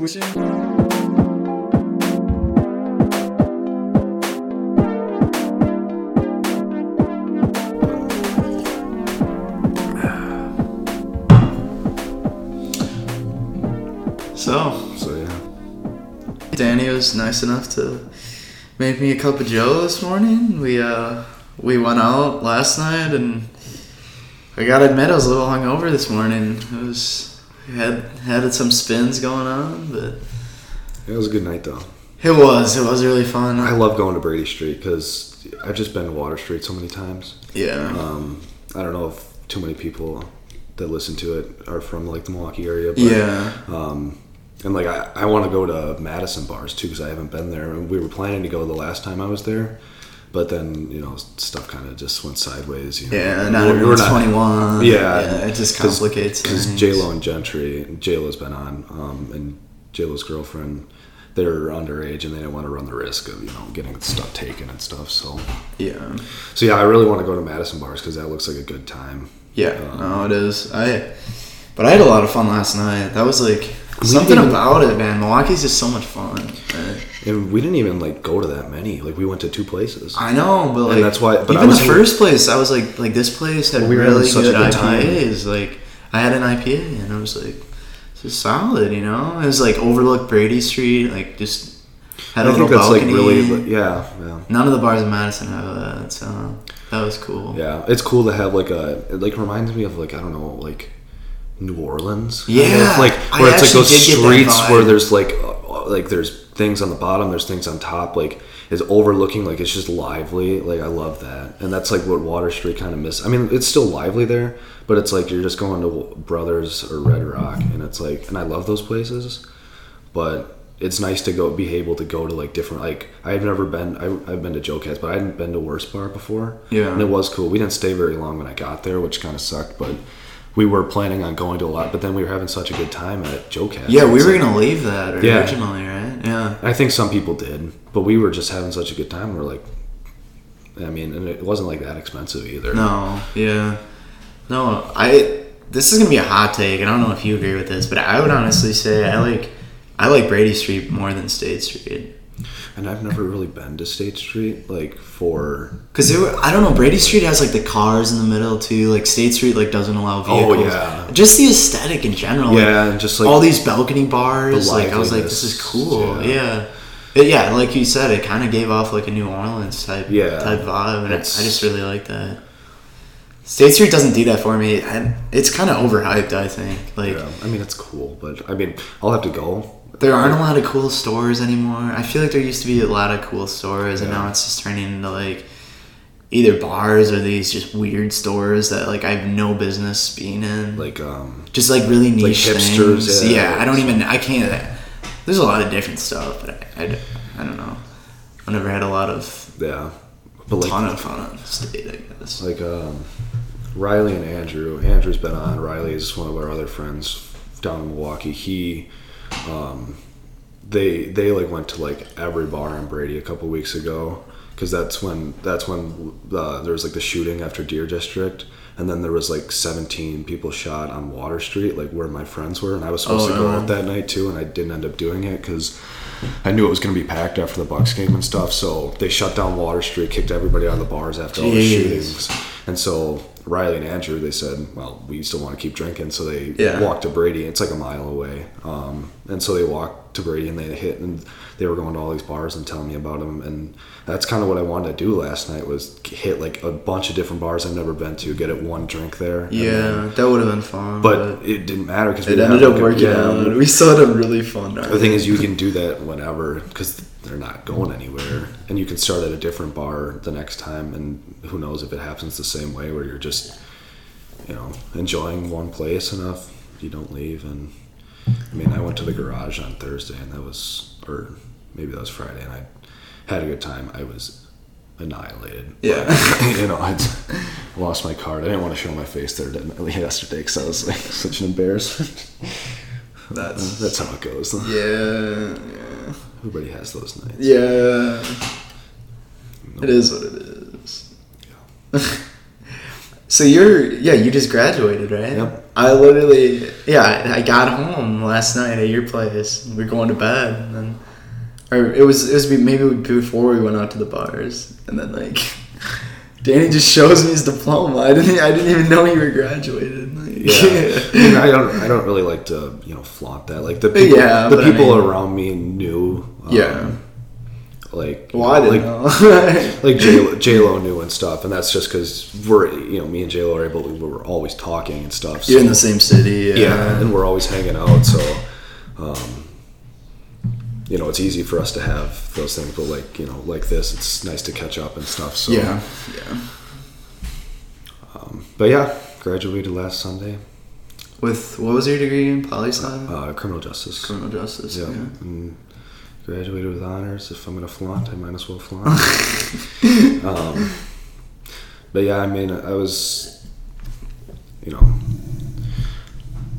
So, So yeah. Danny was nice enough to make me a cup of Joe this morning. We uh we went out last night and I gotta admit I was a little hungover this morning. It was had had some spins going on, but It was a good night though. it was it was really fun. I love going to Brady Street because I've just been to Water Street so many times. yeah. Um, I don't know if too many people that listen to it are from like the Milwaukee area. But, yeah. Um, and like I, I want to go to Madison bars too because I haven't been there. And we were planning to go the last time I was there, but then you know stuff kind of just went sideways. You know? Yeah, now We're- we're everyone's 21. Yeah, it just complicates because. J Lo and Gentry, J Lo's been on, um, and J Lo's girlfriend, they're underage and they didn't want to run the risk of you know getting stuff taken and stuff. So, Yeah. so yeah, I really want to go to Madison bars because that looks like a good time. Yeah, Um, no, it is. I, but I had a lot of fun last night. That was like something about it, man. Milwaukee's just so much fun. Uh, And we didn't even like go to that many. Like we went to two places. I know, but like And that's why- but I even was the in- first place, I was like, like this place had We really such good good time. IPAs. Like I had an IPA, and I was like, this is solid. You know, it was like overlooked Brady Street, like just had a I little think that's like balcony. really yeah yeah. None of the bars in Madison have that, so that was cool. Yeah, it's cool to have like a. It like reminds me of like I don't know like New Orleans. Yeah, like I where it's like those did get that streets where there's like uh, like there's things on the bottom, there's things on top. Like is overlooking, like it's just lively. Like I love that, and that's like what Water Street kind of miss. I mean, it's still lively there, but it's like you're just going to Brothers or Red Rock, and it's like, and I love those places, but it's nice to go be able to go to like different like I've never been I, I've been to Joe Cats but I hadn't been to Wurst Bar before Yeah. and it was cool we didn't stay very long when I got there which kind of sucked but we were planning on going to a lot but then we were having such a good time at Joe Cats Yeah, we were like- gonna leave that Yeah. originally, right? Yeah. I think some people did but we were just having such a good time we're like I mean and it wasn't like that expensive either No, yeah. No, I this is gonna be a hot take, I don't know if you agree with this, but I would honestly say I like I like Brady Street more than State Street. And I've never really been to State Street like for Cause it, I don't know, Brady Street has like the cars in the middle too. Like State Street like doesn't allow oh, vehicles. Oh, yeah. Just the aesthetic in general. like, yeah and just like all these balcony bars. the Like I was like, this is cool. Yeah. It- yeah, like you said, it kind of gave off like a New Orleans type Yeah. type vibe, and I, I just really like that. State Street doesn't do that for me. and it's kind of overhyped, I think. Like yeah, I mean it's cool but I mean I'll have to go there aren't a lot of cool stores anymore. I feel like there used to be a lot of cool stores, and now it's just turning into like either bars or these just weird stores that like I have no business being in. like um just like really niche hipsters, things. yeah. Yeah, I don't even. I can't. There's a lot of different stuff, but I, I, I don't know. I never had a lot of yeah but like ton of fun on state. I guess. like um, Riley and Andrew. Andrew's been on. Riley's one of our other friends down in Milwaukee. He, um, they they like went to like every bar in Brady a couple weeks ago because that's when that's when uh, there was like the shooting after Deer District. And then there was like 17 people shot on Water Street, like where my friends were, and I was supposed Oh, to go yeah. out that night too, and I didn't end up doing it because I knew it was going to be packed after the Bucks game and stuff. So they shut down Water Street, kicked everybody out of the bars after all the shootings. And so Riley and Andrew, they said, well, we still want to keep drinking. So they Yeah. walked to Brady. It's like a mile away. Um, and so they walked to Brady and they hit, and they were going to all these bars and telling me about them. And that's kind of what I wanted to do last night was hit like a bunch of different bars I've never been to, get it one drink there. and then- Yeah, that would have been fun. but it didn't matter because it ended up working out. We still had a really fun night. the thing is, you can do that whenever because they're not going anywhere, and you can start at a different bar the next time, and who knows if it happens the same way where you're just, you know, enjoying one place enough, you don't leave. And I mean, I went to the garage on Thursday, and that was, or maybe that was Friday, and I had a good time. I was annihilated. Yeah. But, you know, I lost my card. I didn't want to show my face there yesterday because I was like such an embarrassment. That's uh, That's how it goes. yeah, yeah, Everybody has those nights. yeah. It is what it is. so So you're yeah you just graduated right? Yep. I literally yeah I, got home last night at your place. We're going to bed and then or it was it was maybe before we went out to the bars and then like Danny just shows me his diploma. I didn't I didn't even know you were graduated. Like, Yeah, I, mean, I don't. I don't really like to, you know, flaunt that. Like the people, Yeah, the but I people mean- around me knew. Um, Yeah. Like, well I didn't like, like J J Lo knew and stuff, and that's just because we're, you know, me and J Lo are able to. We're always talking and stuff. So, You're in the same city. Yeah. yeah, and we're always hanging out. So, um, you know, it's easy for us to have those things. But like, you know, like this, it's nice to catch up and stuff. So, Yeah. Yeah. Um, but yeah, graduated last Sunday. With what was your degree in poli sci? Uh, criminal justice. Criminal justice. Yeah. Yeah. Graduated with honors. If I'm gonna flaunt, I might as well flaunt. um, but yeah, I mean, I was, you know,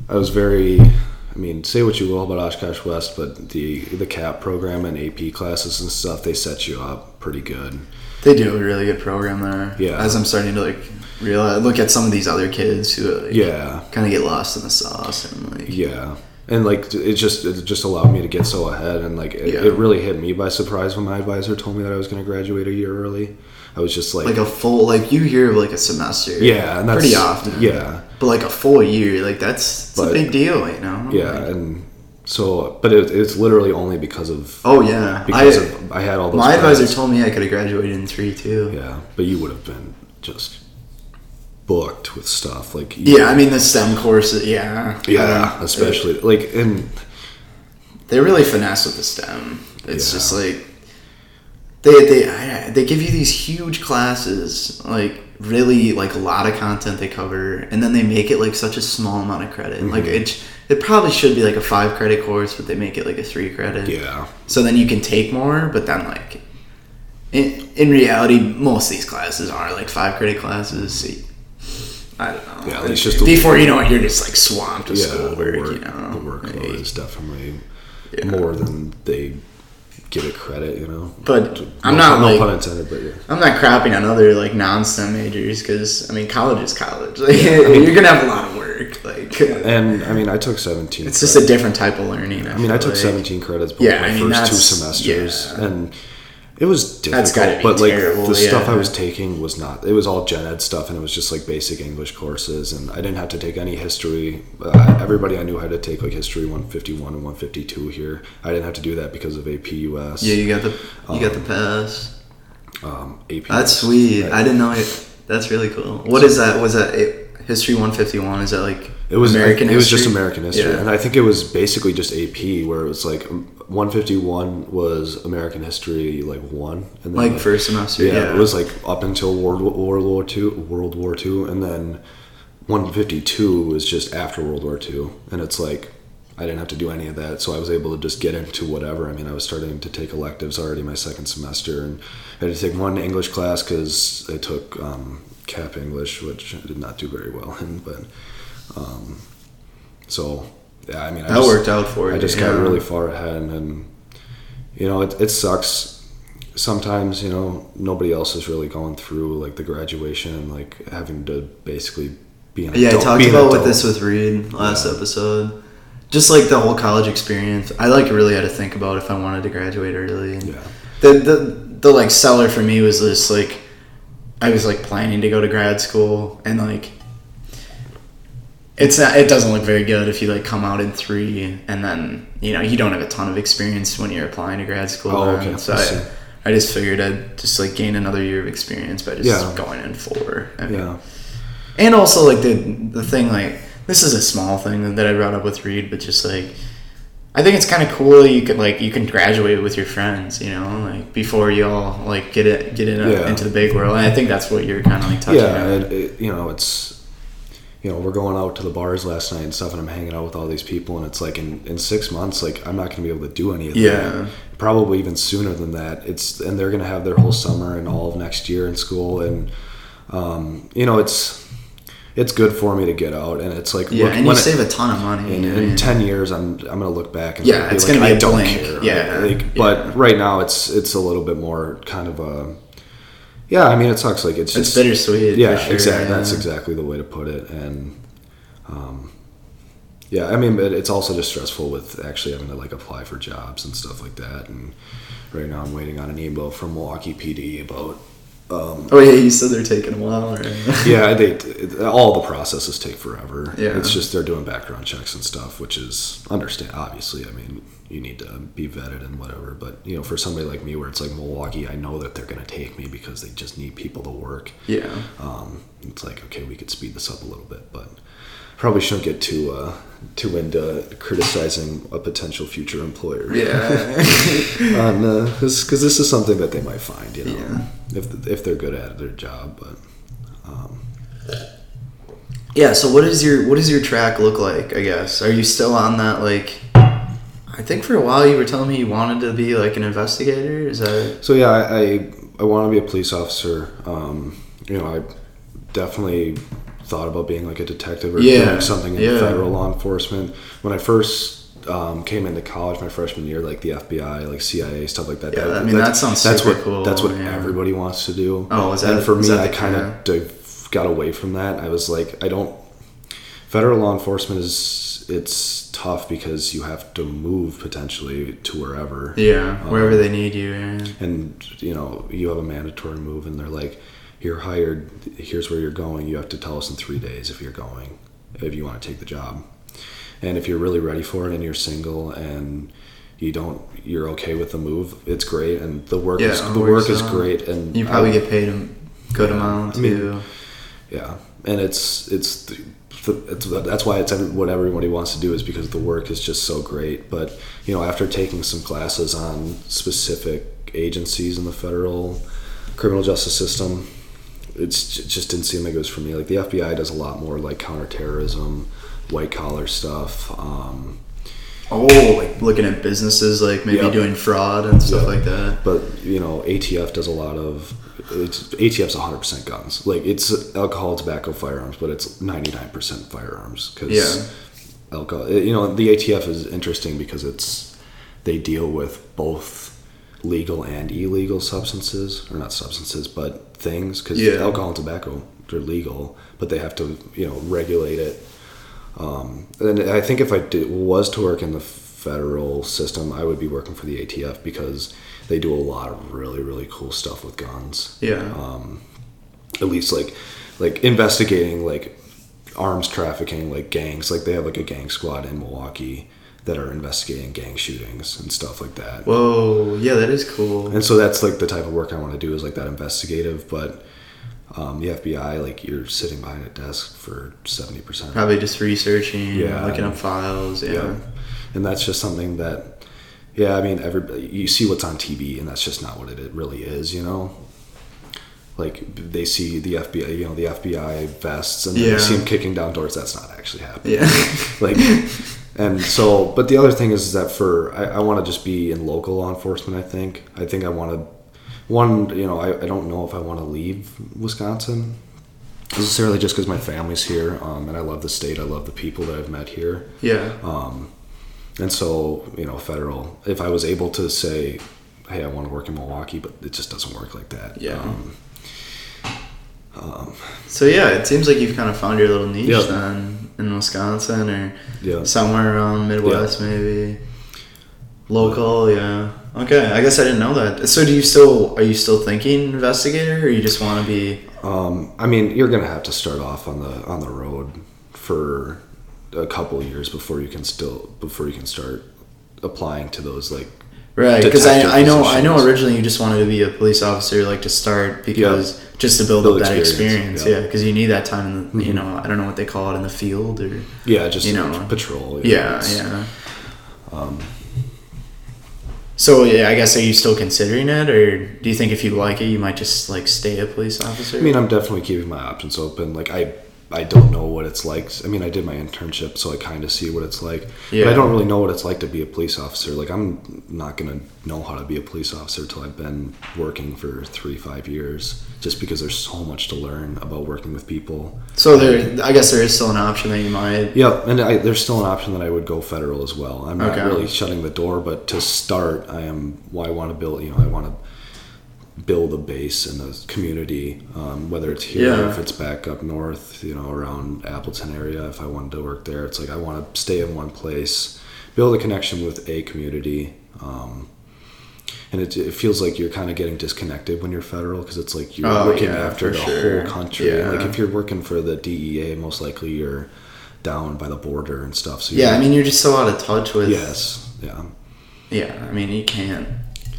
I was very. I mean, say what you will about Oshkosh West, but the the CAP program and AP classes and stuff, they set you up pretty good. They do a really good program there. Yeah. As I'm starting to like realize, look at some of these other kids who like, Yeah, kind of get lost in the sauce and like yeah. And like it just it just allowed me to get so ahead, and like it, Yeah. it really hit me by surprise when my advisor told me that I was going to graduate a year early. I was just like, like a full like you hear of like a semester. yeah, and that's pretty often. Yeah, But like a full year, like that's it's a big deal, you know. yeah, Like, and so, but it, it's literally only because of oh yeah. because I, of I had all those. my advisor told me I could have graduated in three too. Yeah, but you would have been just booked with stuff like Yeah, I mean the STEM courses. Yeah. Yeah, don't- especially like and they really finesse with the STEM. It's Yeah. just like they they I- they give you these huge classes, like really like a lot of content they cover, and then they make it like such a small amount of credit. Like Mm-hmm. it it probably should be like a five credit course, but they make it like a three credit. yeah, So then you can take more, but then like in, in reality, most of these classes are like five credit classes. I don't know. Yeah, it's just before you know it, you're just like swamped with yeah, schoolwork. the work, you know, the workload Like, is definitely Yeah. more than they give it credit. You know, But I'm not no like pun intended, but yeah. I'm not crapping on other like non-STEM majors because I mean college is college. Like, you're gonna have a lot of work. Like uh, And I mean, I took seventeen. it's just a different type of learning. I mean, I took like. 17 credits both Yeah, my I mean, first two semesters, yeah. and it was That's difficult. but like terrible, the stuff I was taking was not. It was all gen ed stuff, and it was just like basic English courses, and I didn't have to take any history. Uh, everybody I knew had to take like history 151 and 152 here. I didn't have to do that because of AP US. Yeah, you got the you got the pass. Um, AP. That's sweet. Right. I didn't know it. That's really cool. What is that? Was that History 151? Is that like It was American It was just? American history, Yeah. and I think it was basically just AP, where it was like um, 151 was American history, like one, and then like first semester. yeah, Yeah, it was like up until World World War Two, World War Two, and then 152 was just after World War Two, and it's like I didn't have to do any of that, so I was able to just get into whatever. I mean, I was starting to take electives already my second semester, and I had to take one English class because I took um, Cap English, which I did not do very well in, but um, so yeah, I mean, I that just- worked out for you. I just yeah. got really far ahead, and you know, it, it sucks. Sometimes, you know, nobody else is really going through like the graduation and like having to basically be an Yeah, adult. I talked about with this with Reed last Yeah. episode. Just like the whole college experience, I like really had to think about if I wanted to graduate early. And Yeah, the the the like seller for me was just like I was like planning to go to grad school and like it's not it doesn't look very good if you like come out in three and then you know you don't have a ton of experience when you're applying to grad school. Oh, okay. So I. I, just figured I'd just like gain another year of experience by just Yeah. going in four. I mean, yeah, and also like the the thing like this is a small thing that I brought up with Reed, but just like I think it's kind of cool you could like you can graduate with your friends, you know, like before you all like get it get in Yeah. into the big world. And I think that's what you're kind of like touching yeah. on. It, it, you know, it's you know, we're going out to the bars last night and stuff, and I'm hanging out with all these people, and it's like in, in six months, like I'm not going to be able to do any of Yeah. that. Probably even sooner than that. It's and they're going to have their whole summer and all of next year in school, and um, you know, it's it's good for me to get out, and it's like Yeah, look, and you it- save a ton of money. in, in 10 years i'm i'm gonna look back and Yeah, it's like, gonna be I a don't blink. care Yeah, like, yeah. but right now it's it's a little bit more kind of a yeah, I mean, it sucks. Like it's It's just bittersweet. yeah, sure, exactly. yeah. That's exactly the way to put it. And um, yeah, I mean, but it's also just stressful with actually having to like apply for jobs and stuff like that. And right now, I'm waiting on an email from Milwaukee PD about. Um, Oh yeah, you said they're taking a while. Right? yeah, they it, all the processes take forever. Yeah. it's just they're doing background checks and stuff, which is understand. Obviously, I mean, you need to be vetted and whatever. But you know, for somebody like me, where it's like Milwaukee, I know that they're going to take me because they just need people to work. yeah. Um, it's like okay, we could speed this up a little bit, but probably shouldn't get too uh, too into criticizing a potential future employer. Yeah. on because this is something that they might find, you know, Yeah. if if they're good at their job. But um, yeah. So what is your what does your track look like? I guess are you still on that like? I think for a while you were telling me you wanted to be like an investigator. Is that so yeah, I I, I want to be a police officer. Um, you know, I definitely thought about being like a detective or Yeah, doing something in yeah. federal law enforcement when I first. Um, came into college my freshman year, like the FBI, like CIA, stuff like that. Yeah, That- I mean, that's- that sounds that's super what cool, that's what yeah. everybody wants to do. Oh, is that- and for me, I kind of got away from that. I was like, I don't. Federal law enforcement is it's tough because you have to move potentially to wherever, yeah Um, wherever they need you? Yeah. and you know you have a mandatory move, and they're like, you're hired. Here's where you're going. You have to tell us in three days if you're going, if you want to take the job, and if you're really ready for it, and you're single, and you don't, you're okay with the move. It's great, and the work is the work is great, and You probably I- get paid a good Yeah, amount I mean, too. Yeah, and it's it's, the, it's that's why it's what everybody wants to do is because the work is just so great. But you know, after taking some classes on specific agencies in the federal criminal justice system, it's it just didn't seem like it was for me. Like the FBI does a lot more like counterterrorism, white collar stuff. Um, Oh, like looking at businesses, like maybe Yep. doing fraud and stuff Yep. like that. but you know, ATF does a lot of. It's, ATF's 100% guns. Like it's alcohol, tobacco, firearms, but it's 99% firearms because Yeah. alcohol. Eh, you know, the ATF is interesting because it's they deal with both legal and illegal substances, or not substances, but things. Because Yeah. alcohol and tobacco they're legal, but they have to you know regulate it. Um, and I think if I did, was to work in the federal system, I would be working for the ATF because they do a lot of really really cool stuff with guns Yeah. um, at least like like investigating like arms trafficking like gangs like they have like a gang squad in milwaukee that are investigating gang shootings and stuff like that Whoa, yeah, that is cool. and so that's like the type of work i want to do is like that investigative but um, the fbi like you're sitting behind a desk for 70% Probably just researching, Yeah. looking up files. Yeah. yeah and that's just something that yeah i mean everybody you see what's on tv and that's just not what it, really is you know like they see the fbi you know the fbi vests and then Yeah. they see them kicking down doors that's not actually happening Yeah. like and so but the other thing is that for i, I want to just be in local law enforcement i think i think i want to one you know i, I don't know if i want to leave wisconsin necessarily just because my family's here um, and i love the state i love the people that i've met here yeah. um, and so, you know, federal, if I was able to say, hey, I want to work in Milwaukee, but it just doesn't work like that. Yeah. Um, So yeah, it seems like you've kind of found your little niche Yeah. then in Wisconsin or yeah. somewhere around Midwest, maybe. Local, yeah. Okay, I guess I didn't know that. So do you still are you still thinking investigator, or you just want to be? Um, I mean, you're going to have to start off on the, on the road for a couple of years before you can still, before you can start applying to those like, Right, because I, I know I know originally you just wanted to be a police officer, like to start because just to build, Build up that experience, yeah. Yeah, because you need that time. In the, You Mhm. know, I don't know what they call it in the field or. yeah, just, You know. patrol. Yeah, it's- yeah. Um, So yeah, I guess are you still considering it, or do you think if you like it, you might just like stay a police officer? I mean, I'm definitely keeping my options open. Like I, I don't know what it's like. I mean, I did my internship, so I kind of see what it's like. Yeah. But I don't really know what it's like to be a police officer. Like I'm not gonna know how to be a police officer till I've been working for three, five years. Just because there's so much to learn about working with people. so there, I guess there is still an option that you might. Yep, and I, there's still an option that I would go federal as well. I'm not Okay. really shutting the door, but to start, I am. Well, I want to build. You know, I want to build a base in the community, um, whether it's here Yeah. if it's back up north, you know, around Appleton area. If I wanted to work there, it's like I want to stay in one place, build a connection with a community. Um, and it, it feels like you're kind of getting disconnected when you're federal because it's like you're Oh, looking yeah, after the sure. whole country. Yeah. Like if you're working for the DEA, most likely you're down by the border and stuff. So Yeah, I mean, you're just so out of touch with. yes, yeah, Yeah, I mean, you can't.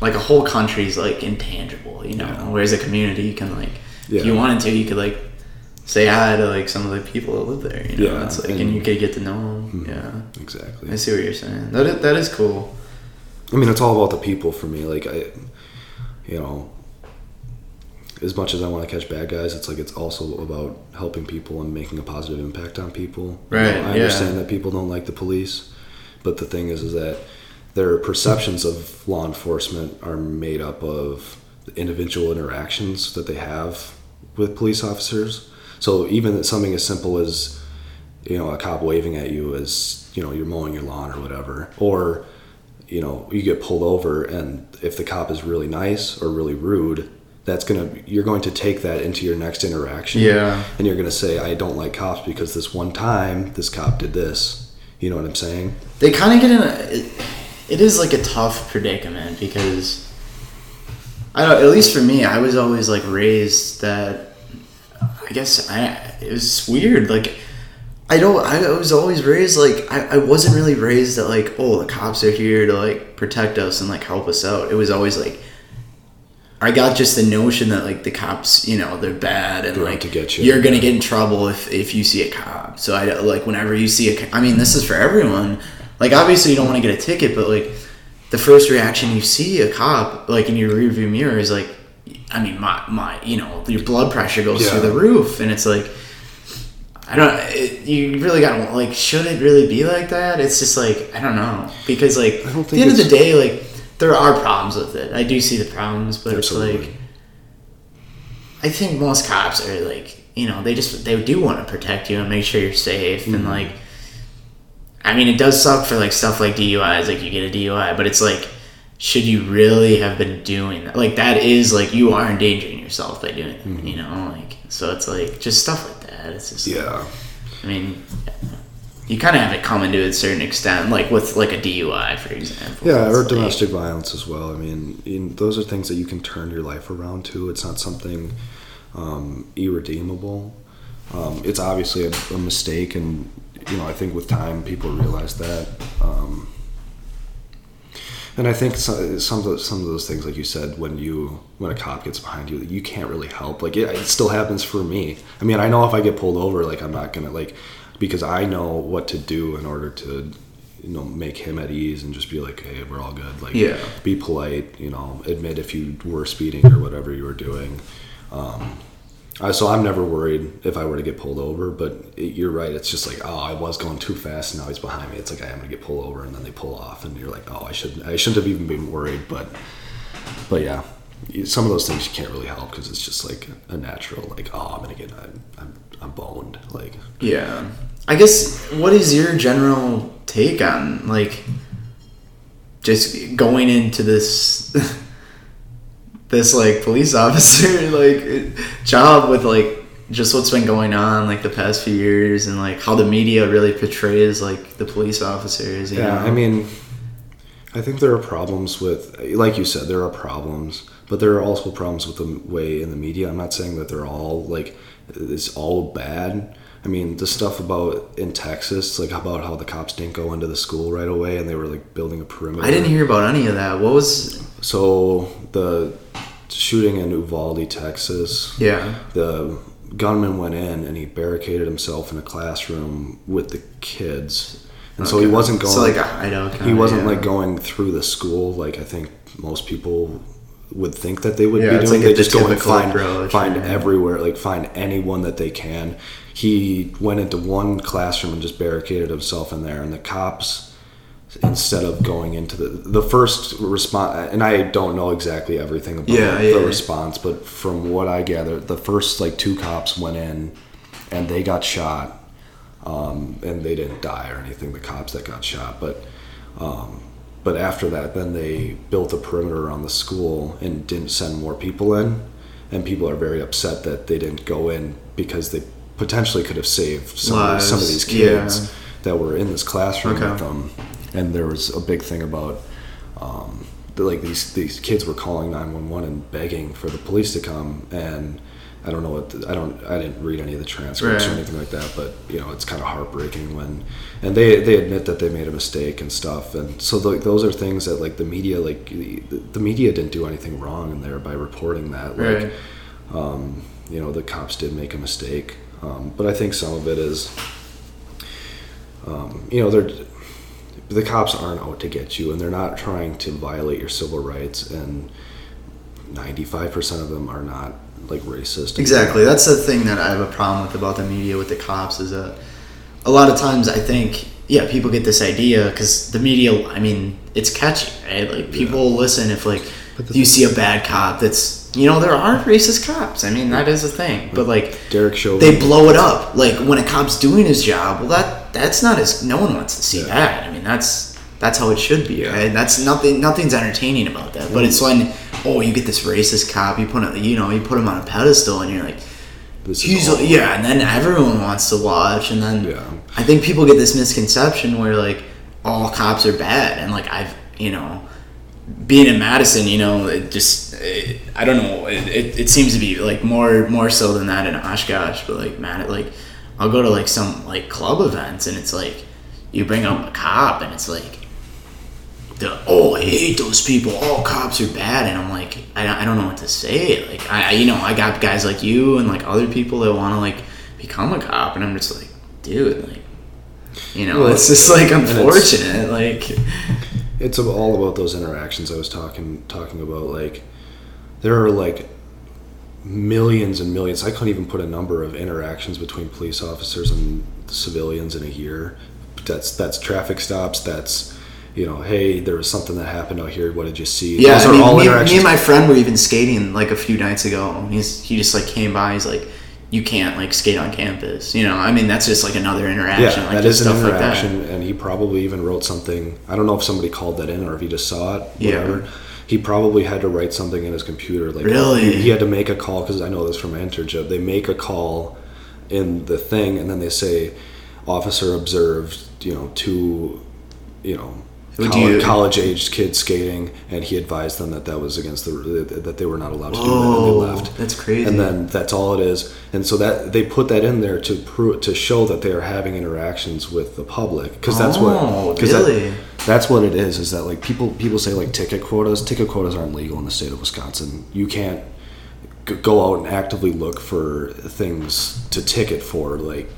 Like a whole country is like intangible, you know. Yeah. Whereas a community, you can like, Yeah. if you wanted to, you could like say hi to like some of the people that live there. You know, Yeah, it's like, and, and- you could get to know them. Mm-hmm. Yeah, exactly. I see what you're saying. That is, that is cool. I mean, it's all about the people for me. Like I, you know, as much as I want to catch bad guys, it's like it's also about helping people and making a positive impact on people. You Right, know, I understand that people don't like the police, but the thing is, is that their perceptions of law enforcement are made up of the individual interactions that they have with police officers. So even something as simple as you know a cop waving at you as you know you're mowing your lawn or whatever, or you know you get pulled over and if the cop is really nice or really rude that's gonna you're going to take that into your next interaction Yeah. and you're gonna say i don't like cops because this one time this cop did this you know what i'm saying They kind of get in a. It, is like a tough predicament because. I don't. At least for me, I was always like raised that. I guess I. It was weird. Like, I don't. I was always raised like I, I wasn't really raised that like oh the cops are here to like protect us and like help us out. It was always like. I got just the notion that like the cops, you know, they're bad and They're like to get you. you're gonna get in trouble if if you see a cop. So I like whenever you see a, I mean, this is for everyone. Like obviously you don't want to get a ticket, but like the first reaction you see a cop like in your rearview mirror is like, I mean, my my you know your blood pressure goes Yeah. through the roof, and it's like. I don't. It, you really gotta like. Should it really be like that? It's just like I don't know because like at the end of the day, like there are problems with it. I do see the problems, but it's like I think most cops are like you know they just they do want to protect you and make sure you're safe Mm-hmm. and like I mean it does suck for like stuff like DUIs like you get a DUI but it's like should you really have been doing that? Like that is like you are endangering yourself by doing that Mm-hmm. you know like so it's like just stuff like that. It's just yeah. I mean you kind of have it coming to a certain extent like with like a DUI for example. Yeah or like- domestic violence as well. I mean in, those are things that you can turn your life around to. It's not something um, irredeemable. Um, it's obviously a, a mistake and you know i think with time people realize that um, and I think so- some of those, some of those things, like you said, when you when a cop gets behind you, you can't really help. Like it, it still happens for me. I mean, I know if I get pulled over, like I'm not gonna like because I know what to do in order to you know make him at ease and just be like, hey, we're all good. Like Yeah. be polite. You know, admit if you were speeding or whatever you were doing. Um, So I'm never worried if I were to get pulled over, but it, you're right. It's just like, oh, I was going too fast, and now he's behind me. It's like I am gonna get pulled over, and then they pull off, and you're like, oh, I should, I shouldn't have even been worried. But, but yeah, some of those things you can't really help because it's just like a natural, like, oh, I'm gonna get, I'm, I'm, I'm boned. Like, Yeah. I guess what is your general take on like just going into this this like police officer like job with like just what's been going on like the past few years and like how the media really portrays like the police officers, yeah, know? I mean, I think there are problems with, like you said, there are problems, but there are also problems with the way in the media. I'm not saying that they're all like it's all bad. I mean, the stuff about in Texas, like about how the cops didn't go into the school right away and they were like building a perimeter. I didn't hear about any of that. What was So the shooting in Uvalde, Texas, yeah. the gunman went in and he barricaded himself in a classroom with the kids, and so he wasn't going. So like a hideout kinda, he wasn't yeah. like going through the school like I think most people would think that they would Yeah, be doing. like they just go and find find yeah. everywhere, like find anyone that they can. He went into one classroom and just barricaded himself in there, and the cops. Instead of going into the the first response, and I don't know exactly everything about Yeah, the yeah. response, but from what I gather, the first like two cops went in, and they got shot, um, and they didn't die or anything. The cops that got shot, but um, but after that, then they built a perimeter around the school and didn't send more people in, and people are very upset that they didn't go in because they potentially could have saved some, of, these- some of these kids yeah. that were in this classroom Okay. with them. And there was a big thing about um, the, like these these kids were calling 911 and begging for the police to come. And I don't know what the, I don't I didn't read any of the transcripts or anything like that but you know it's kind of heartbreaking when and they they admit that they made a mistake and stuff. And so like those are things that like the media like the, the media didn't do anything wrong in there by reporting that like Right. um, you know the cops did make a mistake. Um, but I think some of it is um, you know they're the cops aren't out to get you and they're not trying to violate your civil rights and 95% of them are not like racist. Exactly. That's the thing that I have a problem with about the media with the cops is that a lot of times I think yeah people get this idea because the media I mean it's catchy right? Like people listen if like you see a bad cop that's you know there are racist cops. I mean that is a thing. But like Derek Chauvin. they blow it up. Like when a cop's doing his job well that that's not as no one wants to see Yeah. that I mean that's that's how it should be Yeah. right that's nothing nothing's entertaining about that but it's when oh you get this racist cop you put it you know you put him on a pedestal and you're like he's all- yeah and then everyone wants to watch and then Yeah. I think people get this misconception where like all cops are bad and like I've you know being in Madison, you know, it just it, I don't know. It, it, it seems to be like more more so than that in Oshkosh, but like man, like I'll go to like some like club events and it's like you bring up a cop and it's like the oh I hate those people. All cops are bad, and I'm like I, don't- I don't know what to say. Like I you know I got guys like you and like other people that want to like become a cop, and I'm just like dude like. You know, Well, it's just like and it's- unfortunate. Like, it's all about those interactions I was talking talking about. Like, there are like millions and millions. I couldn't even put a number of interactions between police officers and civilians in a year. That's that's traffic stops. That's you know, hey, there was something that happened out here. What did you see? Yeah, Those I are mean, all me, me and my friend were even skating like a few nights ago. He's he just like came by. He's like, you can't like skate on campus. You know, I mean, that's just like another interaction. yeah, like that is an stuff like that. interaction, and he probably even wrote something. I don't know if somebody called that in or if he just saw it. Yeah. He probably had to write something in his computer. Like Really? he, he had to make a call because I know this from my internship. They make a call in the thing, and then they say, "Officer observed, you know, two, you know." College, you- college-aged kids skating, and he advised them that that was against the that they were not allowed to do that, and they left that's crazy. and then that's all it is and so that they put that in there to prove to show that they are having interactions with the public because that's Oh, what 'cause that- really? that's what it is is that like people people say like ticket quotas ticket quotas aren't legal in the state of wisconsin you can't go out and actively look for things to ticket for like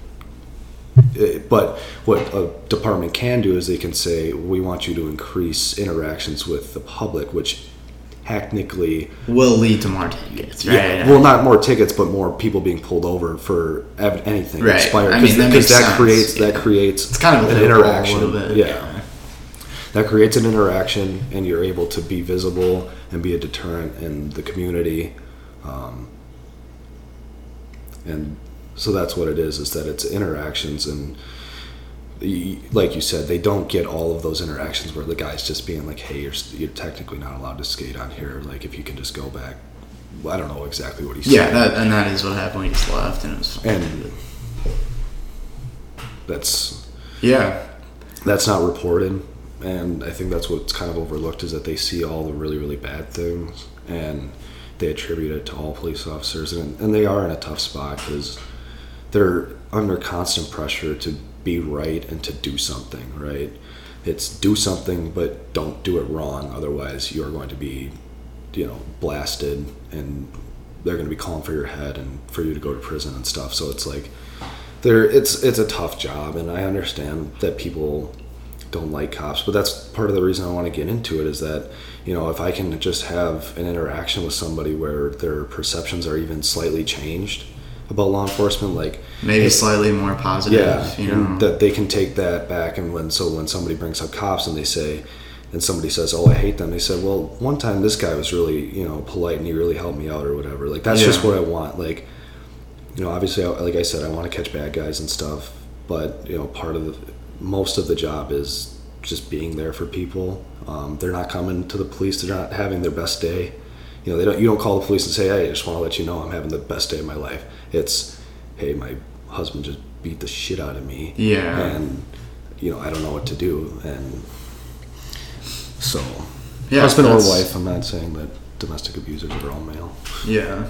but what a department can do is they can say we want you to increase interactions with the public which technically will lead to more tickets, right? yeah, well, not more tickets, but more people being pulled over for ev- anything Right. expired. I mean, that that creates that creates It's kind of an interaction. bit, yeah. yeah. that creates an interaction, and you're able to be visible and be a deterrent in the community, um, and so that's what it is. Is that it's interactions and. Like you said, they don't get all of those interactions where the guy's just being like, "Hey, you're, you're technically not allowed to skate on here. Like, if you can just go back." I don't know exactly what he said. yeah, that, and that is what happened when he just left, and it was and that's yeah, that's not reported and i think that's what's kind of overlooked is that they see all the really really bad things and they attribute it to all police officers and, and they are in a tough spot because they're under constant pressure to be right and to do something right? It's do something but don't do it wrong. Otherwise you're going to be you know blasted and they're going to be calling for your head and for you to go to prison and stuff. So it's like there it's it's a tough job. And i understand that people don't like cops but that's part of the reason i want to get into it is that you know if i can just have an interaction with somebody where their perceptions are even slightly changed about law enforcement like maybe slightly more positive. yeah you know, that they can take that back and when so when somebody brings up cops and they say and somebody says oh i hate them they said well one time this guy was really you know polite and he really helped me out or whatever like that's just what i want like you know obviously I- like i said i want to catch bad guys and stuff but you know part of the most of the job is just being there for people. Um, they're not coming to the police. They're not having their best day. You know, they don't. You don't call the police and say, "Hey, I just want to let you know I'm having the best day of my life." It's, "Hey, my husband just beat the shit out of me." Yeah. And you know, I don't know what to do. And so, Yeah, husband or wife. I'm not saying that domestic abusers are all male. Yeah.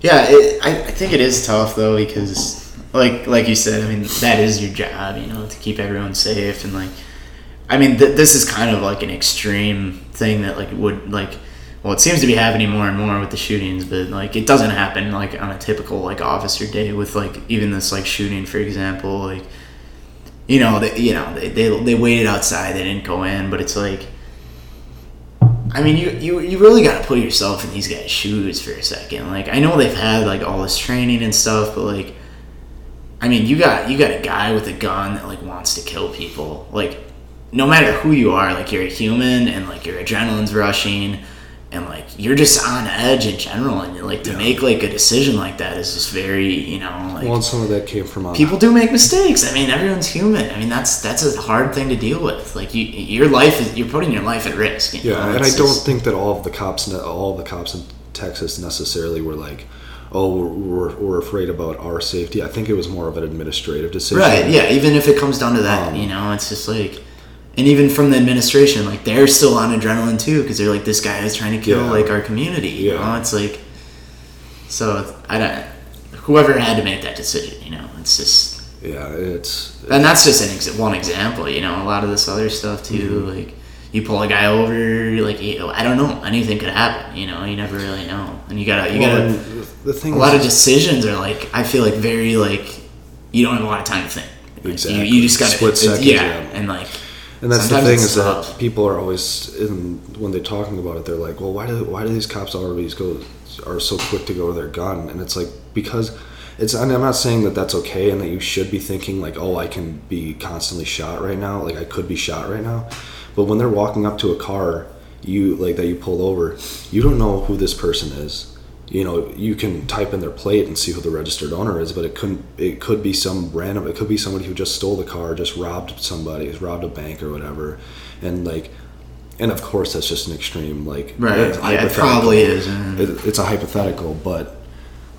Yeah, it, I, I think it is tough though because, like like you said, I mean that is your job, you know, to keep everyone safe and like, I mean th- this is kind of like an extreme thing that like would like, well it seems to be happening more and more with the shootings, but like it doesn't happen like on a typical like officer day with like even this like shooting for example like, you know they you know they they, they waited outside they didn't go in but it's like. I mean, you, you, you really got to put yourself in these guys' shoes for a second. Like, I know they've had like all this training and stuff, but like, I mean, you got you got a guy with a gun that like wants to kill people. Like, no matter who you are, like you're a human and like your adrenaline's rushing, and like you're just on edge in general. And like to Yeah. make like a decision like that is just very you know like Well, some of that came from uh, people do make mistakes. I mean, everyone's human. I mean, that's that's a hard thing to deal with. Like you, your life is you're putting your life at risk. You Yeah, know? and I don't think that all of the cops, all of the cops in Texas necessarily were like, "Oh, we're, we're, we're afraid about our safety." I think it was more of an administrative decision. Right. Yeah. Even if it comes down to that, Um, you know, it's just like, and even from the administration, like they're still on adrenaline too because they're like, this guy is trying to kill Yeah. like our community. You Yeah. know, it's like, so I don't. Whoever had to make that decision, you know, it's just, Yeah, it's and that's just an ex- one example. You know, a lot of this other stuff too, Mm-hmm. like. You pull a guy over, like you I don't know, anything could happen. You know, you never really know, and you gotta, you well, gotta. the thing. a lot of decisions are like I feel like very like you don't have a lot of time to think. Like, you- Exactly. You, just got Split to seconds, yeah, yeah. and like And that's the thing is that tough. people are always in, when they're talking about it, they're like, "Well, why do why do these cops always go are so quick to go to their gun?" And it's like because it's. And I'm not saying that that's okay and that you should be thinking like, "Oh, I can be constantly shot right now. Like I could be shot right now." But when they're walking up to a car, you like that you pulled over, you don't know who this person is. You know, you can type in their plate and see who the registered owner is, but it couldn't. It could be some random. It could be somebody who just stole the car, just robbed somebody, robbed a bank or whatever, and like, and of course that's just an extreme like. right, it's yeah, it probably is. It, it's a hypothetical, but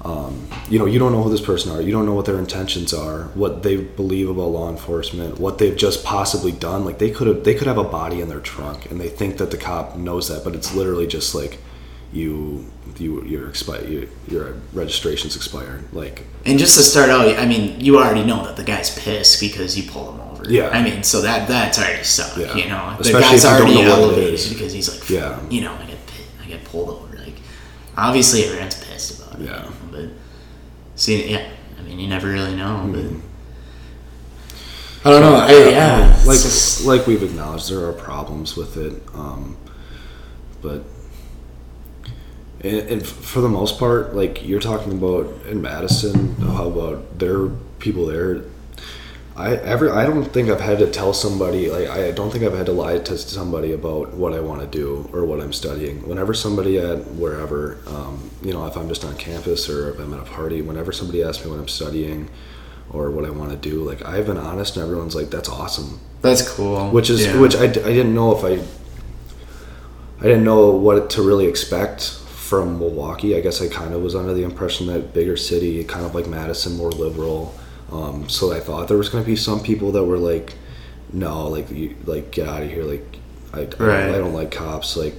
um, you know, you don't know who this person are. You don't know what their intentions are, what they believe about law enforcement, what they've just possibly done. Like they could have, they could have a body in their trunk, and they think that the cop knows that, but it's literally just like you, you, your expi- your, your registration's expired. Like And just to start out, I mean, you already know that the guy's pissed because you pulled him over. Yeah. I mean, so that that's already sucked. Yeah. You know, the Especially guy's if you don't already know what it elevated because he's like, Yeah. you know, I get I get pulled over. Like, obviously everyone's pissed about it. Yeah. you know, but see, yeah, I mean, you never really know. But I don't know. I, yeah, like just- like we've acknowledged, there are problems with it, um, but and, and for the most part, like you're talking about in Madison, how about there are people there. I ever I don't think I've had to tell somebody like I don't think I've had to lie to somebody about what I want to do or what I'm studying. Whenever somebody at wherever, um, you know, if I'm just on campus or if I'm at a party, whenever somebody asks me what I'm studying or what I want to do, like I've been honest and everyone's like, "That's awesome," that's cool. which is Yeah. which I didn't know if I I didn't know what to really expect from Milwaukee. I guess I kind of was under the impression that bigger city, kind of like Madison, more liberal. Um, so I thought there was going to be some people that were like, no, like you, like get out of here, like I, I, Right. don't, I don't like cops, like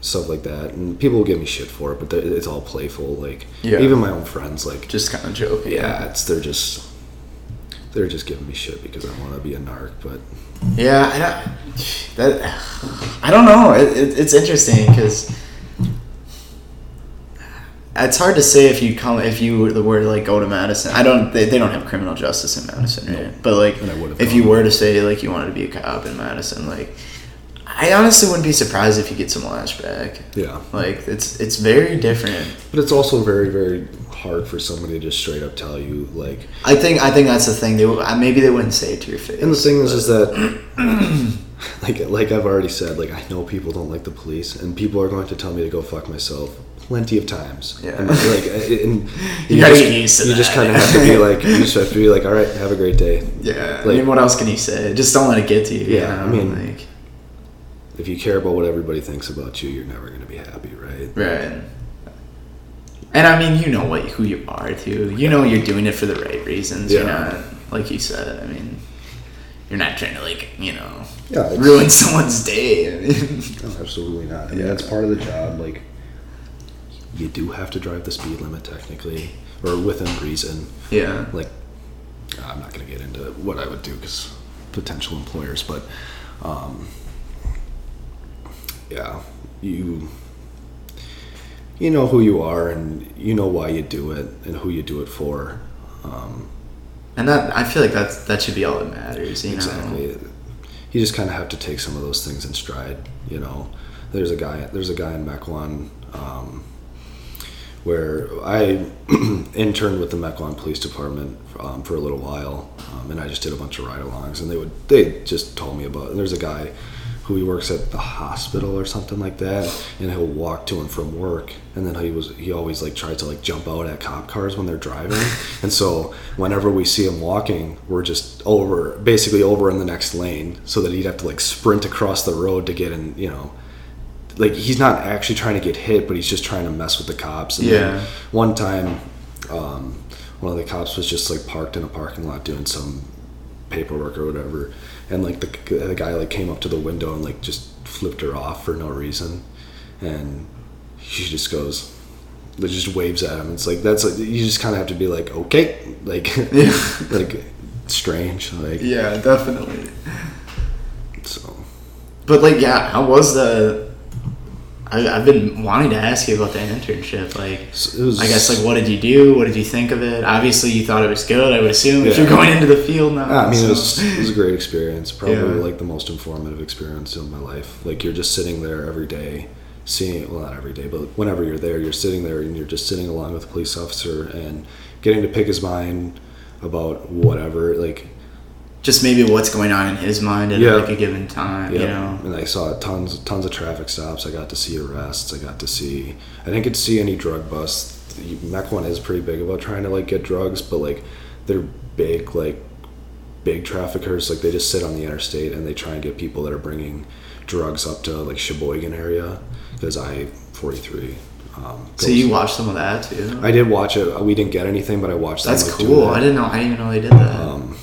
stuff like that. And people will give me shit for it, but it's all playful. Like Yeah. even my own friends, like just kind of joking. yeah, it's they're just they're just giving me shit because I want to be a narc, but Yeah, I don't, that I don't know. It, it, it's interesting because it's hard to say if you come if you were to like go to Madison. I don't. They, they don't have criminal justice in Madison, right? But like, And I would've if you were to say like you wanted to be a cop in Madison, like, I honestly wouldn't be surprised if you get some lashback. yeah. Like it's it's very different. But it's also very, very hard for somebody to just straight up tell you, like. I think I think that's the thing. They maybe they wouldn't say it to your face. And the thing is, is that, like, like I've already said, like I know people don't like the police, and people are going to tell me to go fuck myself plenty of times. Yeah. And, like, uh, and You gotta just, get used to You just kind of have to be like, you just have to be like, all right, have a great day. Yeah. I Like- mean, what else can you say? Just don't let it get to you. Yeah, You know? I mean- like, If you care about what everybody thinks about you, you're never going to be happy, right? right. And I mean, you know what who you are too. You know you're doing it for the right reasons. You're Yeah. not like you said. I mean, you're not trying to like you know Yeah, ruin someone's day. I mean, No, absolutely not. I mean, Yeah. that's part of the job. Like, you do have to drive the speed limit technically, or within reason. yeah. Like, I'm not going to get into what I would do because potential employers, but um, yeah, you you know who you are and you know why you do it and who you do it for. Um, And that I feel like that's that should be all that matters. You exactly. know. You just kind of have to take some of those things in stride. You know, there's a guy. There's a guy in Mequon um, where I interned with the Mequon Police Department um, for a little while, um, and I just did a bunch of ride-alongs, and they would they just told me about. And there's a guy who he works at the hospital or something like that, and he'll walk to and from work, and then he was he always like tries to like jump out at cop cars when they're driving, and so whenever we see him walking, we're just over basically over in the next lane, so that he'd have to like sprint across the road to get in, you know like he's not actually trying to get hit, but he's just trying to mess with the cops. And Yeah. one time, um, one of the cops was just like parked in a parking lot doing some paperwork or whatever, and like the the guy like came up to the window and like just flipped her off for no reason, and she just goes. Like just waves at him. It's like that's like you just kind of have to be like okay, like like strange, like Yeah, definitely. so. But like, yeah, how was the? I, I've been wanting to ask you about the internship. Like, So was, I guess like, what did you do? What did you think of it? Obviously, you thought it was good. I would assume if you're going into the field now. Yeah, I mean, so- it was, it was a great experience. Probably Yeah. like the most informative experience of my life. Like you're just sitting there every day, seeing well, not every day, but whenever you're there, you're sitting there and you're just sitting along with a police officer and getting to pick his mind about whatever. Like, just maybe what's going on in his mind at Yeah. like a given time. You know. And I saw tons, tons of traffic stops. I got to see arrests. I got to see. I didn't get to see any drug busts. Mequon is pretty big about trying to like get drugs, but like they're big, like big traffickers. Like they just sit on the interstate and they try and get people that are bringing drugs up to like Sheboygan area because I forty three. Um, So you watched some of that too. I did watch it. We didn't get anything, but I watched. them, That's like, cool. that. I didn't know. I didn't even know they did that. Um,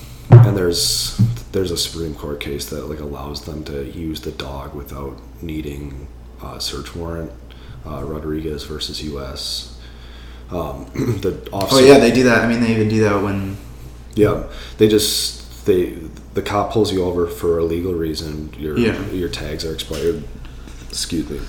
and there's there's a Supreme Court case that like allows them to use the dog without needing a search warrant. Uh, Rodriguez versus U.S. Um, the officer. oh yeah, they do that. I mean, they even do that when. Yeah, they just they the cop pulls you over for a legal reason. Your Yeah. your tags are expired. Excuse me.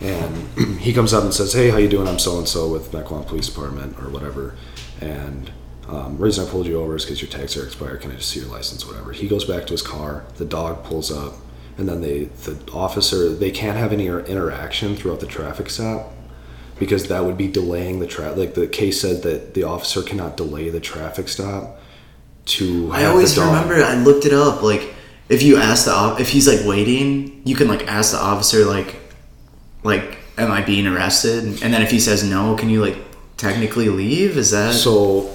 And he comes up and says, "Hey, how you doing? I'm so and so with Mequon Police Department or whatever." And um, reason I pulled you over is because your tags are expired. Can I just see your license? Whatever. He goes back to his car. The dog pulls up, and then they the officer they can't have any interaction throughout the traffic stop because that would be delaying the traffic. Like the case said that the officer cannot delay the traffic stop to. I always the dog. remember. I looked it up. Like, if you ask the op- if he's like waiting, you can like ask the officer like, like, am I being arrested? And then if he says no, can you like technically leave? Is that So,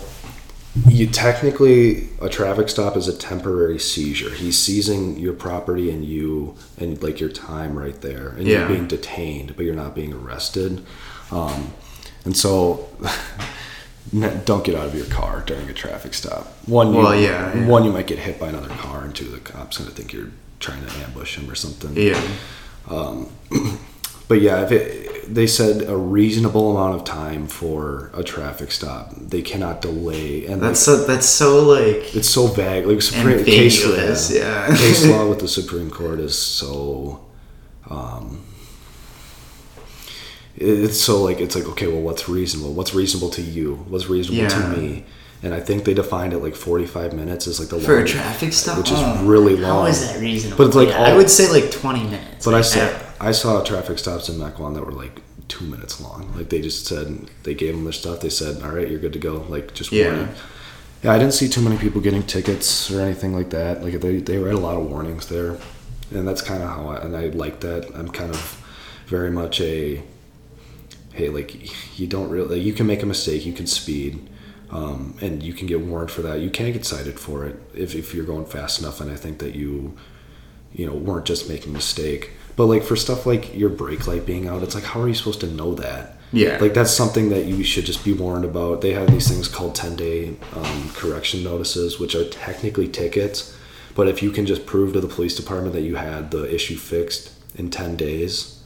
you technically a traffic stop is a temporary seizure. He's seizing your property and you and like your time right there, and Yeah. you're being detained, but you're not being arrested. Um, and so, don't get out of your car during a traffic stop. One, you, Well, yeah, yeah. one you might get hit by another car, and two, the cops gonna think you're trying to ambush him or something. yeah? But yeah, if it, they said a reasonable amount of time for a traffic stop, they cannot delay, and That's so. That's so like. it's so vague. Like Supreme case, Ambiguous, yeah. case law with the Supreme Court is so. Um, it's so like it's like okay, well, what's reasonable? What's reasonable to you? What's reasonable Yeah. to me? And I think they defined it like forty-five minutes is like the For a traffic stop, which is Oh, really long. How is that reasonable? But it's like Yeah, I would say like twenty minutes. But I like, saw at- I saw traffic stops in Mequon that were like two minutes long. Like they just said they gave them their stuff. They said, "All right, you're good to go." Like just Yeah. warning. Yeah, I didn't see too many people getting tickets or anything like that. Like they they read a lot of warnings there, and that's kind of how I and I like that. I'm kind of very much a hey, like you don't really, like, you can make a mistake, you can speed, um, and you can get warned for that. You can't get cited for it if, if you're going fast enough, and I think that you, you know, weren't just making a mistake. But like for stuff like your brake light being out, it's like how are you supposed to know that? Yeah. Like that's something that you should just be warned about. They have these things called 10 day um, correction notices, which are technically tickets. But if you can just prove to the police department that you had the issue fixed in 10 days,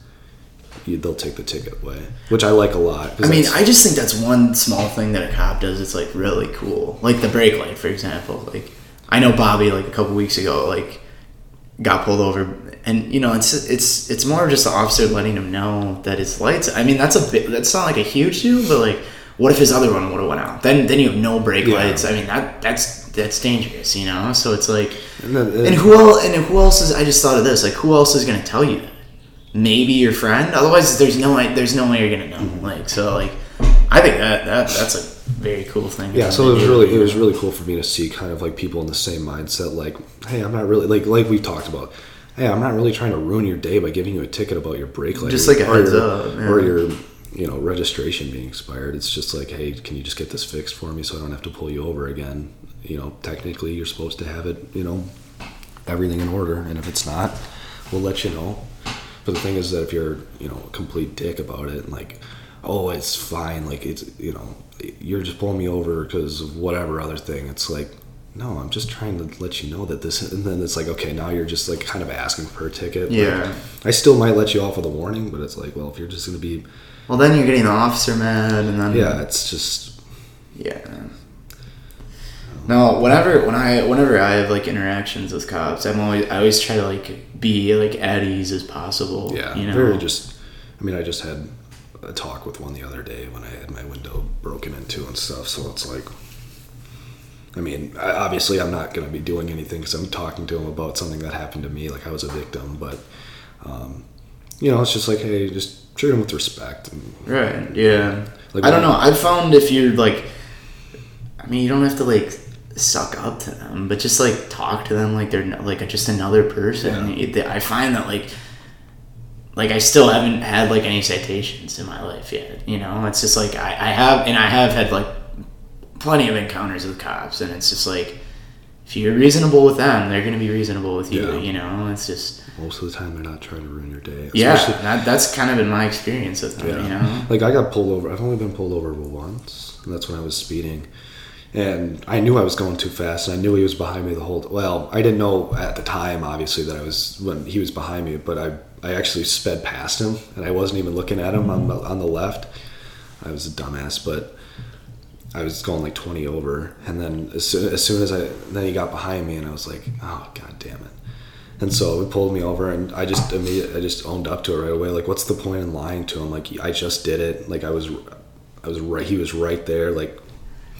you, they'll take the ticket away, which I like a lot. I mean, I just think that's one small thing that a cop does. It's like really cool. Like the brake light, for example. Like I know Bobby, like a couple weeks ago, like got pulled over, and you know, it's it's it's more just the officer letting him know that his lights. I mean, that's a bit. That's not like a huge deal, but like, what if his other one would have went out? Then then you have no brake Yeah. lights. I mean, that that's that's dangerous, you know. So it's like, And then- and who else? And who else is? I just thought of this. Like, who else is gonna tell you that? Maybe your friend. Otherwise, there's no way. There's no way you're gonna know. Mm-hmm. Like, so like, I think that that that's a very cool thing. yeah so it was really it was really cool for me to see kind of like people in the same mindset like hey i'm not really like like we've talked about hey i'm not really trying to ruin your day by giving you a ticket about your brake light Just like a or heads your, up, or your you know registration being expired. It's just like hey can you just get this fixed for me so i don't have to pull you over again? You know technically you're supposed to have it you know everything in order. And if it's not we'll let you know. But the thing is that if you're you know a complete dick about it and like oh it's fine like it's you know you're just pulling me over because of whatever other thing it's like no i'm just trying to let you know that this and then it's like okay now you're just like kind of asking for a ticket Like, Yeah. i still might let you off with a warning but it's like well if you're just gonna be Well, then you're getting the officer mad, and then yeah it's just yeah. No, whenever when I whenever I have like interactions with cops, I'm always I always try to like be like at ease as possible. yeah you know. very just i mean i just had a talk with one the other day when i had my window broken into and stuff so it's like I mean, I, obviously, I'm not going to be doing anything because I'm talking to him about something that happened to me, like I was a victim. But, um, you know, it's just like, hey, just treat him with respect. And, Right. Yeah. Like, I don't know. I've found if you're like, I mean, you don't have to like suck up to them, but just like talk to them like they're like just another person. It- I find that like, like I still haven't had like any citations in my life yet. You know, it's just like I, I have, and I have had like plenty of encounters with cops, and it's just like. If you're reasonable with them, they're gonna be reasonable with you. Yeah. You know, it's just most of the time, they're not trying to ruin your day. yeah. That, that's kind of been my experience with them. Yeah. You know, Like I got pulled over. I've only been pulled over once, and that's when I was speeding. And I knew I was going too fast, and I knew he was behind me the whole. Well, I didn't know at the time, obviously, that I was when he was behind me. But I, I actually sped past him, and I wasn't even looking at him on the on the left. I was a dumbass, but I was going like 20 over, and then as soon, as soon as I then he got behind me, and I was like, oh god damn it. And so he pulled me over, and I just immediately, I just owned up to it right away. Like, what's the point in lying to him? Like, I just did it. Like, I was, I was right. He was right there. Like,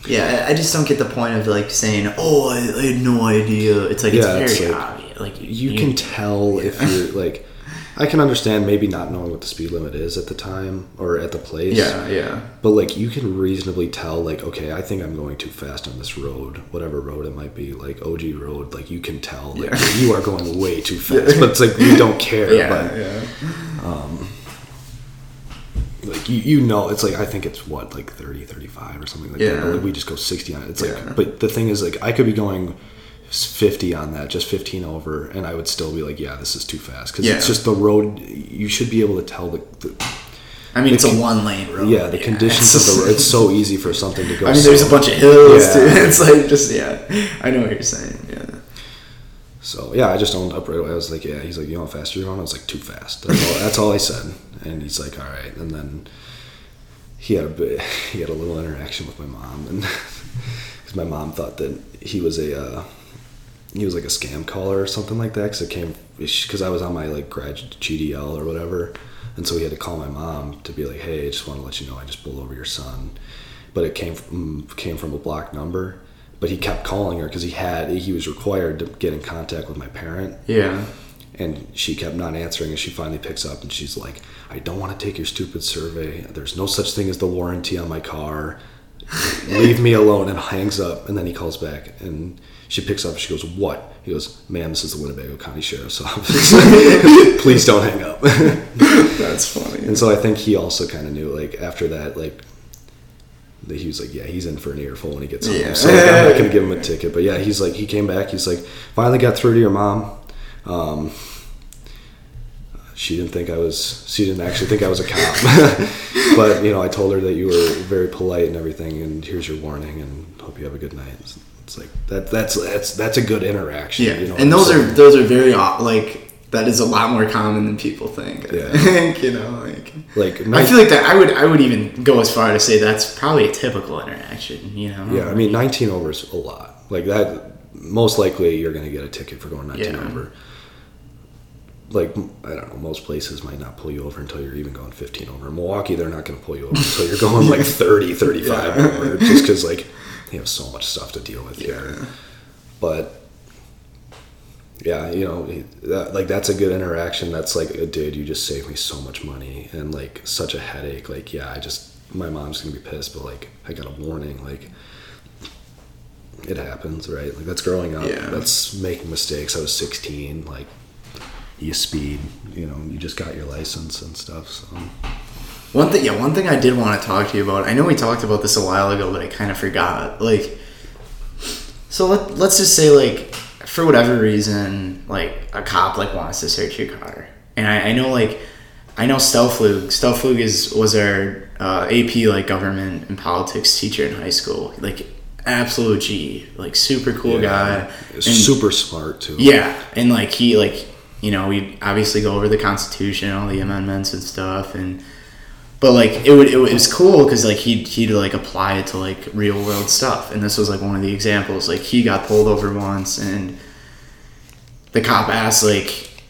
Yeah, I just don't get the point of like saying, "Oh, I, I had no idea." It's like Yeah, it's it's very like, obvious. Like you can tell if you're like, I can understand maybe not knowing what the speed limit is at the time or at the place. Yeah, yeah, But like, you can reasonably tell. Like, okay, I think I'm going too fast on this road, whatever road it might be, like OG road. Like, you can tell. Like, Yeah. you are going way too fast. But it's like you don't care. yeah, But yeah. Um, like you, you know it's like i think it's what like 30 35 or something like Yeah. that like we just go 60 on it it's Yeah. like but the thing is like i could be going 50 on that just 15 over and i would still be like yeah this is too fast because Yeah. it's just the road you should be able to tell the, the I mean, it's con- a one lane road. yeah the conditions of the road it's so easy for something to go I mean, there's so- a bunch of hills Yeah. too. It's like just yeah. I know what you're saying. Yeah. So yeah, I just owned up right away. I was like, yeah. He's like, you know how fast you're going? I was like, too fast. That's all, that's all I said. And he's like, all right. And then he had a bit, he had a little interaction with my mom, and because my mom thought that he was a uh, he was like a scam caller or something like that. Because it came because I was on my like grad GDL or whatever, and so he had to call my mom to be like, hey, I just want to let you know I just pulled over your son. But it came from came from a blocked number. But he kept calling her because he had he was required to get in contact with my parent Yeah. and she kept not answering and she finally picks up and she's like i don't want to take your stupid survey there's no such thing as the warranty on my car leave me alone, and hangs up. And then he calls back, and she picks up. She goes, "What?" He goes, "Ma'am, this is the Winnebago County Sheriff's Office. Please don't hang up." That's funny. and so I think he also kind of knew, like after that, like that he was like, yeah, he's in for an earful when he gets home. Yeah. So like, I'm not gonna give him a ticket, but yeah, he's like, he came back. He's like, finally got through to your mom. Um, she didn't think I was. She didn't actually think I was a cop, but you know, I told her that you were very polite and everything, and here's your warning, and hope you have a good night. It's, like that. That's that's that's a good interaction. Yeah, you know and those are those are very like that is a lot more common than people think. I Yeah. think you know, like like I feel like that. I would I would even go as far to say that's probably a typical interaction. You know. Yeah, I mean, 19 over is a lot. Like that, most likely you're going to get a ticket for going 19 Yeah. over. Like I don't know, most places might not pull you over until you're even going 15 over. In Milwaukee, they're not going to pull you over until you're going like 30, 35 Yeah. over, just because like they have so much stuff to deal with here. Yeah. But yeah, you know, that, like that's a good interaction. That's like, uh, dude, you just saved me so much money and like such a headache. Like, yeah, I just my mom's gonna be pissed, but like I got a warning. Like, it happens, right? Like that's growing up. Yeah. That's making mistakes. I was 16. Like, you speed. You know, you just got your license and stuff. So One thing, yeah, one thing I did want to talk to you about. I know we talked about this a while ago, but I kind of forgot. Like, so let let's just say like for whatever reason, like a cop like wants to search your car, and I, I know like I know Stelflug. Stelflug is was our uh, AP like government and politics teacher in high school. Like absolute G, like super cool guy. And- super smart too. yeah, and like he like you know we obviously go over the Constitution, all the amendments and stuff, and but like it would it was cool because like he'd he'd like apply it to like real world stuff, and this was like one of the examples. Like he got pulled over once, and the cop asked like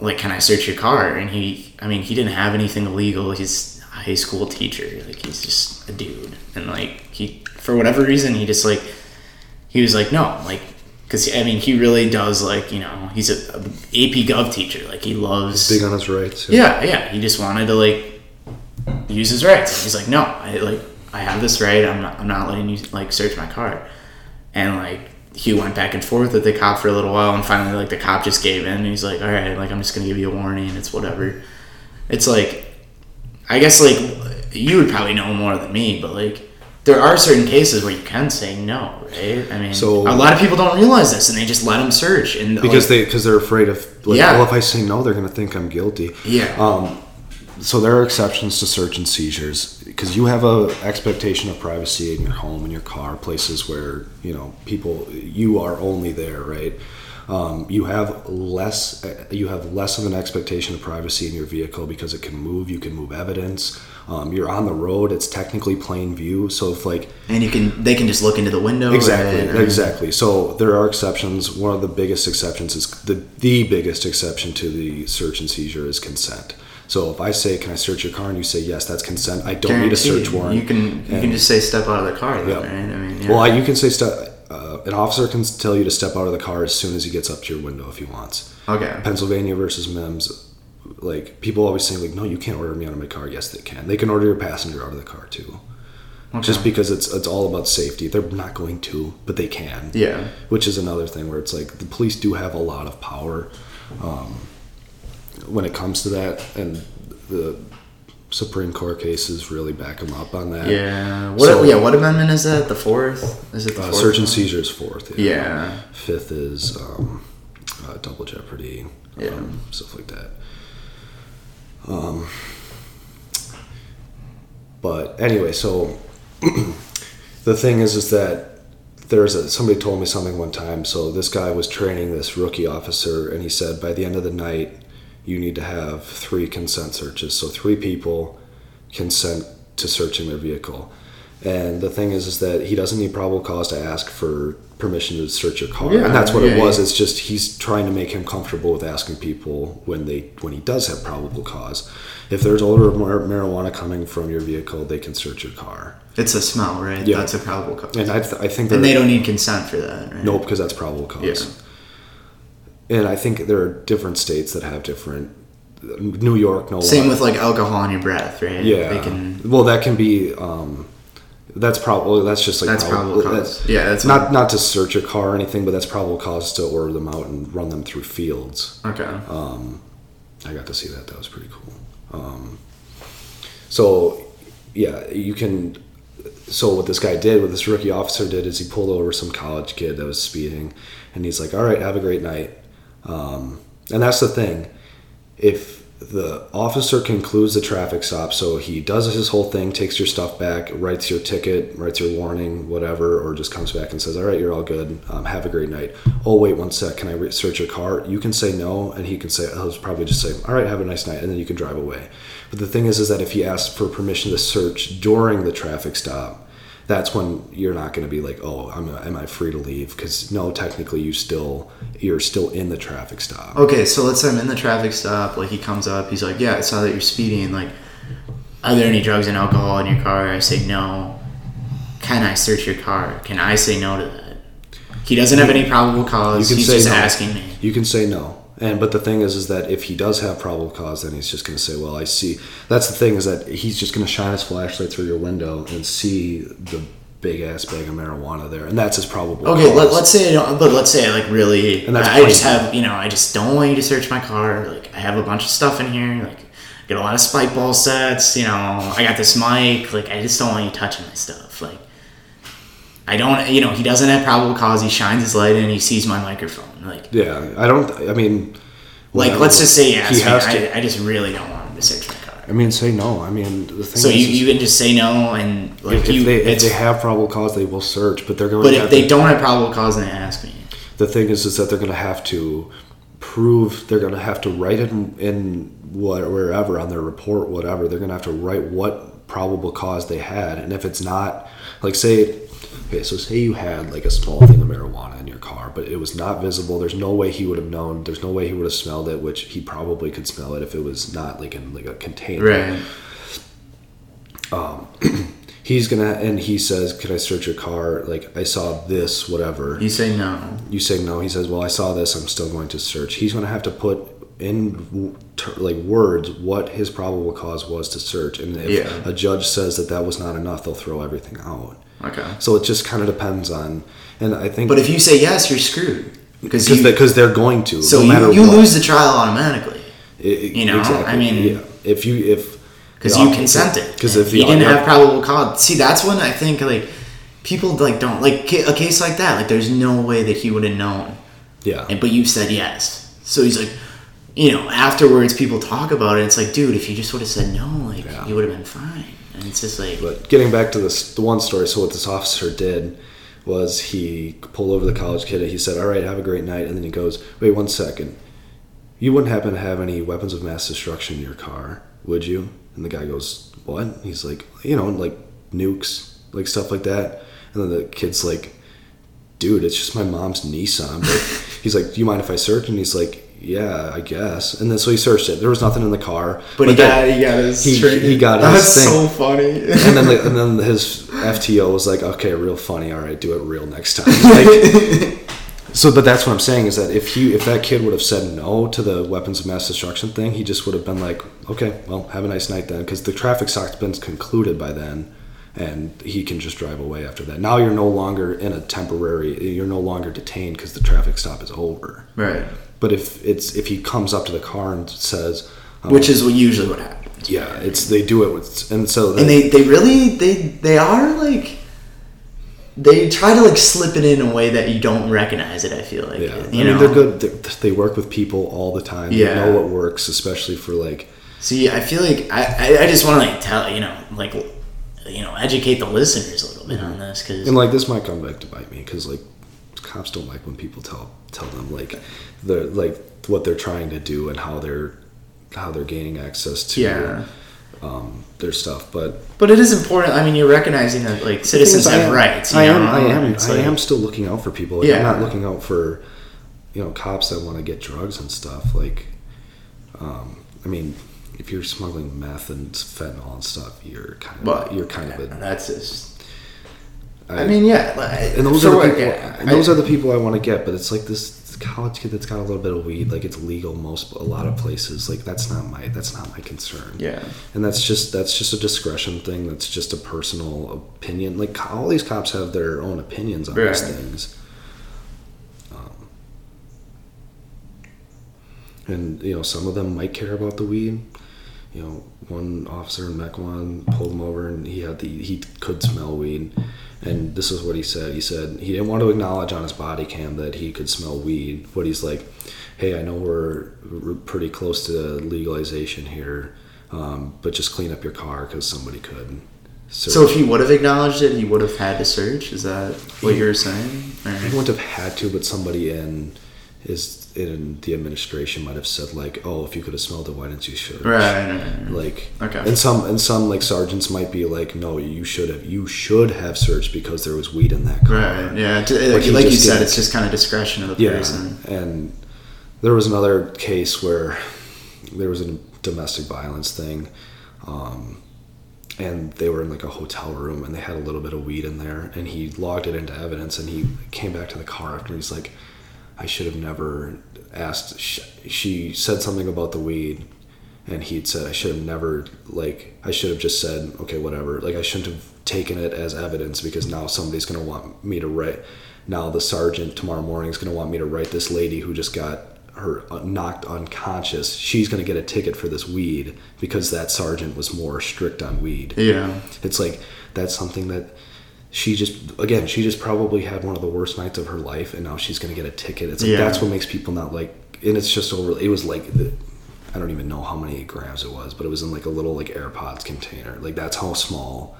like can I search your car, and he I mean he didn't have anything illegal. He's a high school teacher, like he's just a dude, and like he for whatever reason he just like he was like no like because i mean he really does like you know he's a, a ap gov teacher like he loves Big on his rights. yeah yeah he just wanted to like use his rights and he's like no i like i have this right. I'm not i'm not letting you like search my car and like he went back and forth with the cop for a little while and finally like the cop just gave in. And he's like all right like i'm just gonna give you a warning. It's whatever. It's like i guess like you would probably know more than me but like there are certain cases where you can say no right? I mean So- a lot of people don't realize this and they just let them search and because like, they because they're afraid of like Yeah. well if I say no they're gonna think I'm guilty. yeah. Um, so there are exceptions to search and seizures because you have a expectation of privacy in your home, in your car, places where you know people you are only there, right? Um, you have less you have less of an expectation of privacy in your vehicle because it can move. You can move evidence. Um, you're on the road. It's technically plain view. So if like and you can they can just look into the window Exactly, right? Exactly. So there are exceptions. One of the biggest exceptions is the the biggest exception to the search and seizure is consent. So if I say, "Can I search your car?" and you say, "Yes," that's consent. I don't need a search warrant. you can you can just say step out of the car then, Yeah. right i mean yeah. Well, you can say step. Uh, an officer can tell you to step out of the car as soon as he gets up to your window if he wants. okay Pennsylvania versus Mimms, like people always say, like, no, you can't order me out of my car. Yes, they can. They can order your passenger out of the car too. okay. Just because it's it's all about safety. They're not going to, but they can. yeah which is another thing where it's like the police do have a lot of power um, when it comes to that, and the Supreme Court cases really back them up on that. yeah what So- yeah what amendment is that the fourth is it the Uh, fourth search and seizure is fourth. yeah Fifth is um, uh, double jeopardy. Yeah. Um, stuff like that. Um, but anyway, so the thing is, is that there's a somebody told me something one time. So this guy was training this rookie officer, and he said by the end of the night, you need to have three consent searches. So three people consent to searching their vehicle. And the thing is, is that he doesn't need probable cause to ask for permission to search your car, Yeah, and that's what it was. yeah. It's just he's trying to make him comfortable with asking people when they when he does have probable cause. If there's odor of mar- marijuana coming from your vehicle, they can search your car. it's a smell right Yeah. that's a probable cause And I, th- I think and they don't need consent for that right no, because that's probable cause. And I think there are different states that have different. New York, no. same law- with like alcohol in your breath right yeah. can Well, that can be um, That's probably that's just like That's probable cause. that's- Yeah, that's not not to search a car or anything, but that's probable cause to order them out and run them through fields. Okay. Um, I got to see that. That was pretty cool. Um, so, yeah, you can. So what this guy did, what this rookie officer did, is he pulled over some college kid that was speeding, and he's like, "All right, have a great night." Um, and that's the thing. If the officer concludes the traffic stop, so he does his whole thing, takes your stuff back, writes your ticket, writes your warning, whatever, or just comes back and says, "All right, you're all good. Um, have a great night." Oh, wait one sec. Can I re- search your car? You can say no, and he can say he'll probably just say, "All right, have a nice night," and then you can drive away. But the thing is, is that if he asks for permission to search during the traffic stop, that's when you're not going to be like, "Oh, I'm, am I free to leave?" Because no, technically, you still you're still in the traffic stop. Okay, so let's say I'm in the traffic stop. Like he comes up, he's like, "Yeah, I saw that you're speeding. Like, are there any drugs and alcohol in your car?" I say no. Can I search your car? Can I say no to that? He doesn't have any probable cause. You can He's say just no. asking me. You can say no. And but the thing is, is that if he does have probable cause, then he's just going to say, "Well, I see." That's the thing is that he's just going to shine his flashlight through your window and see the big ass bag of marijuana there, and that's his probable. Okay, let, cause. let's say I don't, but let's say I like really, And that's I just have, you know, I just don't want you to search my car. Like, I have a bunch of stuff in here. Like, I got a lot of spike ball sets. You know, I got this mic. Like, I just don't want you touching my stuff. Like, I don't, you know, he doesn't have probable cause. He shines his light and he sees my microphone. Like, Yeah, I don't. I mean, like well, let's just say yes. he me. has to. I, I just really don't want him to search my car. I mean, say no. I mean, the thing So is, you, you can just say no and like if, you. if they if they have probable cause, they will search, but they're going. but if they to- don't have probable cause, then ask me. the thing is is that they're going to have to prove they're going to have to write it in, in what wherever on their report whatever they're going to have to write what probable cause they had and if it's not like say okay so say you had like a small thing of marijuana in your car but it was not visible. There's no way he would have known. There's no way he would have smelled it which he probably could smell it if it was not like in like a container. Right. Um, he's gonna and he says "Can i search your car? Like i saw this whatever. You say no. you say no. He says well i saw this. I'm still going to search. He's going to have to put in like words what his probable cause was to search and if Yeah. a judge says that that was not enough they'll throw everything out Okay. so it just kind of depends on and i think But if you say yes, you're screwed because because they, they're going to so no you, matter you lose the trial automatically I- I- you know, exactly. I mean- yeah. if you if because you consented. because if you didn't have probable cause, see that's when I think like people like don't like a case like that. Like there's no way that he would have known, yeah and but you said yes. So he's like, you know, afterwards people talk about it. It's like, dude, if you just would have said no, like Yeah. you would have been fine. And it's just like, But getting back to this, the one story. So what this officer did was he pulled over the college kid. and He said, "All right, have a great night." And then he goes, "Wait one second. You wouldn't happen to have any weapons of mass destruction in your car, would you?" And the guy goes, "What?" He's like, "You know, like nukes, like stuff like that." And then the kid's like, "Dude, it's just my mom's Nissan." But he's like, "Do you mind if I search?" And he's like. Yeah, I guess. And then so he searched it. There was nothing in the car. but, he got he got his he- trigger. he got his That's thing. so funny. and then the, and then his FTO was like, okay, real funny. All right, do it real next time. Like, so, but that's what I'm saying is that if he if that kid would have said no to the weapons of mass destruction thing, he just would have been like, okay, well, have a nice night then, because the traffic stop's been concluded by then, and he can just drive away after that. Now you're no longer in a temporary. You're no longer detained because the traffic stop is over. right. But if it's if he comes up to the car and says, um, Which is what usually what happens. yeah, it's they do it with, and so and they they really they they are like they try to like slip it in a way that you don't recognize it. I feel like Yeah, you I know mean they're good. They, they work with people all the time. They Yeah. know what works, especially for like. See, I feel like I I, I just want to like tell you know like you know educate the listeners a little bit on this because And like this might come back to bite me because like cops don't like when people tell tell them like the like what they're trying to do and how they're how they're gaining access to yeah. um, their stuff. But But it is important. I mean, you're recognizing that like citizens have am- rights. You I know? am. I am. I am still looking out for people. Like, Yeah. I'm not looking out for you know cops that want to get drugs and stuff. Like, um, I mean, if you're smuggling meth and fentanyl and stuff, you're kind of Well, you're kind of a That's just. I, I mean, yeah. and those for are the people. and those I- are the people I want to get. But it's like this college kid that's got a little bit of weed, like it's legal most a lot of places. Like that's not my that's not my concern. Yeah. And that's just that's just a discretion thing. That's just a personal opinion. Like all these cops have their own opinions on these things. Um, and you know, some of them might care about the weed. You know, one officer in Mequon pulled him over, and he had the he could smell weed. And this is what he said. He said he didn't want to acknowledge on his body cam that he could smell weed, but he's like, "Hey, I know we're, we're pretty close to legalization here, um, but just clean up your car because somebody could." So if he would have acknowledged it, he would have had to search. Is that what you were saying? Or- He wouldn't have had to, but somebody in is in the administration might have said like, "Oh, if you could have smelled it, why didn't you search?" Right. right, right, right. Like, Okay. and some and some like sergeants might be like, "No, you should have you should have searched because there was weed in that car." Right. Yeah. t- Like, like you said, didn't. it's just kind of discretion of the Yeah, person. and there was another case where there was a domestic violence thing, um, and they were in like a hotel room and they had a little bit of weed in there, and he logged it into evidence, and he came back to the car after and he's like, "I should have never asked." She, said something about the weed. And he'd said, I should have never, like, I should have just said, okay, whatever. Like, I shouldn't have taken it as evidence because now somebody's going to want me to write. Now the sergeant tomorrow morning is going to want me to write this lady who just got her uh, knocked unconscious. She's going to get a ticket for this weed because that sergeant was more strict on weed. Yeah. It's like that's something that she just again she just probably had one of the worst nights of her life and now she's going to get a ticket. It's like Yeah. that's what makes people not like and it's just over it was like the, I don't even know how many grams it was, but it was in like a little like AirPods container. Like that's how small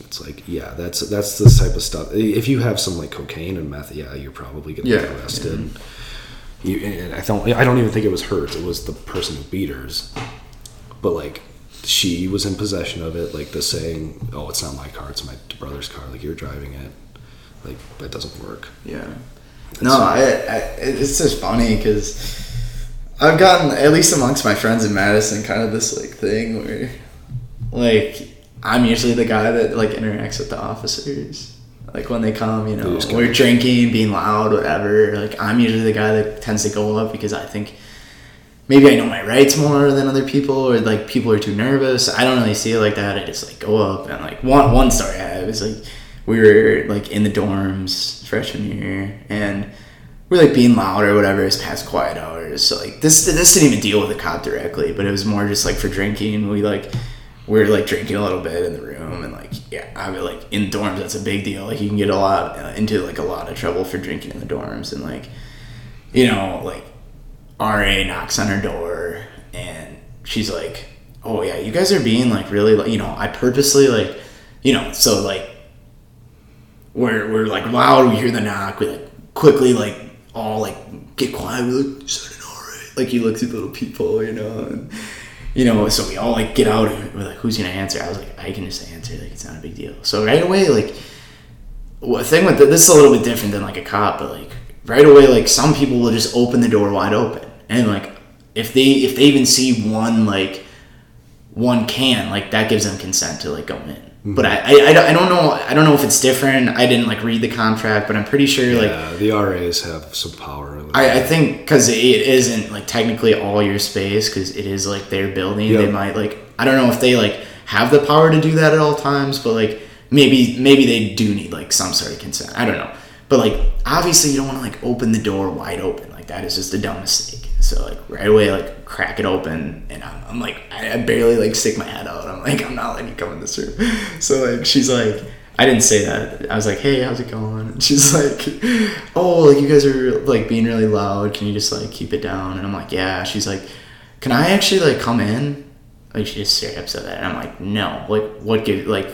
it's like yeah, that's that's the type of stuff. If you have some like cocaine and meth, yeah, you're probably gonna Yeah, get arrested. You, and I don't. I don't even think it was hers. It was the person who beat hers. But like, she was in possession of it. Like the saying, "Oh, it's not my car. It's my brother's car. Like you're driving it." Like that doesn't work. Yeah. No, I, I, it's just funny because I've gotten, at least amongst my friends in Madison, kind of this like thing where, like, I'm usually the guy that like interacts with the officers. Like when they come, you know, we're drinking, being loud, whatever. Like I'm usually the guy that tends to go up because I think maybe I know my rights more than other people, or like people are too nervous. I don't really see it like that. I just like go up and like one one story I have is like we were like in the dorms freshman year and we're like being loud or whatever. It's past quiet hours, so like this this didn't even deal with the cop directly, but it was more just like for drinking. We like we are like drinking a little bit in the room and like yeah, I mean like in dorms that's a big deal. Like you can get a lot uh, into like a lot of trouble for drinking in the dorms and like you know like RA knocks on her door and she's like, "Oh yeah, you guys are being like really, like, you know, I purposely like, you know, so like we're we're like loud, we hear the knock, we like quickly like all like get quiet, we like is that an RA? Like you look through little people, you know, and you know, so we all like get out and we're like, who's gonna answer? I was like, I can just answer, like it's not a big deal. So right away, like well, thing with the, this is a little bit different than like a cop, but like right away, like some people will just open the door wide open, and like if they if they even see one like one can, like that gives them consent to like go in. Mm-hmm. But I, I, I don't- know I don't know if it's different. I didn't like read the contract, but I'm pretty sure like the RAs have some power. I, I think because it isn't like technically all your space because it is like their building. They might like I don't know if they like have the power to do that at all times, but like maybe maybe they do need like some sort of consent. I don't know, but like obviously you don't want to like open the door wide open. Like that is just a dumb mistake. So like right away like crack it open and I'm, I'm like I, barely like stick my head out. I'm like I'm not letting you come in this room. So like she's like I didn't say that. I was like, "Hey, how's it going?" And she's like, "Oh, like you guys are like being really loud. Can you just like keep it down?" And I'm like, "Yeah." She's like, "Can I actually like come in?" Like she just straight up said that, and I'm like, "No." Like, what give like?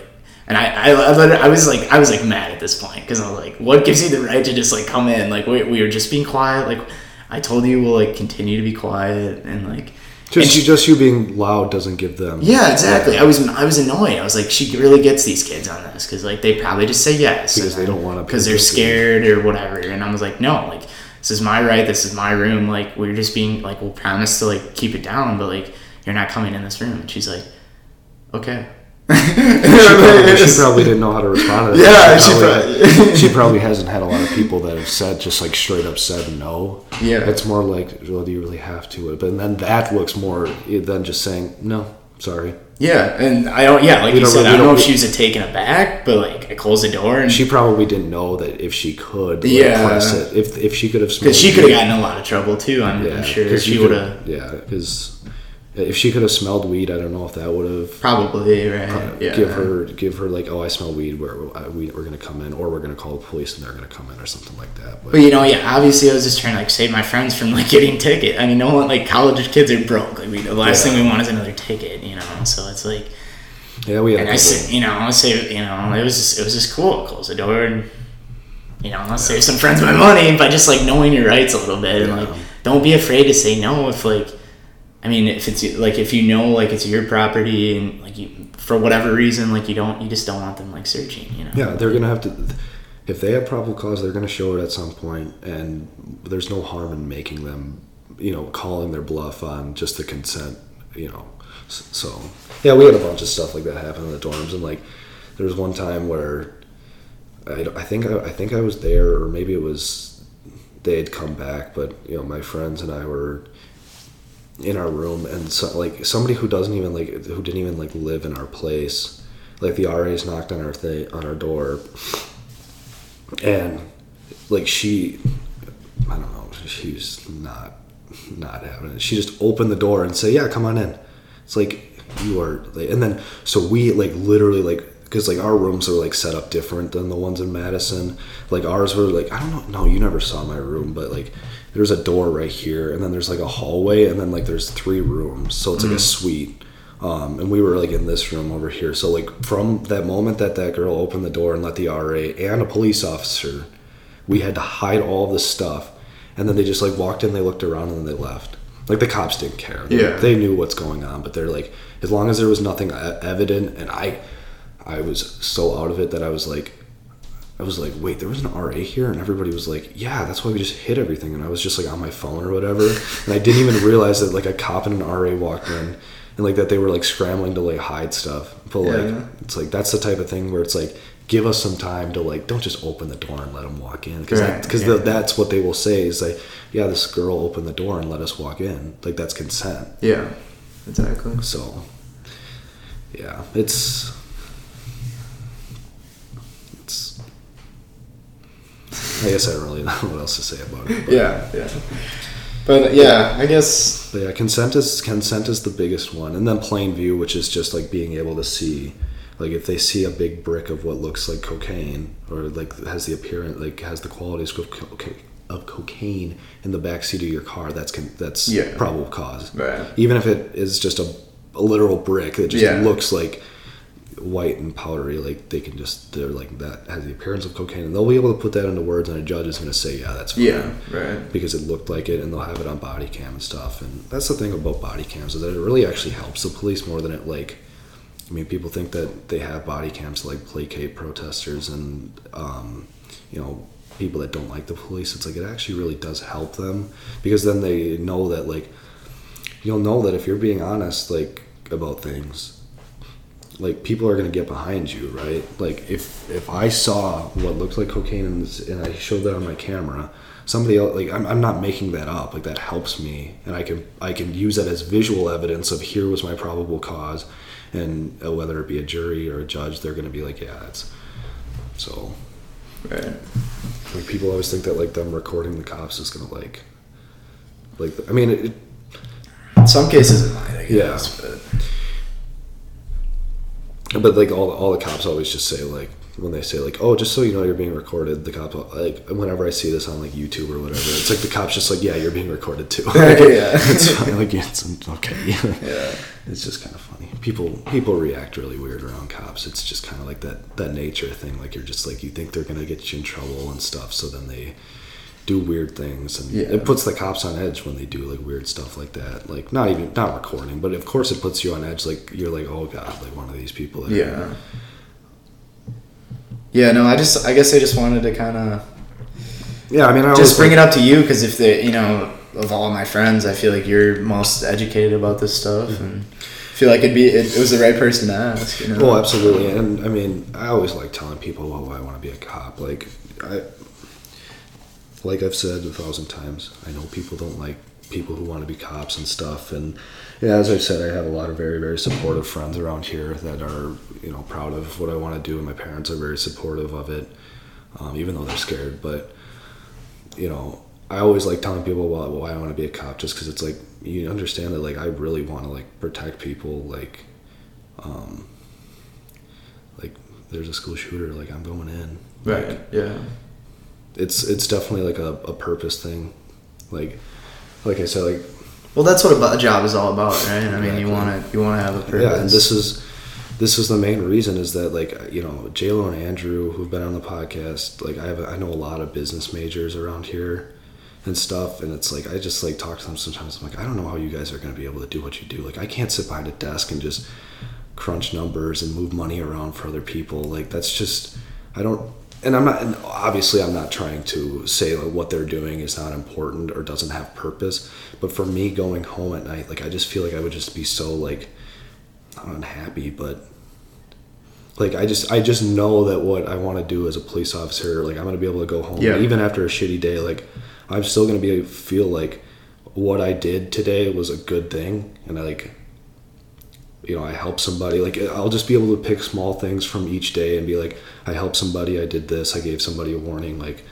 And I, I, I, I was like, I was like mad at this point because I was like, "What gives you the right to just like come in?" Like we, we were just being quiet. Like I told you, we'll like continue to be quiet and like. and just she- just you being loud doesn't give them. yeah, exactly. I was I was annoyed. I was like, she really gets these kids on this because like they probably just say yes Because they don't wanna because they're scared or whatever. And I was like, no, like this is my right. This is my room. Like we're just being like we'll promise to like keep it down, but like you're not coming in this room. And she's like, okay. She, probably, she probably didn't know how to respond to Yeah, that. she probably- she probably hasn't had a lot of people that have said just like straight up said no. Yeah. it's more like, well, do you really have to? But then that looks more eh, than just saying no, sorry. Yeah, and I don't. Yeah, like We you said, really- I don't know if she was taken aback, but like I closed the door and She probably didn't know that if she could, like, Yeah. it, if if she could have, because she could have gotten in a lot of trouble too. I'm, I'm sure she would have Yeah, because if she could have smelled weed, I don't know if that would have probably right. Yeah, give her give her like, oh, I smell weed. We're uh, we, we're gonna come in, or we're gonna call the police and they're gonna come in, or something like that. But But you know, yeah, obviously I was just trying to like save my friends from like getting ticket. I mean, no one like college kids are broke. Like we, the last Yeah. thing we want is another ticket, you know. So it's like, yeah, we had. and I said, you know, I say, you know, it was just, it was just cool. Close the door and you know, let's save some friends my money by just like knowing your rights a little bit and like don't be afraid to say no if like. I mean, if it's like if you know like it's your property and like you for whatever reason like you don't you just don't want them like searching, you know. Yeah, they're gonna have to. If they have probable cause, they're gonna show it at some point, and there's no harm in making them, you know, calling their bluff on just the consent, you know. So yeah, we had a bunch of stuff like that happen in the dorms, and like there was one time where I, I think I, I think I was there, or maybe it was they had come back, but you know, my friends and I were in our room and so, like somebody who doesn't even like who didn't even like live in our place. Like the RAs knocked on our thing on our door. And like she I don't know she was not not having it. She just opened the door and say yeah come on in. It's like you are like, and then so we like literally like because like our rooms are like set up different than the ones in Madison. Like ours were like I don't know no you never saw my room but like there's a door right here and then there's like a hallway and then like there's three rooms. So it's like a suite. Um, and we were like in this room over here. So like from that moment that that girl opened the door and let the ra and a police officer we had to hide all of this stuff. And then they just like walked in they looked around and then they left. Like the cops didn't care. They- Yeah. they knew what's going on but they're like as long as there was nothing evident and i i was so out of it that i was like I was like, wait, there was an RA here, and everybody was like, yeah, that's why we just hit everything, and I was just like on my phone or whatever, and I didn't even realize that like a cop and an RA walked in, and like that they were like scrambling to like hide stuff, but like Yeah. it's like that's the type of thing where it's like give us some time to like don't just open the door and let them walk in. Because Right, because yeah. that's what they will say is like yeah this girl opened the door and let us walk in. Like that's consent. Yeah, exactly. so yeah it's I guess I don't really know what else to say about it. But, Yeah, yeah. But yeah, I guess yeah, consent is consent is the biggest one, and then plain view, which is just like being able to see, like if they see a big brick of what looks like cocaine or like has the appearance, like has the qualities of, co- of cocaine in the back seat of your car, that's con- that's Yeah. probable cause. Right. Even if it is just a, a literal brick that just Yeah. looks like white and powdery, like they can just they're like that has the appearance of cocaine, and they'll be able to put that into words, and a judge is going to say, yeah, that's fine yeah, right. because it looked like it and they'll have it on body cam and stuff and that's the thing about body cams is that it really actually helps the police more than it like i mean people think that they have body cams to like placate protesters and um, you know people that don't like the police it's like it actually really does help them because then they know that like you'll know that if you're being honest like about things like people are going to get behind you right like if if i saw what looked like cocaine and, and i showed that on my camera somebody else like I'm, I'm not making that up like that helps me and i can i can use that as visual evidence of here was my probable cause and uh, whether it be a jury or a judge they're going to be like yeah that's so Right. like people always think that like them recording the cops is going to like like i mean it, In some cases it might, I Yeah. But But like all, all the cops always just say like when they say like oh just so you know you're being recorded the cop like whenever I see this on like YouTube or whatever it's like the cops just like yeah you're being recorded too. Yeah. it's fine like it's okay. Yeah. it's just kind of funny. People people react really weird around cops. It's just kind of like that that nature thing. Like you're just like you think they're gonna get you in trouble and stuff so then they do weird things and Yeah. it puts the cops on edge when they do like weird stuff like that like not even not recording but of course it puts you on edge like you're like oh god like one of these people that Yeah. Yeah, no, I just, I guess I just wanted to kind of yeah i mean i just bring think- it up to you because if they, you know, of all my friends, I feel like you're most educated about this stuff, mm-hmm. and feel like it'd be it, it was the right person to ask. You know? Oh, absolutely. And I mean, I always like telling people why I want to be a cop. Like, I, like I've said a thousand times, I know people don't like people who want to be cops and stuff. And yeah, as I said, I have a lot of very, very supportive friends around here that are, you know, proud of what I want to do, and my parents are very supportive of it, um, even though they're scared. But you know, I always like telling people why I want to be a cop, just because it's like you understand that like I really want to like protect people, like, um, like there's a school shooter, like I'm going in, right? Like, yeah. It's it's definitely like a, a purpose thing, like, like I said, like Well, that's what a job is all about, right? I mean, you want to you want to have a purpose. Yeah, and this is this is the main reason is that like you know JLo and Andrew who've been on the podcast like I have I know a lot of business majors around here and stuff and it's like I just like talk to them sometimes. I'm like I don't know how you guys are going to be able to do what you do. Like I can't sit behind a desk and just crunch numbers and move money around for other people. Like that's just I don't and I'm not and obviously I'm not trying to say like what they're doing is not important or doesn't have purpose but for me going home at night like I just feel like I would just be so like not unhappy, but like I just I just know that what I want to do as a police officer, like I'm gonna be able to go home, Yeah. even after a shitty day. Like I'm still gonna be feel like what I did today was a good thing, and I like you know I help somebody. Like I'll just be able to pick small things from each day and be like I helped somebody, I did this, I gave somebody a warning, like.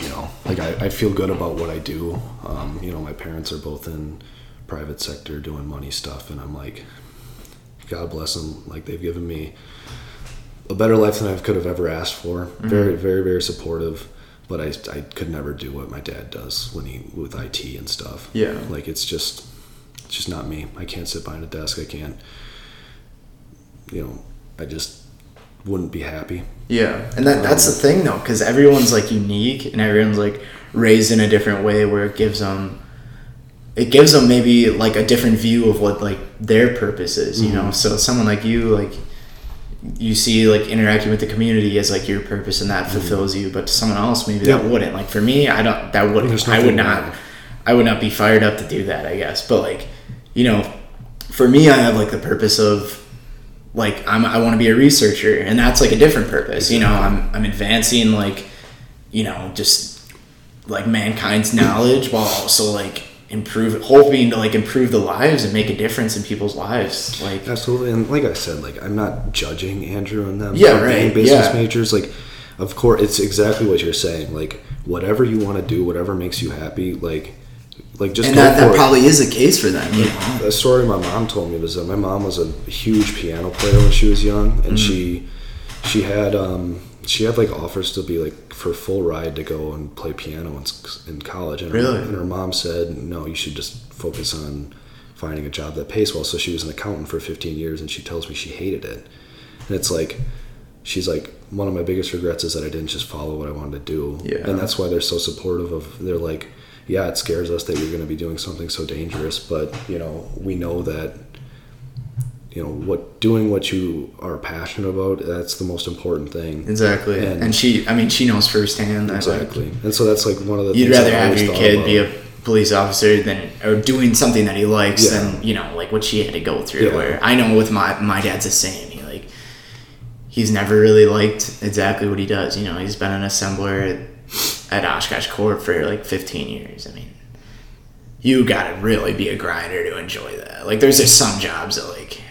You know, like I, I feel good about what I do. Um, you know, my parents are both in private sector doing money stuff and i'm like god bless them like they've given me a better life than i could have ever asked for very very very supportive but I, I could never do what my dad does when he with it and stuff Yeah. like it's just just not me i can't sit behind a desk i can't you know i just wouldn't be happy Yeah, and that that's the um, thing though, because everyone's like unique and everyone's like raised in a different way where it gives them, it gives them maybe like a different view of what like their purpose is, you know. Mm-hmm. So someone like you, like you see like interacting with the community as like your purpose and that mm-hmm. fulfills you, but to someone else maybe that wouldn't. Like for me, I don't. That wouldn't I would not. wrong. I would not be fired up to do that. I guess, but like you know, for me, I have like the purpose of like I'm, I want to be a researcher, and that's like a different purpose. You know, I'm I'm advancing like you know just like mankind's knowledge while also like improve hoping to like improve the lives and make a difference in people's lives. Like Absolutely, and like I said, like I'm not judging Andrew and them. Yeah, for being Business yeah. majors, like, of course, it's exactly what you're saying. Like, whatever you want to do, whatever makes you happy, like, like just and that, that probably is the case for them. Know? a story my mom told me was that my mom was a huge piano player when she was young, Mm-hmm. and she she had um she had like offers to be like for full ride to go and play piano in, in college, and Really? her, and her mom said no, you should just focus on finding a job that pays well. So she was an accountant for 15 years, and she tells me she hated it, and it's like she's like one of my biggest regrets is that I didn't just follow what I wanted to do, Yeah. and that's why they're so supportive of. They're like. Yeah, it scares us that you're going to be doing something so dangerous, but you know we know that you know what doing what you are passionate about that's the most important thing Exactly. And- And, she, I mean, she knows firsthand that like, exactly and so that's like one of the you'd rather I've your kid be a police officer than or doing something that he likes Yeah. than you know like what she had to go through. Yeah. Where I know with my my dad's the same. He like he's never really liked exactly what he does. You know, he's been an assembler at, Oshkosh Corp for like 15 years. I mean, you gotta really be a grinder to enjoy that. Like, there's just some jobs that like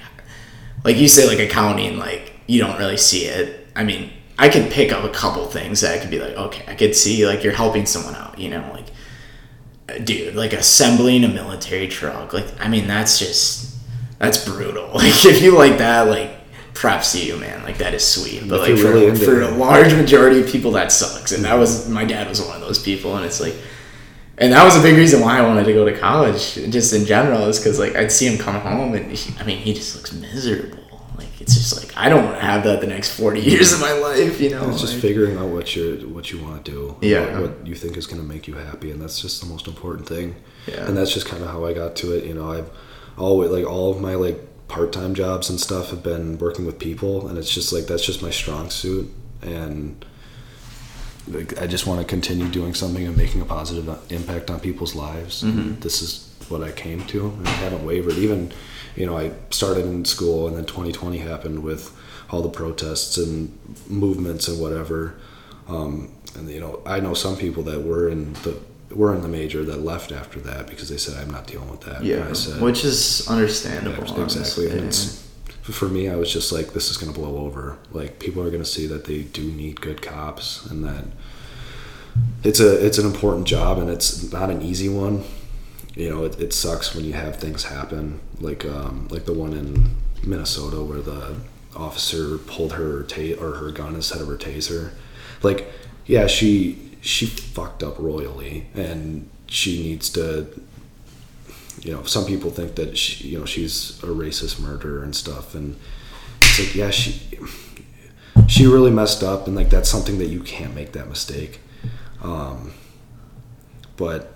like you say like accounting like you don't really see it i mean i could pick up a couple things that i could be like okay i could see like you're helping someone out you know like uh, dude like assembling a military truck like i mean that's just that's brutal like if you like that like props to you man like that is sweet but If like for, really for a large majority of people that sucks and that was my dad was one of those people and it's like and that was a big reason why I wanted to go to college, just in general, is because like I'd see him come home, and he, I mean, he just looks miserable. Like it's just like I don't want to have that the next forty years of my life, you know. it's just like- figuring out what you what you want to do Yeah. what, what you think is going to make you happy and that's just the most important thing Yeah. and that's just kind of how i got to it you know i've always like all of my like part-time jobs and stuff have been working with people and it's just like that's just my strong suit and like, I just want to continue doing something and making a positive impact on people's lives. Mm-hmm. And this is what I came to, and I haven't wavered. Even, you know, I started in school, and then 2020 happened with all the protests and movements and whatever. Um, and you know, I know some people that were in the were in the major that left after that because they said I'm not dealing with that. Yeah, said, which is understandable. yeah, exactly. And it's, for me, I was just like, this is going to blow over. Like people are going to see that they do need good cops, and that it's a it's an important job, and it's not an easy one. You know, it, it sucks when you have things happen like um, like the one in Minnesota where the officer pulled her ta- or her gun instead of her taser. Like, yeah, she she fucked up royally, and she needs to you know, some people think that she, you know, she's a racist murderer and stuff, and it's like, yeah, she, she really messed up, and like that's something that you can't make that mistake. Um, but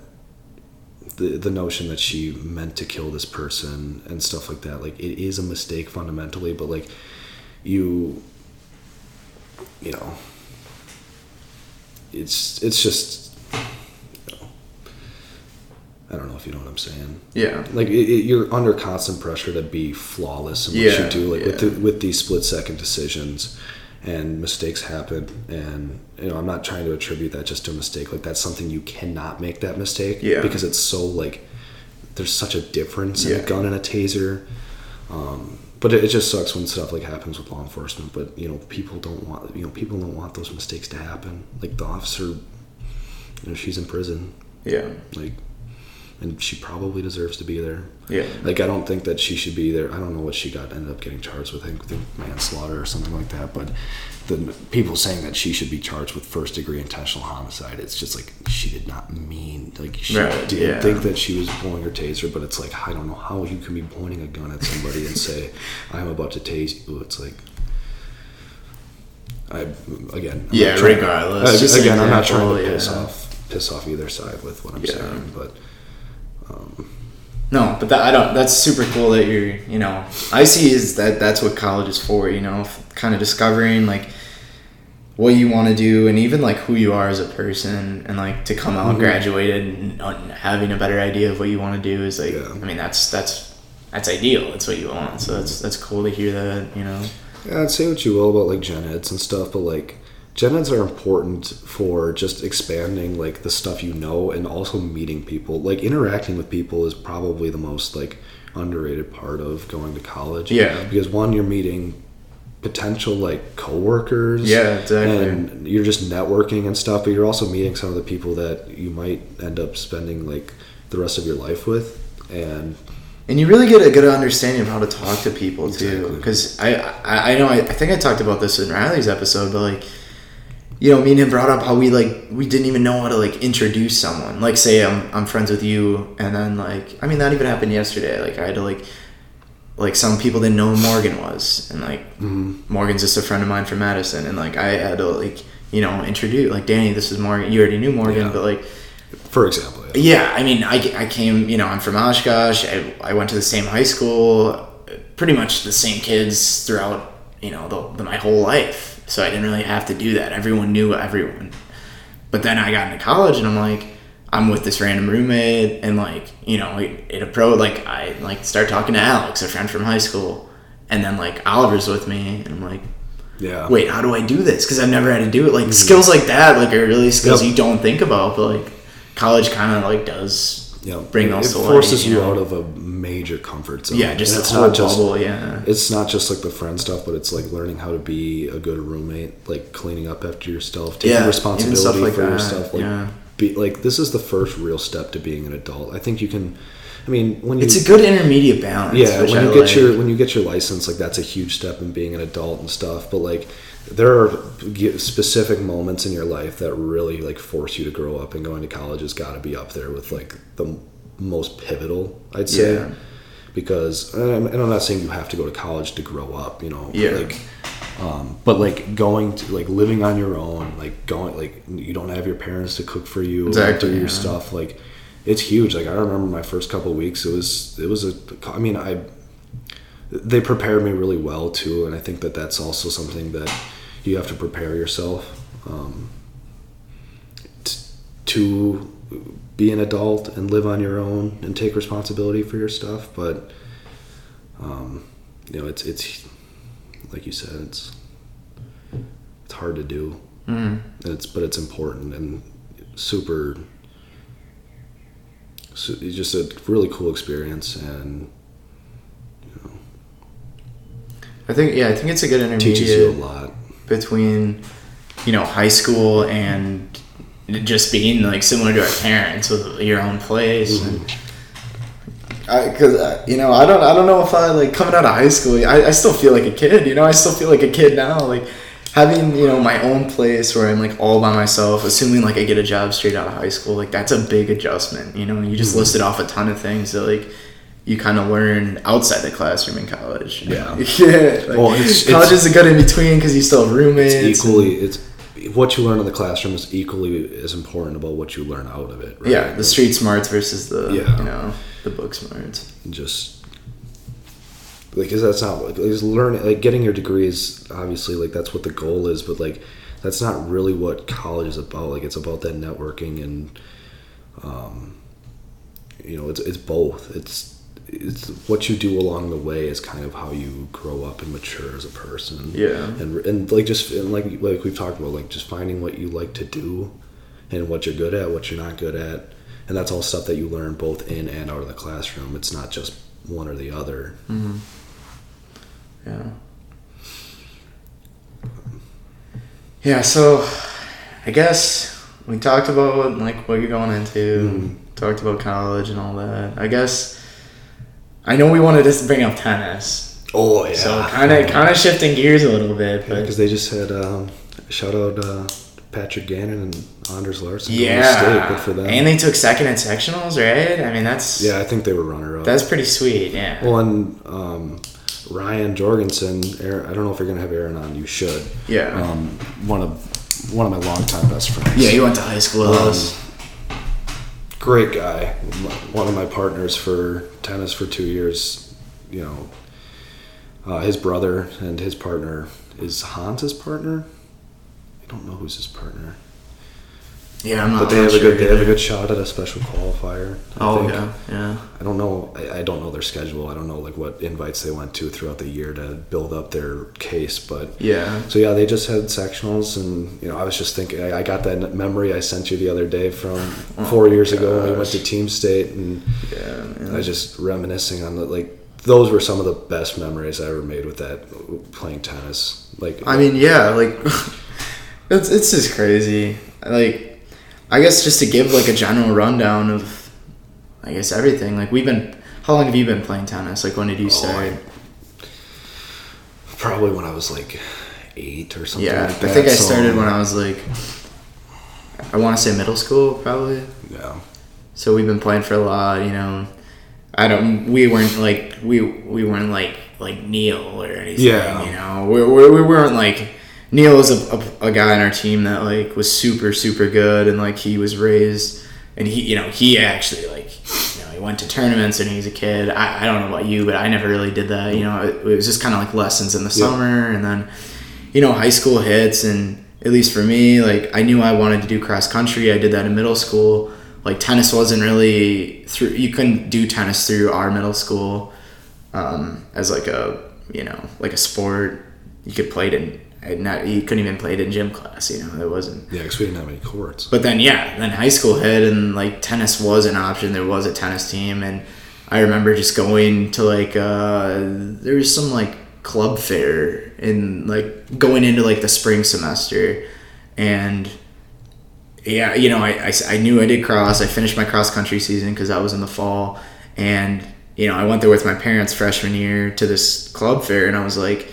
the the notion that she meant to kill this person and stuff like that, like it is a mistake fundamentally, but like you, you know, it's it's just. you know, I don't know if you know what I'm saying yeah, like it, it, you're under constant pressure to be flawless in what Yeah, you do like with, the, with these split second decisions and mistakes happen and you know i'm not trying to attribute that just to a mistake like that's something you cannot make that mistake Yeah. because it's so like there's such a difference in Yeah. a gun and a taser um, but it, it just sucks when stuff like happens with law enforcement but you know people don't want you know people don't want those mistakes to happen. Like the officer you know she's in prison. Yeah, like and she probably deserves to be there yeah. like I don't think that she should be there. I don't know what she got ended up getting charged with. I think, think manslaughter or something like that. But the people saying that she should be charged with first degree intentional homicide, it's just like she did not mean like she Right, didn't yeah. think that she was pulling her taser. But it's like I don't know how you can be pointing a gun at somebody and say I'm about to tase you. It's like. I again. I'm Yeah, regardless, again, I'm not trying to piss yeah. off piss off either side with what I'm Yeah. saying, but No, but that, I don't. That's super cool that you're. You know, I see is that that's what college is for. You know, kind of discovering like what you want to do and even like who you are as a person and like to come out Mhm. graduated and, and having a better idea of what you want to do is like. Yeah. I mean, that's that's that's ideal. That's what you want. So that's that's cool to hear that. You know. Yeah, I'd say what you will about like gen eds and stuff, but like gen eds are important for just expanding like the stuff you know and also meeting people. Like interacting with people is probably the most like underrated part of going to college. Yeah. Because one, you're meeting potential like coworkers. Yeah, exactly. And you're just networking and stuff, but you're also meeting some of the people that you might end up spending like the rest of your life with. And And you really get a good understanding of how to talk to people too. Exactly. Because I, I, I know I, I think I talked about this in Riley's episode, but like, you know, me and him brought up how we like we didn't even know how to like introduce someone. Like, say I'm I'm friends with you, and then like I mean that even happened yesterday. Like I had to like like some people didn't know who Morgan was, and like mm-hmm. Morgan's just a friend of mine from Madison, and like I had to like you know introduce like Danny, this is Morgan. You already knew Morgan, Yeah. but like for example, yeah. yeah, I mean, I, I came, you know, I'm from Oshkosh. I, I went to the same high school, pretty much the same kids throughout, you know, the, the, my whole life. So I didn't really have to do that. Everyone knew everyone. But then I got into college and I'm like, I'm with this random roommate and like, you know, it, it approached, like, I like start talking to Alex, a friend from high school. And then like Oliver's with me and I'm like, Yeah. wait, how do I do this? Because I've never had to do it. Like mm-hmm. skills like that, like are really skills Yep. you don't think about, but like college kind of like does Yeah, bring it, those it to forces you you know? out of a major comfort zone. yeah, just And it's not just bubble. Yeah, it's not just like the friend stuff, but it's like learning how to be a good roommate, like cleaning up after yourself, taking Yeah, responsibility like for that, stuff. Like, yeah. be like this is the first real step to being an adult. I think you can. I mean, when you it's a good intermediate balance. yeah, when I you get like. your when you get your license, like that's a huge step in being an adult and stuff. But like, there are specific moments in your life that really like force you to grow up, and going to college has got to be up there with like the most pivotal, I'd say. Yeah. Because and I'm not saying you have to go to college to grow up, you know. Yeah. Like, um, but like going to like living on your own, like going like you don't have your parents to cook for you, or Exactly, do your yeah. stuff. Like, it's huge. Like I remember my first couple of weeks. It was it was a. I mean I. They prepared me really well too, and I think that that's also something that you have to prepare yourself um, t- to be an adult and live on your own and take responsibility for your stuff. But um, you know, it's it's like you said, it's it's hard to do. Mm. It's but it's important and super. So it's just a really cool experience and I think yeah, I think it's a good teaches you a intermediate lot. Between you know high school and just being like similar to our parents with your own place and because you know I don't I don't know if I like coming out of high school I, I still feel like a kid you know? I still feel like a kid now like having you know my own place where I'm like all by myself assuming like I get a job straight out of high school like that's a big adjustment you know? You just Mhm. listed off a ton of things that like you kind of learn outside the classroom in college Yeah. yeah like, Well, it's- college it's- is a good in between because you still have roommates It's and- equally it's what you learn in the classroom is equally as important about what you learn out of it. Right? Yeah, the street smarts versus the Yeah. you know the book smarts. just like cause that's not like is learning like getting your degrees obviously like that's what the goal is but like that's not really what college is about like it's about that networking and um you know it's it's both it's what you do along the way is kind of how you grow up and mature as a person Yeah. and and like just and like like we've talked about like just finding what you like to do and what you're good at what you're not good at and that's all stuff that you learn both in and out of the classroom it's not just one or the other Mm-hmm. Yeah. Yeah. So, I guess we talked about like what you're going into. Mhm. Talked about college and all that. I guess I know we wanted to bring up tennis. oh yeah So kind of kind of shifting gears a little bit, but because they just had um, shout out uh, Patrick Gannon and Anders Larson yeah, good for them and they took second in sectionals, right? I mean, that's yeah I think they were runner up that's pretty sweet. Yeah. well and um, Ryan Jorgensen Aaron, I don't know if you're gonna have Aaron on you should yeah. um, one of one of my longtime best friends yeah, you went to high school with Um, us. great guy. One of my partners for tennis for two years. You know, uh, his brother and his partner is Hans partner. I don't know who's his partner, Yeah, I'm not. but they have not a good sure they have a good shot at a special qualifier. I Oh think. yeah, yeah. I don't know. I, I don't know their schedule. I don't know like what invites they went to throughout the year to build up their case, but Yeah. so yeah, they just had sectionals, and you know, I was just thinking, I, I got that memory I sent you the other day from oh four years ago when we went to Team State, and Yeah. Man. I was just reminiscing on the like those were some of the best memories I ever made with that playing tennis. Like, I mean, yeah, like it's it's just crazy. Like, I guess just to give like a general rundown of, I guess everything. Like we've been. How long have you been playing tennis? Like when did you Oh, start? probably when I was like eight or something. yeah, like I think I so- started when I was like. I want to say middle school, probably. Yeah, So we've been playing for a lot, you know. I don't. We weren't like we we weren't like like Neil or anything. Yeah. You know, we, we, we weren't like Neil was a, a, a guy on our team that like was super super good and like he was raised and he you know he actually like you know he went to tournaments and he was a kid. I, I don't know about you, but I never really did that. You know, it, it was just kind of like lessons in the Yeah. summer and then you know high school hits and at least for me like I knew I wanted to do cross country. I did that in middle school like tennis wasn't really through you couldn't do tennis through our middle school um, as like a you know like a sport you could play it in and not you couldn't even play it in gym class you know there wasn't yeah, because we didn't have any courts. but then yeah then high school hit and like tennis was an option there was a tennis team and i remember just going to like uh there was some like club fair and like going into like the spring semester and yeah, you know, I, I, I knew I did cross. I finished my cross country season because that was in the fall. And, you know, I went there with my parents freshman year to this club fair and I was like,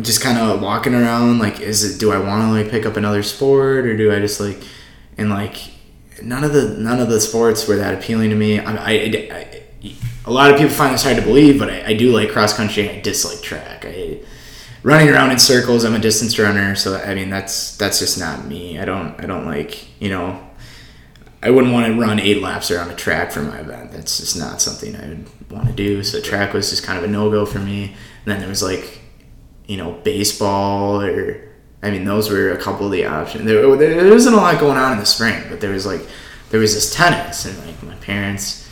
just kind of walking around, like, is it, do I want to like pick up another sport or do I just like, and like, none of the, none of the sports were that appealing to me. I, I, I, a lot of people find this hard to believe, but I, I do like cross country and I dislike track. I, running around in circles. I'm a distance runner, so I mean that's that's just not me. I don't I don't like you know. I wouldn't want to run eight laps around a track for my event. That's just not something I would want to do. So track was just kind of a no go for me. And then there was like, you know, baseball or I mean those were a couple of the options. There, there wasn't a lot going on in the spring, but there was like there was this tennis, and like my parents,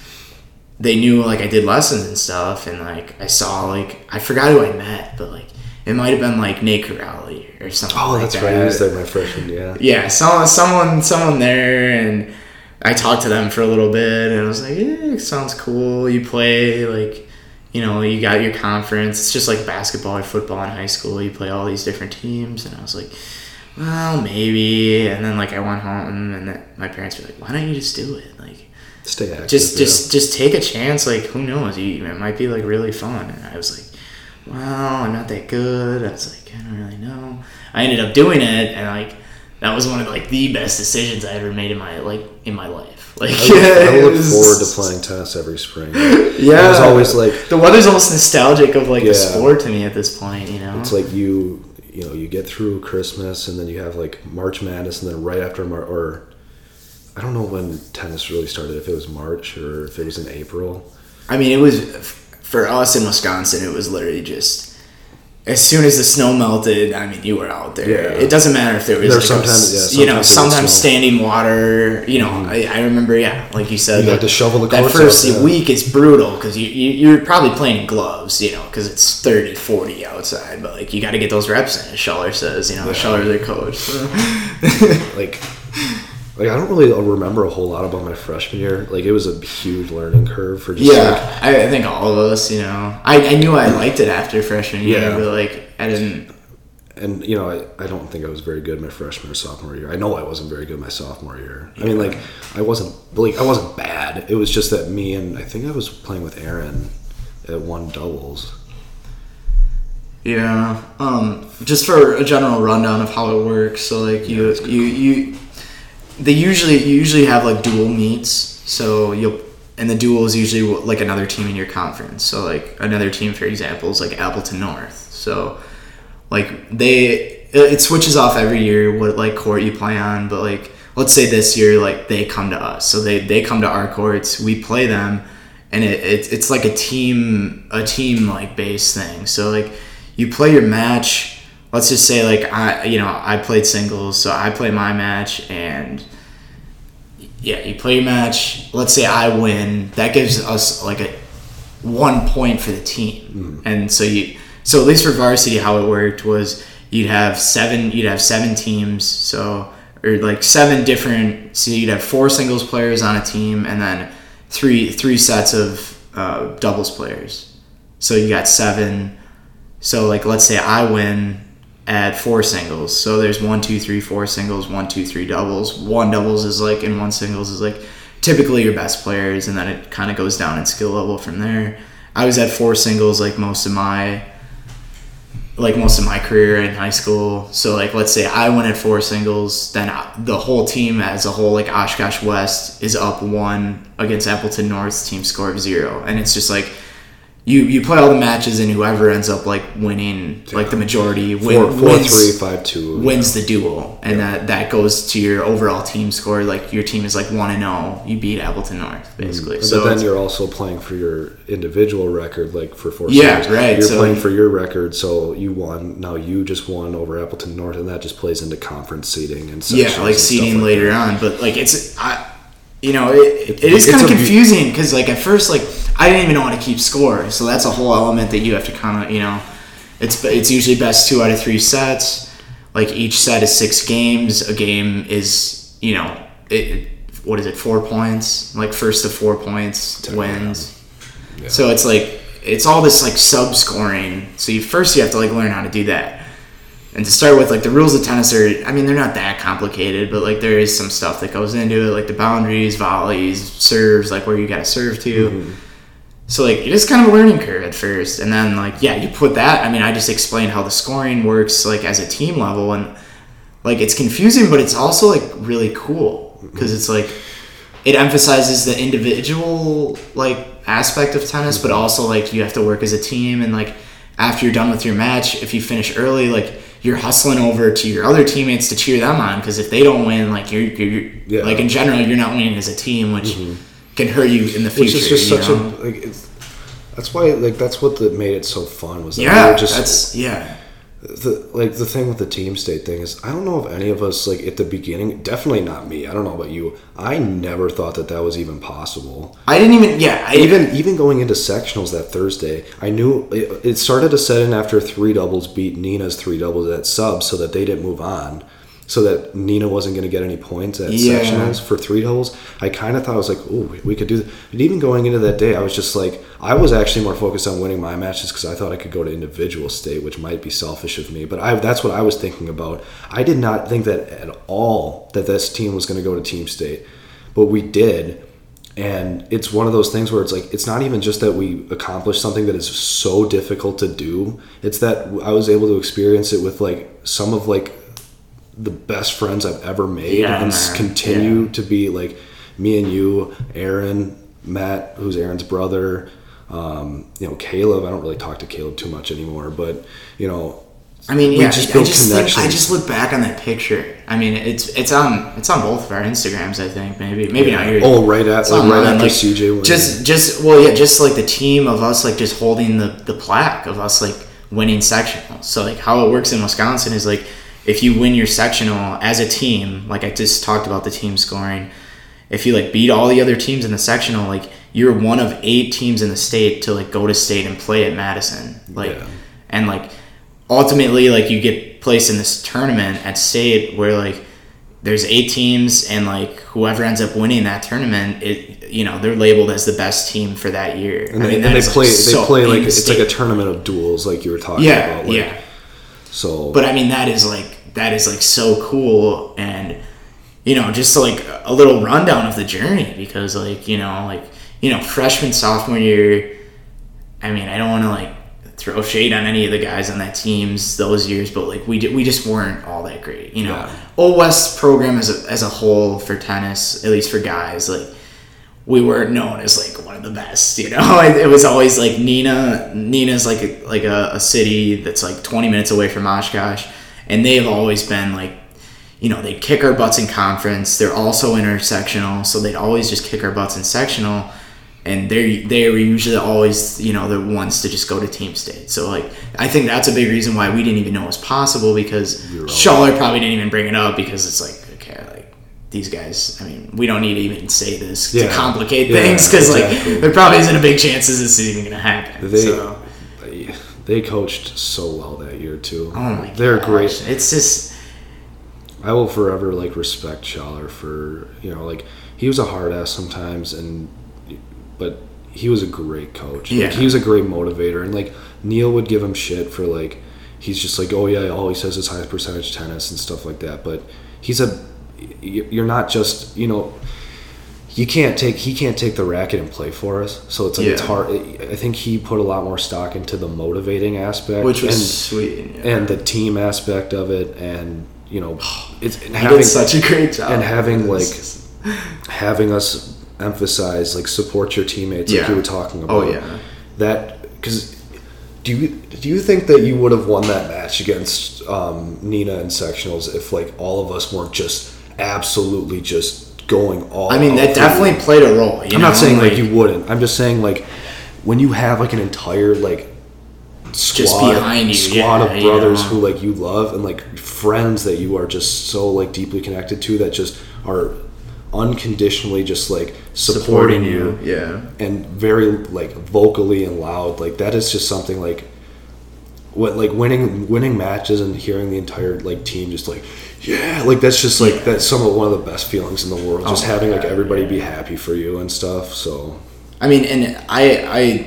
they knew like I did lessons and stuff, and like I saw like I forgot who I met, but like it might have been like Nate Corrali or something. Oh, like that's that. right. He was there my freshman. Yeah. Yeah, someone, someone, someone there, and I talked to them for a little bit, and I was like, "Yeah, it sounds cool. You play like, you know, you got your conference. It's just like basketball or football in high school. You play all these different teams." And I was like, "Well, maybe." And then like I went home, and then my parents were like, "Why don't you just do it? Like, Stay active. just, yeah. just, just take a chance. Like, who knows? You, it might be like really fun." And I was like, "Well, I'm not that good." I was like, "I don't really know." I ended up doing it, and like that was one of like the best decisions I ever made in my like in my life. Like, I look, I look forward to playing tennis every spring. Yeah, it's always like, the weather's almost nostalgic of like Yeah. the sport to me at this point. You know, it's like you, you know, you get through Christmas and then you have like March Madness and then right after Mar- or I don't know when tennis really started. If it was March or if it was in April. I mean, it was for us in Wisconsin. It was literally just as soon as the snow melted. I mean, you were out there. Yeah. It doesn't matter if there was There like sometimes- a, yeah, you know sometimes there was sometimes snow. standing water. You know, mm-hmm. I, I remember. Yeah, like you said, You had to shovel the that first out, yeah. week is brutal because you, you you're probably playing gloves. You know, because it's 30, 40 outside. But like you got to get those reps in. As Scheller says, you know, Scheller's their coach. so. Like, like I don't really remember a whole lot about my freshman year. Like it was a huge learning curve for just like Yeah, I, I think all of us, you know, I, I knew I liked it after freshman year, Yeah. but like I didn't. and you know I, I don't think I was very good my freshman or sophomore year. I know I wasn't very good my sophomore year. I mean like I wasn't like I wasn't bad. It was just that me and I think I was playing with Aaron at one doubles. Yeah. Um. Just for a general rundown of how it works. So like you you you, they usually you usually have like dual meets. So you'll and the dual is usually like another team in your conference. So like another team, for example, is like Appleton North. So like they it it switches off every year what like court you play on but like let's say this year like they come to us so they they come to our courts we play them and it, it it's like a team a team like base thing so like you play your match let's just say like i you know i played singles so i play my match and yeah you play your match. Let's say i win. That gives us like a one point for the team. And so you so at least for varsity how it worked was you'd have seven you'd have seven teams. So or like seven different so you'd have four singles players on a team and then three three sets of uh, doubles players. So you got seven. So like let's say i win at four singles. So there's one two three four singles one two three doubles. One doubles is like and one singles is like typically your best players and then it kind of goes down in skill level from there. I was at four singles like most of my like most of my career in high school. So like let's say i win at four singles then the whole team as a whole like oshkosh west is up one against appleton north's team score of zero. And it's just like you you play all the matches and whoever ends up like winning like the majority win, Four, four wins, three, five two. wins the duel, and that that goes to your overall team score. Like your team is like one and zero. You beat Appleton North mm. basically. But So then you're also playing for your individual record, like for four. Yeah, right, You're so- playing for your record, so you won. Now you just won over Appleton North, and that just plays into conference seating and yeah, like seeding like later that. on. But like it's I, you know, it, it is it's kind of confusing because like at first like I didn't even know how to keep score. So that's a whole element that you have to kind of you know, it's it's usually best two out of three sets. Like each set is six games. A game is you know it. What is it? Four points. Like first to four points to wins. So it's like it's all this like sub scoring. So you first you have to like learn how to do that. And to start with, like the rules of tennis are, I mean, they're not that complicated, but like there is some stuff that goes into it, like the boundaries, volleys, serves, like where you got to serve to. Mm-hmm. So like it is kind of a learning curve at first, and then like yeah, you put that. I mean, I just explained how the scoring works like as a team level, and like it's confusing, but it's also like really cool mm-hmm. because it's like it emphasizes the individual like aspect of tennis, but mm-hmm. also like you have to work as a team and like after you're done with your match, if you finish early, like you're hustling over to your other teammates to cheer them on because if they don't win, like you're, you're Yeah. like in general, you're not winning as a team, which mm-hmm. can hurt you in the future. Which is just such know? a like. It's, that's why like that's what the, made it so fun was that we yeah. were just that's yeah. The like the thing with the team state thing is I don't know if any of us like at the beginning definitely not me I don't know about you I never thought that that was even possible I didn't even. Yeah. I, even even going into sectionals that Thursday I knew it, it started to set in after three doubles beat Neenah's three doubles at sub so that they didn't move on so that Neenah wasn't going to get any points at Yeah. sectionals for three doubles I kind of thought I was like oh we could do that but even going into that day I was just like I was actually more focused on winning my matches because I thought I could go to individual state which might be selfish of me but I that's what I was thinking about. I did not think that at all that this team was going to go to team state but we did. And it's one of those things where it's like it's not even just that we accomplished something that is so difficult to do. It's that i was able to experience it with like some of like the best friends i've ever made Yeah, and man. continue Yeah. to be like me and you aaron matt who's aaron's brother um, you know caleb i don't really talk to caleb too much anymore but you know I mean, yeah. just I built just think, I just look back on that picture. I mean, it's it's on it's on both of our Instagrams. I think maybe maybe not yours. oh right at like, right after like, cj went just just well yeah just like the team of us like just holding the the plaque of us like winning sectionals so like how it works in wisconsin is like if you win your sectional as a team like i just talked about the team scoring if you like beat all the other teams in the sectional like you're one of eight teams in the state to like go to state and play at madison. Like Yeah. and like ultimately like you get placed in this tournament at state where like there's eight teams and like whoever ends up winning that tournament it you know they're labeled as the best team for that year. And I they, mean, and they play so they play like it's like a tournament of duels like you were talking yeah about like, yeah. so but i mean that is like that is like so cool and you know just like a little rundown of the journey because like you know like you know freshman sophomore year i mean i don't want to like throw shade on any of the guys on that teams those years but like we, di- we just weren't all that great you know Yeah. old west program as a, as a whole for tennis at least for guys like we weren't known as like one of the best, you know. It, it was always like Neenah. Neenah's like a, like a, a city that's like 20 minutes away from Oshkosh, and they've always been like, you know, they kick our butts in conference. They're also intersectional, so they'd always just kick our butts in sectional, and they're they were usually always you know the ones to just go to team state. So like I think that's a big reason why we didn't even know it was possible because. Schaller probably didn't even bring it up because it's like okay like. These guys, I mean, we don't need to even say this to complicate Yeah, things because, exactly. like, there probably isn't a big chance this is even going to happen. They, so, they coached so well that year too. oh my They're gosh. great. It's just, I will forever like respect Schaller for you know like he was a hard ass sometimes and but he was a great coach. Like, Yeah. he was a great motivator and like Neil would give him shit for like he's just like oh yeah all he says is high percentage tennis and stuff like that but he's a you're not just you know you can't take he can't take the racket and play for us so it's like it's hard i think he put a lot more stock into the motivating aspect which was and, sweet. Yeah. and the team aspect of it and you know it's and having such a great job. and having like having us emphasize like support your teammates like Yeah. you were talking about oh, yeah. that because do you do you think that you would have won that match against um, Neenah in sectionals if like all of us weren't just absolutely just going all I mean, that definitely you? played a role. You I'm know? not saying like, you wouldn't I'm just saying like when you have like an entire like squad, behind you, squad yeah, of brothers know. who like you love and like friends that you are just so like deeply connected to that just are unconditionally just like supporting, you Yeah. and very like vocally and loud like that is just something like what like winning winning matches and hearing the entire like team just like yeah like that's just like Yeah. that's some of one of the best feelings in the world just Oh, having like yeah, everybody be happy for you and stuff so I mean, and I,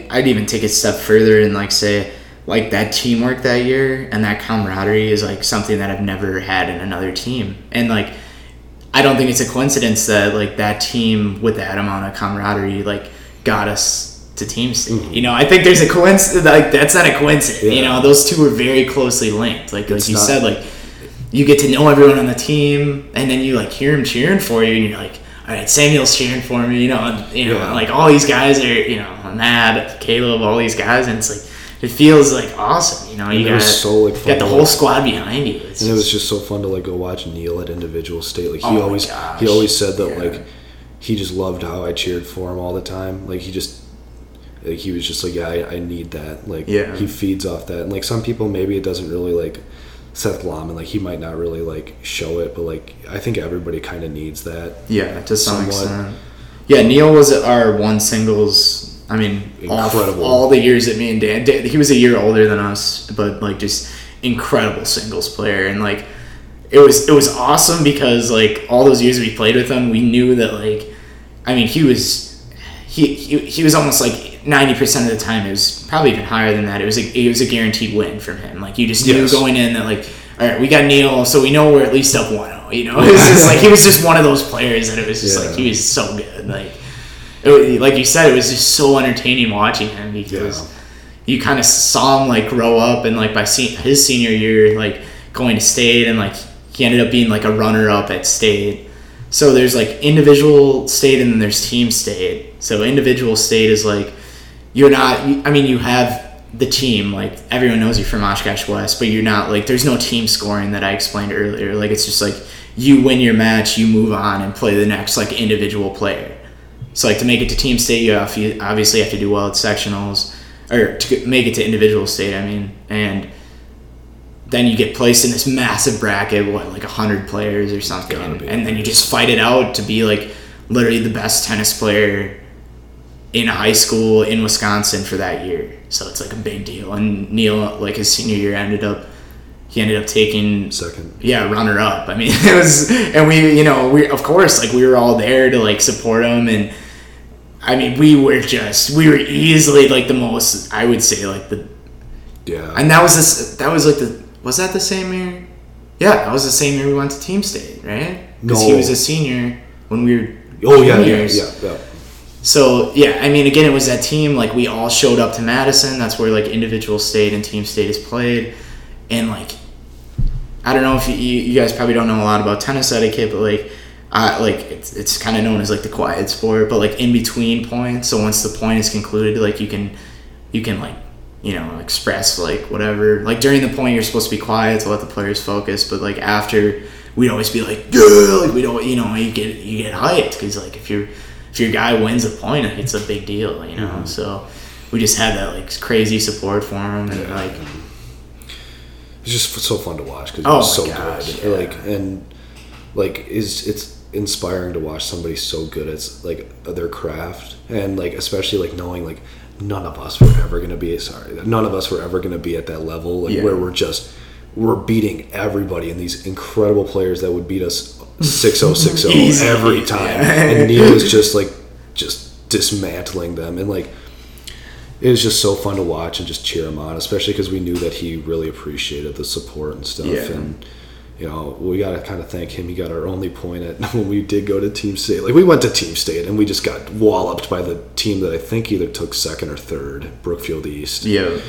I, I'd even take it a step further and like say, like that teamwork that year and that camaraderie is like something that I've never had in another team. And like, I don't think it's a coincidence that like that team with that amount of camaraderie like got us to team state. You know, I think there's a coincidence. Like that's not a coincidence. You Mm-hmm. Know, those two were very closely linked. Like like you not- said, like you get to know everyone on the team, and then you like hear them cheering for you, and you're like, all right, Samuel's cheering for me, you know, and, you know, Yeah. like all these guys are, you know, Matt, Caleb, all these guys, and it's like it feels like awesome, you know. you got so, like, got the whole watch. squad behind you. It's and it was just- just so fun to like go watch Neil at individual state like he Oh always he always said that Yeah. like he just loved how I cheered for him all the time like he just like he was just like yeah I, I need that like Yeah. he feeds off that and like some people maybe it doesn't really like Seth Lawman, like he might not really like show it, but like I think everybody kind of needs that. Yeah, to some Somewhat. extent. Yeah, Neil was our one singles. I mean, all, Incredible. all the years that me and Dan, Dan, he was a year older than us, but like just incredible singles player, and like it was it was awesome because like all those years we played with him, we knew that like, I mean, he was he he, he was almost like ninety percent of the time. It was probably even higher than that. It was a, it was a guaranteed win from him. Like you just knew Yes. going in that like. All right, we got Neil, so we know we're at least up 1-0. You know, it was just like he was just one of those players that it was just Yeah. like he was so good. Like, it, like you said, it was just so entertaining watching him because Yeah. you kind of saw him like grow up and like by se- his senior year, like going to state and like he ended up being like a runner up at state. So there's like individual state and then there's team state. So individual state is like you're not. I mean, you have the team. Like everyone knows you from Oshkosh West, but you're not like there's no team scoring that I explained earlier. Like it's just like you win your match, you move on and play the next like individual player. So like to make it to team state, you, obviously have to do well at sectionals, or to make it to individual state. I mean, and then you get placed in this massive bracket, what like hundred players or something, and then you just fight it out to be like literally the best tennis player in high school in Wisconsin for that year. So it's like a big deal. And Neil, like his senior year, ended up he ended up taking Second. yeah runner up. I mean, it was and we you know we of course like we were all there to like support him and. I mean, we were just we were easily like the most. I would say like the Yeah. and that was this. That was like the. Was that the same year? Yeah, that was the same year we went to Team State, right? Because he was a senior when we were. oh yeah, yeah, yeah, yeah. So yeah, I mean, again, it was that team. Like we all showed up to Madison. That's where like individual state and team state is played, and like, I don't know if you, you, guys probably don't know a lot about tennis etiquette, but like, uh, like it's, it's kind of known as like the quiet sport. But like in between points, so once the point is concluded, like you can, you can like, you know, express like whatever. Like during the point, you're supposed to be quiet to let the players focus, but like after, we'd always be like, yeah, like we don't, you know, you get you get hyped because like if you're if your guy wins a point, it's a big deal, you know. Mm-hmm. So we just had that like crazy support for him, and like It's just so fun to watch because Oh so gosh, good. yeah. Like and like is it's inspiring to watch somebody so good at like their craft and like especially like knowing like none of us were ever gonna be sorry none of us were ever gonna be at that level like Yeah. where we're just we're beating everybody and these incredible players that would beat us 6-0 Easily, every time and Neil is just like just dismantling them and like it was just so fun to watch and just cheer him on, especially because we knew that he really appreciated the support and stuff. Yeah. And you know, we got to kind of thank him. He got our only point at when we did go to Team State. Like we went to Team State and we just got walloped by the team that I think either took second or third, Brookfield East, yeah,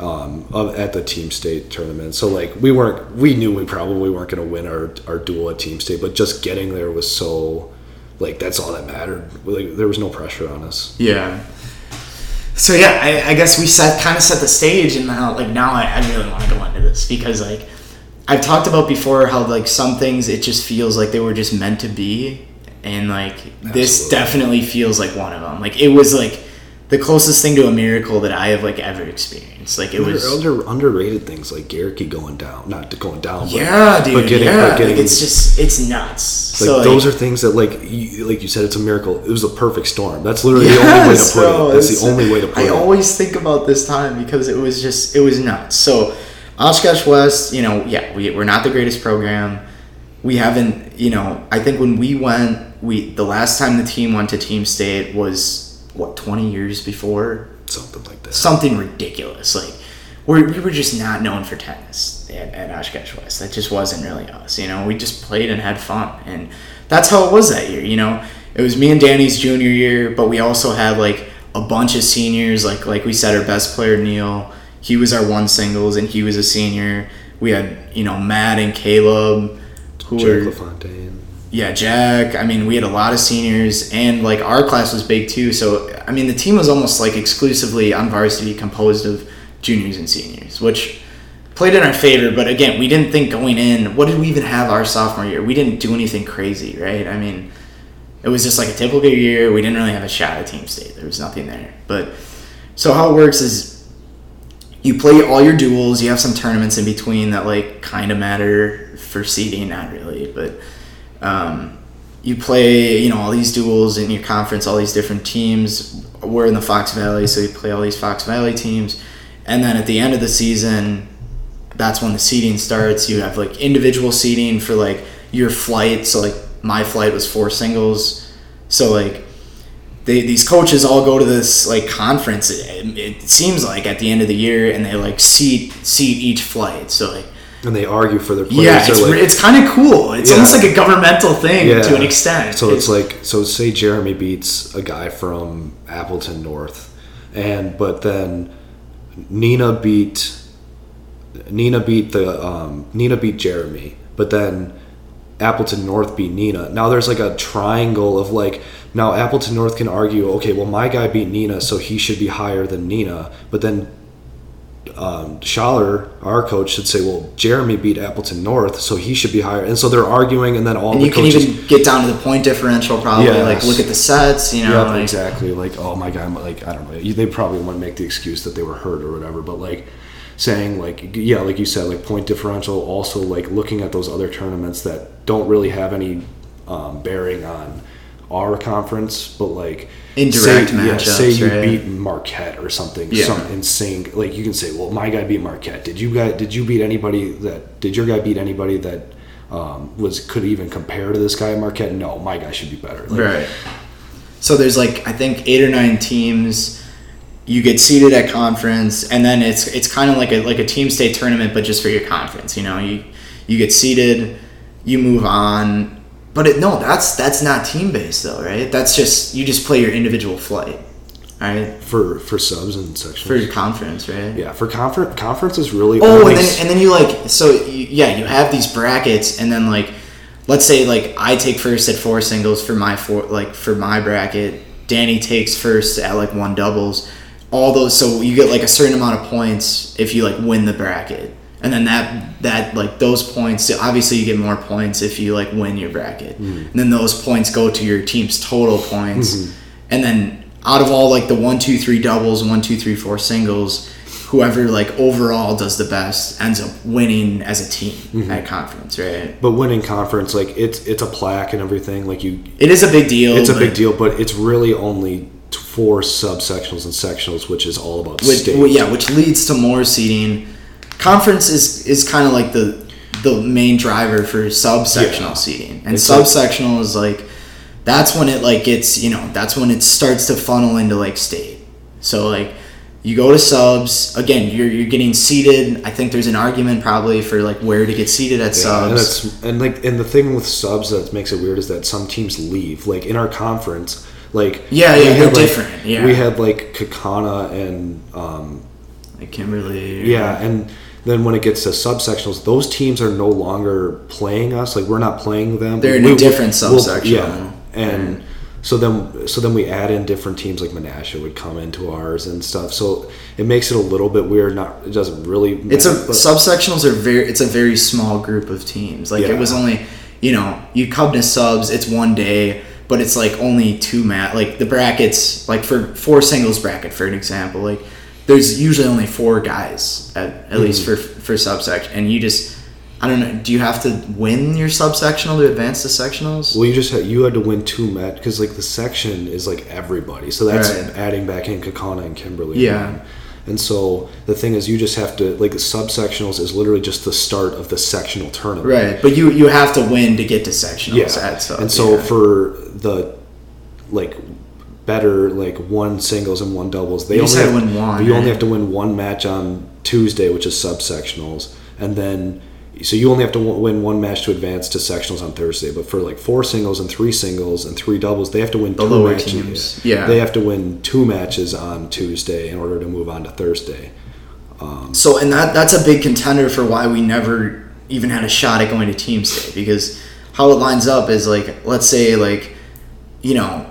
um, of- at the Team State tournament. So like we weren't, we knew we probably weren't going to win our our duel at Team State, but just getting there was so. Like that's all that mattered. Like there was no pressure on us. yeah. So yeah, I, I guess we set kind of set the stage, and now like now I, I really want to go into this because like I've talked about before how like some things it just feels like they were just meant to be, and like this definitely feels like one of them. Like it was like the closest thing to a miracle that I have like ever experienced. Like it Under, was. under, underrated things like Garricky going down, not going down, but, Yeah, dude. but getting, yeah, but getting like, it's just it's nuts. like, so like, those are things that like you, like you said, it's a miracle. It was a perfect storm. That's literally the only way to put it. That's the only way to put I it. always think about this time because it was just it was nuts. So Oshkosh West, you know, yeah, we, we're not the greatest program. We haven't, you know, I think when we went, we the last time the team went to Team State was what twenty years before Something like that. something ridiculous. Like we're, we were just not known for tennis at, at Oshkosh West. That just wasn't really us. You know, we just played and had fun, and that's how it was that year. You know, it was me and Danny's junior year, but we also had like a bunch of seniors. Like like we said, our best player Neil, he was our one singles, and he was a senior. We had you know Matt and Caleb, who Jack were LaFontaine. Yeah, Jack. I mean, we had a lot of seniors, and like our class was big too. So I mean, the team was almost like exclusively on varsity, composed of juniors and seniors, which played in our favor. But again, we didn't think going in. What did we even have our sophomore year? We didn't do anything crazy, right? I mean, it was just like a typical year. We didn't really have a shot at team state. There was nothing there. But so how it works is you play all your duels. You have some tournaments in between that like kind of matter for seeding, not really, but um, you play you know all these duels in your conference, all these different teams. We're in the Fox Valley, so you play all these Fox Valley teams, and then at the end of the season, that's when the seeding starts. You have like individual seeding for like your flight. So like my flight was four singles. So like they, these coaches all go to this like conference. It, it seems like at the end of the year, and they like seat seat each flight. So like and they argue for their players. yeah, it's, like, it's kind of cool. It's Yeah. almost like a governmental thing Yeah. to an extent. So it's like so say Jeremy beats a guy from Appleton North, and but then Neenah beat Neenah beat the um, Neenah beat Jeremy, but then Appleton North beat Neenah. Now there's like a triangle of like now Appleton North can argue, okay, well my guy beat Neenah, so he should be higher than Neenah, but then um, Schaller, our coach, should say, well, Jeremy beat Appleton North, so he should be higher. And so they're arguing, and then all and the you can coaches even get down to the point differential. Probably Yes. like look at the sets. You know, yeah, like, exactly. Like, oh my god, like I don't know. They probably want to make the excuse that they were hurt or whatever, but like saying like yeah, like you said, like point differential. Also, like looking at those other tournaments that don't really have any um, bearing on our conference, but like Indirect say, yeah, matchups, say you right? beat Marquette or something, Yeah. some insane. Like you can say, well, my guy beat Marquette. Did you guy? Did you beat anybody that? Did your guy beat anybody that? Um, was could even compare to this guy at Marquette? No, my guy should be better. Like, Right. So there's like I think eight or nine teams. You get seeded at conference, and then it's it's kind of like a like a team state tournament, but just for your conference. You know, you you get seeded, you move on. But it, no, that's that's not team based though, right? That's just you just play your individual flight, right? for for subs and sections. For your conference, right? yeah, for conference conference is really Oh, and then and then you like so you, yeah, you have these brackets, and then like, let's say like I take first at four singles for my four like for my bracket. Danny takes first at like one doubles. All those, so you get like a certain amount of points if you like win the bracket, and then that that like those points. Obviously, you get more points if you like win your bracket, mm-hmm. and then those points go to your team's total points, mm-hmm. and then out of all like the one, two, three doubles, one, two, three, four singles, whoever like overall does the best ends up winning as a team mm-hmm. at conference, right? but winning conference like it's it's a plaque and everything like you It is a big deal. it's a big deal but it's really only for subsectionals and sectionals which is all about Which, state well, yeah, which leads to more seeding. Conference is is kind of like the the main driver for subsectional Yeah. seeding, and It's like- subsectional is like that's when it like gets you know that's when it starts to funnel into like state. So like you go to subs again, you're you're getting seated. I think there's an argument probably for like where to get seated at Yeah, and subs. that's and like and the thing with subs that makes it weird is that some teams leave like in our conference like Yeah, yeah, had, they're like- different, yeah. we had like Kaukauna and um Like Kimberly. Yeah, and then when it gets to subsectionals, those teams are no longer playing us. Like we're not playing them. They're in We- a different we'll- subsectional. yeah, and so then so then we add in different teams like Menasha would come into ours and stuff. So it makes it a little bit weird. Not it doesn't really. It's a matter, subsectionals are very. It's a very small group of teams. Like Yeah. it was only, you know, you come to subs. It's one day, but it's like only two mat. Like the brackets, like for four singles bracket, for an example, like there's usually only four guys at at least Mm-hmm. for for subsection, and you just. I don't know. Do you have to win your subsectional to advance to sectionals? Well, you just had, you had to win two met because like the section is like everybody, so that's Right. adding back in Kaukauna and Kimberly. Yeah. again. And so the thing is, you just have to like the subsectionals is literally just the start of the sectional tournament. Right, but you you have to win to get to sectionals yeah at subs. and so yeah. for the like better like one singles and one doubles. They You only have, to win one, you only have to win one match on tuesday which is subsectionals. And then so you only have to win one match to advance to sectionals on thursday. But for like four singles and three singles and three doubles they have to win The two matches. teams, yeah. they have to win two matches on tuesday in order to move on to thursday. Um, so, and that that's a big contender for why we never even had a shot at going to team state. Because how it lines up is like, let's say like, you know,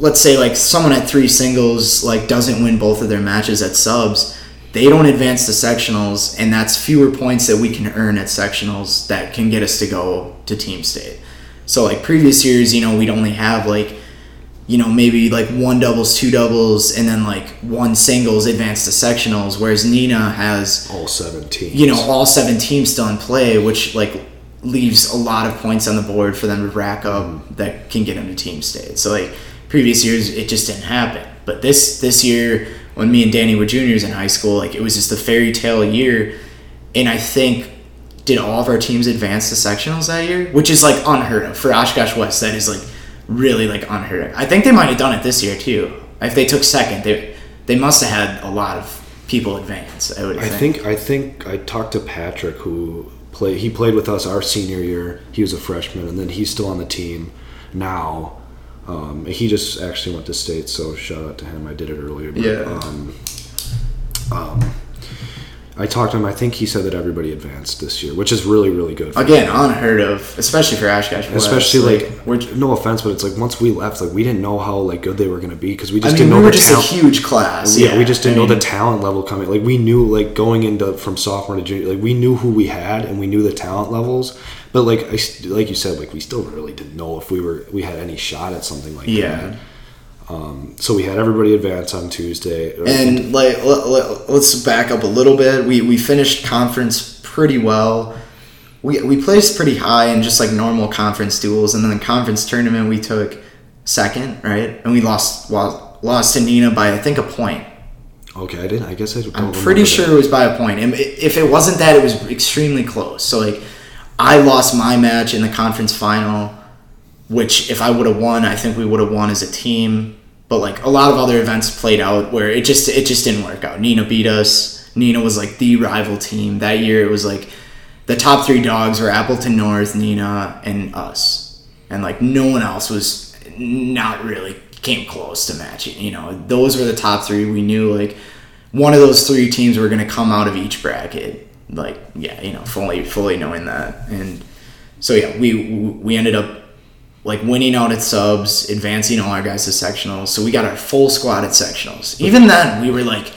let's say like someone at three singles like doesn't win both of their matches at subs, they don't advance to sectionals, and that's fewer points that we can earn at sectionals that can get us to go to team state. So like previous years, you know, we'd only have like you know, maybe like one doubles, two doubles, and then like one singles advance to sectionals, whereas Neenah has all seven teams. you know all seven teams still in play, which like leaves a lot of points on the board for them to rack up mm. that can get them to team state. So like previous years, it just didn't happen. But this this year, when me and Danny were juniors in high school, like it was just a fairy tale year, and I think did all of our teams advance to sectionals that year, which is like unheard of for Oshkosh West. That is like really like unheard of. I think they might have done it this year too. If they took second, they they must have had a lot of people advance. I would. I think I think I talked to Patrick who play he played with us our senior year. He was a freshman and then he's still on the team now. Um, he just actually went to state, so shout out to him. I did it earlier. But, Yeah. Um, um, I talked to him. I think he said that everybody advanced this year, which is really really good. for Again, unheard of, especially for Oshkosh. Especially like, we're. no offense, but it's like once we left, like we didn't know how like good they were going to be because we I just mean, didn't we know were the just talent. a huge class. yeah, we just didn't I know the talent level coming. Like we knew, like going into from sophomore to junior, like we knew who we had and we knew the talent levels. But like I, like you said, like we still really didn't know if we were we had any shot at something like Yeah. that. Um, so we had everybody advance on Tuesday. And like, let, let's back up a little bit. We we finished conference pretty well. We we placed pretty high in just like normal conference duels, and then the conference tournament we took second, right? And we lost lost to Neenah by I think a point. okay, I didn't. I guess I. I'm pretty that. sure it was by a point. And if it wasn't that, it was extremely close. So like, I lost my match in the conference final, which if I would have won, I think we would have won as a team. But like a lot of other events played out where it just it just didn't work out. Neenah beat us. Neenah was like the rival team that year. It was like the top three dogs were Appleton North, Neenah, and us, and like no one else was not really came close to matching. You know, those were the top three. We knew like one of those three teams were going to come out of each bracket. Like yeah, you know, fully fully knowing that, and so yeah, we we ended up like winning out at subs, advancing all our guys to sectionals. So we got our full squad at sectionals. Even then, we were like,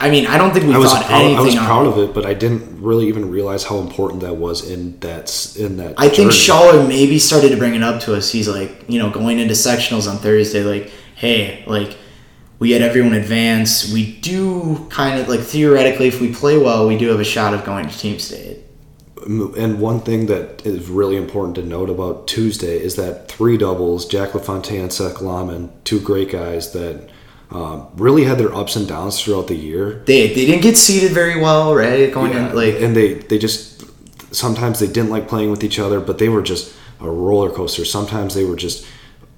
I mean, I don't think we I was thought proud, anything. I was proud of it, but I didn't really even realize how important that was in that in that. I think journey. Schaller maybe started to bring it up to us. He's like, you know, going into sectionals on Thursday, like, hey, like, we had everyone advance. We do kind of like theoretically, if we play well, we do have a shot of going to team state. And one thing that is really important to note about Tuesday is that three doubles, Jack LaFontaine and Seth Laman, two great guys that um, really had their ups and downs throughout the year. They they didn't get seated very well, right? Going Yeah, in like and they they just sometimes they didn't like playing with each other, but they were just a roller coaster. Sometimes they were just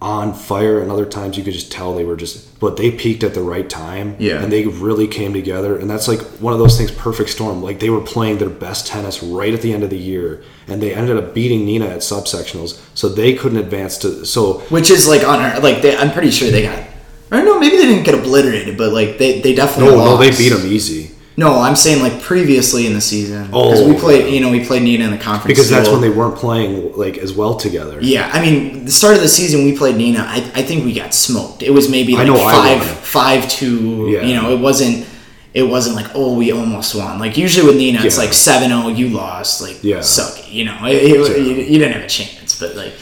on fire, and other times you could just tell they were just. But they peaked at the right time, Yeah. and they really came together. And that's like one of those things, perfect storm. Like they were playing their best tennis right at the end of the year, and they ended up beating Neenah at subsectionals, so they couldn't advance to. So which is like on her like they, I'm pretty sure they got. I don't know. Maybe they didn't get obliterated, but like they, they definitely no, no, they beat them easy No, I'm saying like previously in the season because Oh, we played. You know, we played Neenah in the conference because that's when they weren't playing like as well together. Yeah, I mean, the start of the season we played Neenah. I, I think we got smoked. It was maybe like five five two. Yeah. You know, it wasn't it wasn't like oh we almost won. Like usually with Neenah, it's Yeah. like seven zero you lost. Like Yeah. suck. You know, it, it- you, you didn't have a chance. But like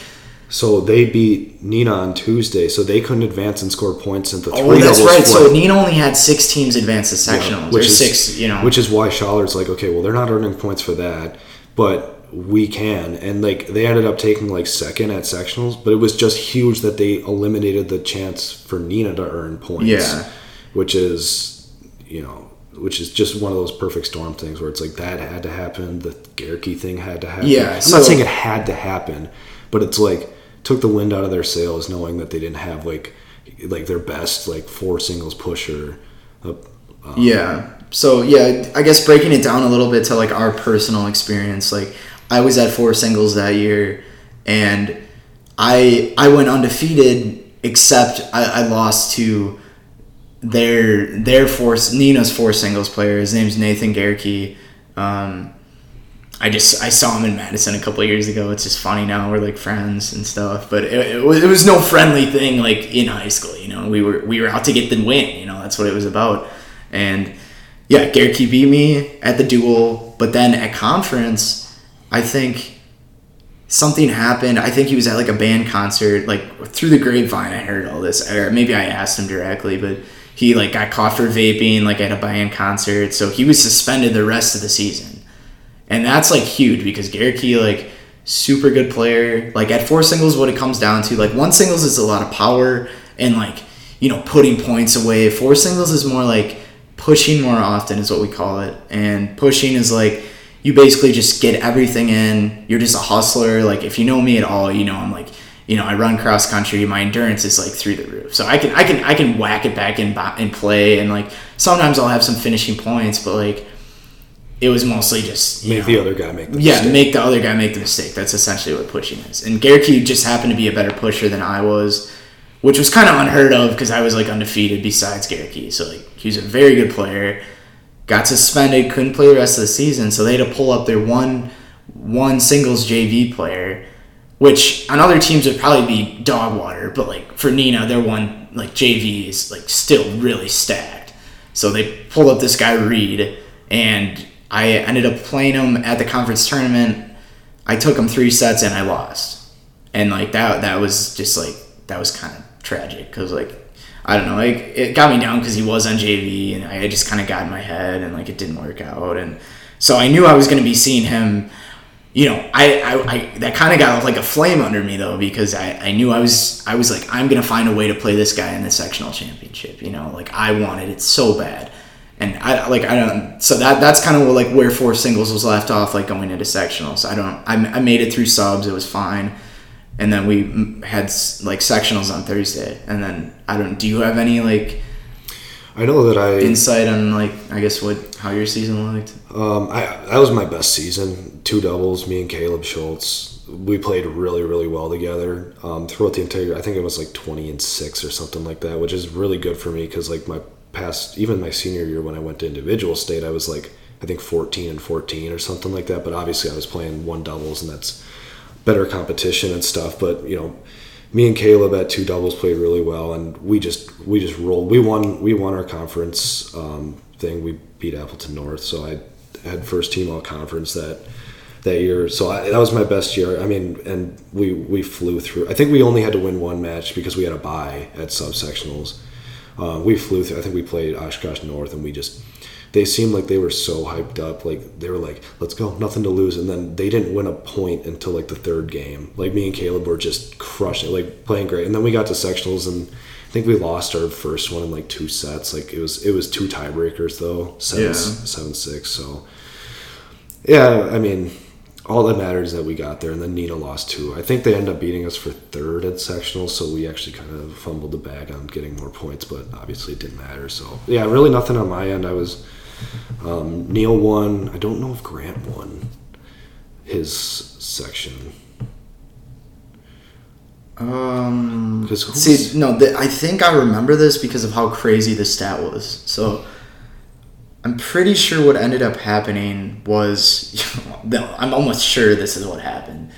So they beat Neenah on Tuesday, so they couldn't advance and score points into Oh, that's right. split. So Neenah only had six teams advance to sectionals or is, six. You know, which is why Schaller's like, okay, well, they're not earning points for that, but we can. And like they ended up taking like second at sectionals, but it was just huge that they eliminated the chance for Neenah to earn points. Yeah. which is you know. Which is just one of those perfect storm things where it's like that had to happen, the Garricky thing had to happen. Yeah, I'm so- not saying it had to happen, but it's like took the wind out of their sails knowing that they didn't have like like their best like four singles pusher. Uh, Yeah. So yeah, I guess breaking it down a little bit to like our personal experience, like I was at four singles that year, and I I went undefeated except I, I lost to their their four Neenah's four singles player. His name's Nathan Garricky. Um, I just I saw him in Madison a couple years ago. It's just funny now we're like friends and stuff. But it, it, was, it was no friendly thing like in high school. You know, we were we were out to get the win. You know, that's what it was about. And yeah, Garricky beat me at the duel. But then at conference, I think something happened. I think he was at like a band concert, like through the grapevine. I heard all this, or maybe I asked him directly, but he like got caught for vaping, like at a band concert. So he was suspended the rest of the season, and that's like huge because Garricky, like super good player. Like at four singles, what it comes down to, like one singles is a lot of power and like you know putting points away. Four singles is more like pushing more often is what we call it, and pushing is like you basically just get everything in. You're just a hustler. Like if you know me at all, you know I'm like you know I run cross country. My endurance is like through the roof. So I can I can I can whack it back in and play and like sometimes I'll have some finishing points, but like it was mostly just make know, the other guy make the yeah mistake. make the other guy make the mistake. That's essentially what pushing is. And Garrett just happened to be a better pusher than I was, which was kind of unheard of because I was like undefeated besides Garrett So like he was a very good player got suspended, couldn't play the rest of the season, so they had to pull up their one one singles JV player, which on other teams would probably be dog water, but like for Neenah, their one like JV is like still really stacked. So they pulled up this guy Reed, and I ended up playing him at the conference tournament. I took him three sets and I lost, and like that that was just like that was kind of tragic because like I don't know, like it got me down because he was on JV, and I just kind of got in my head, and like it didn't work out, and so I knew I was going to be seeing him. You know, I, I, I that kind of got like a flame under me though because I, I knew I was I was like I'm gonna find a way to play this guy in the sectional championship. You know, like I wanted it so bad, and I like I don't. So that that's kind of like where four singles was left off, like going into sectionals. I don't. I, I made it through subs. It was fine and then we had like sectionals on Thursday. And then I don't. Do you have any like? I know that I insight on like I guess what how your season looked. Um, I that was my best season. Two doubles, me and Caleb Schultz. We played really really well together um, throughout the entire. I think it was like twenty and six or something like that, which is really good for me because like my past, even my senior year when I went to individual state, I was like I think fourteen and fourteen or something like that. But obviously I was playing one doubles, and that's better competition and stuff. But you know, me and Caleb at two doubles played really well, and we just we just rolled. We won we won our conference um, thing. We beat Appleton North, so I had first team all conference that that year. So I, that was my best year. I mean, and we we flew through. I think we only had to win one match because we had a bye at subsectionals. Uh, we flew through. I think we played Oshkosh North, and we just they seemed like they were so hyped up. Like they were like, "Let's go, nothing to lose." And then they didn't win a point until like the third game. Like me and Caleb were just crushing, like playing great. And then we got to sectionals, and I think we lost our first one in like two sets. Like it was it was two tiebreakers though, seven yeah. seven six. So yeah, I mean. All that matters is that we got there, and then Nina lost two. I think they ended up beating us for third at sectional, so we actually kind of fumbled the bag on getting more points, but obviously it didn't matter. So yeah, really nothing on my end. I was um, Neil won. I don't know if Grant won his section. Um, see, no, the, I think I remember this because of how crazy the stat was. So, I'm pretty sure what ended up happening was, I'm almost sure this is what happened.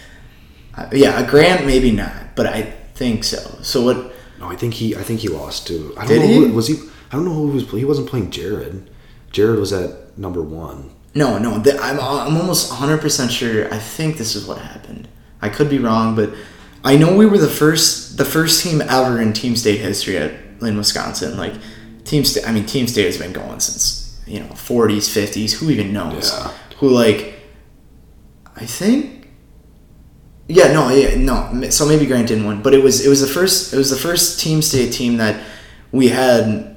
Uh, yeah, a Grant maybe not, but I think so. So what? No, I think he, I think he lost too. I don't Did know he? Who, was he? I don't know who was. He wasn't playing Jared. Jared was at number one. No, no, the, I'm I'm almost 100 percent sure. I think this is what happened. I could be wrong, but I know we were the first the first team ever in team state history at in Wisconsin. Like team state, I mean team state has been going since you know 40s, 50s. Who even knows? Yeah. Who like? I think. Yeah, no, yeah, no. So maybe Grant didn't win, but it was it was the first it was the first team state team that we had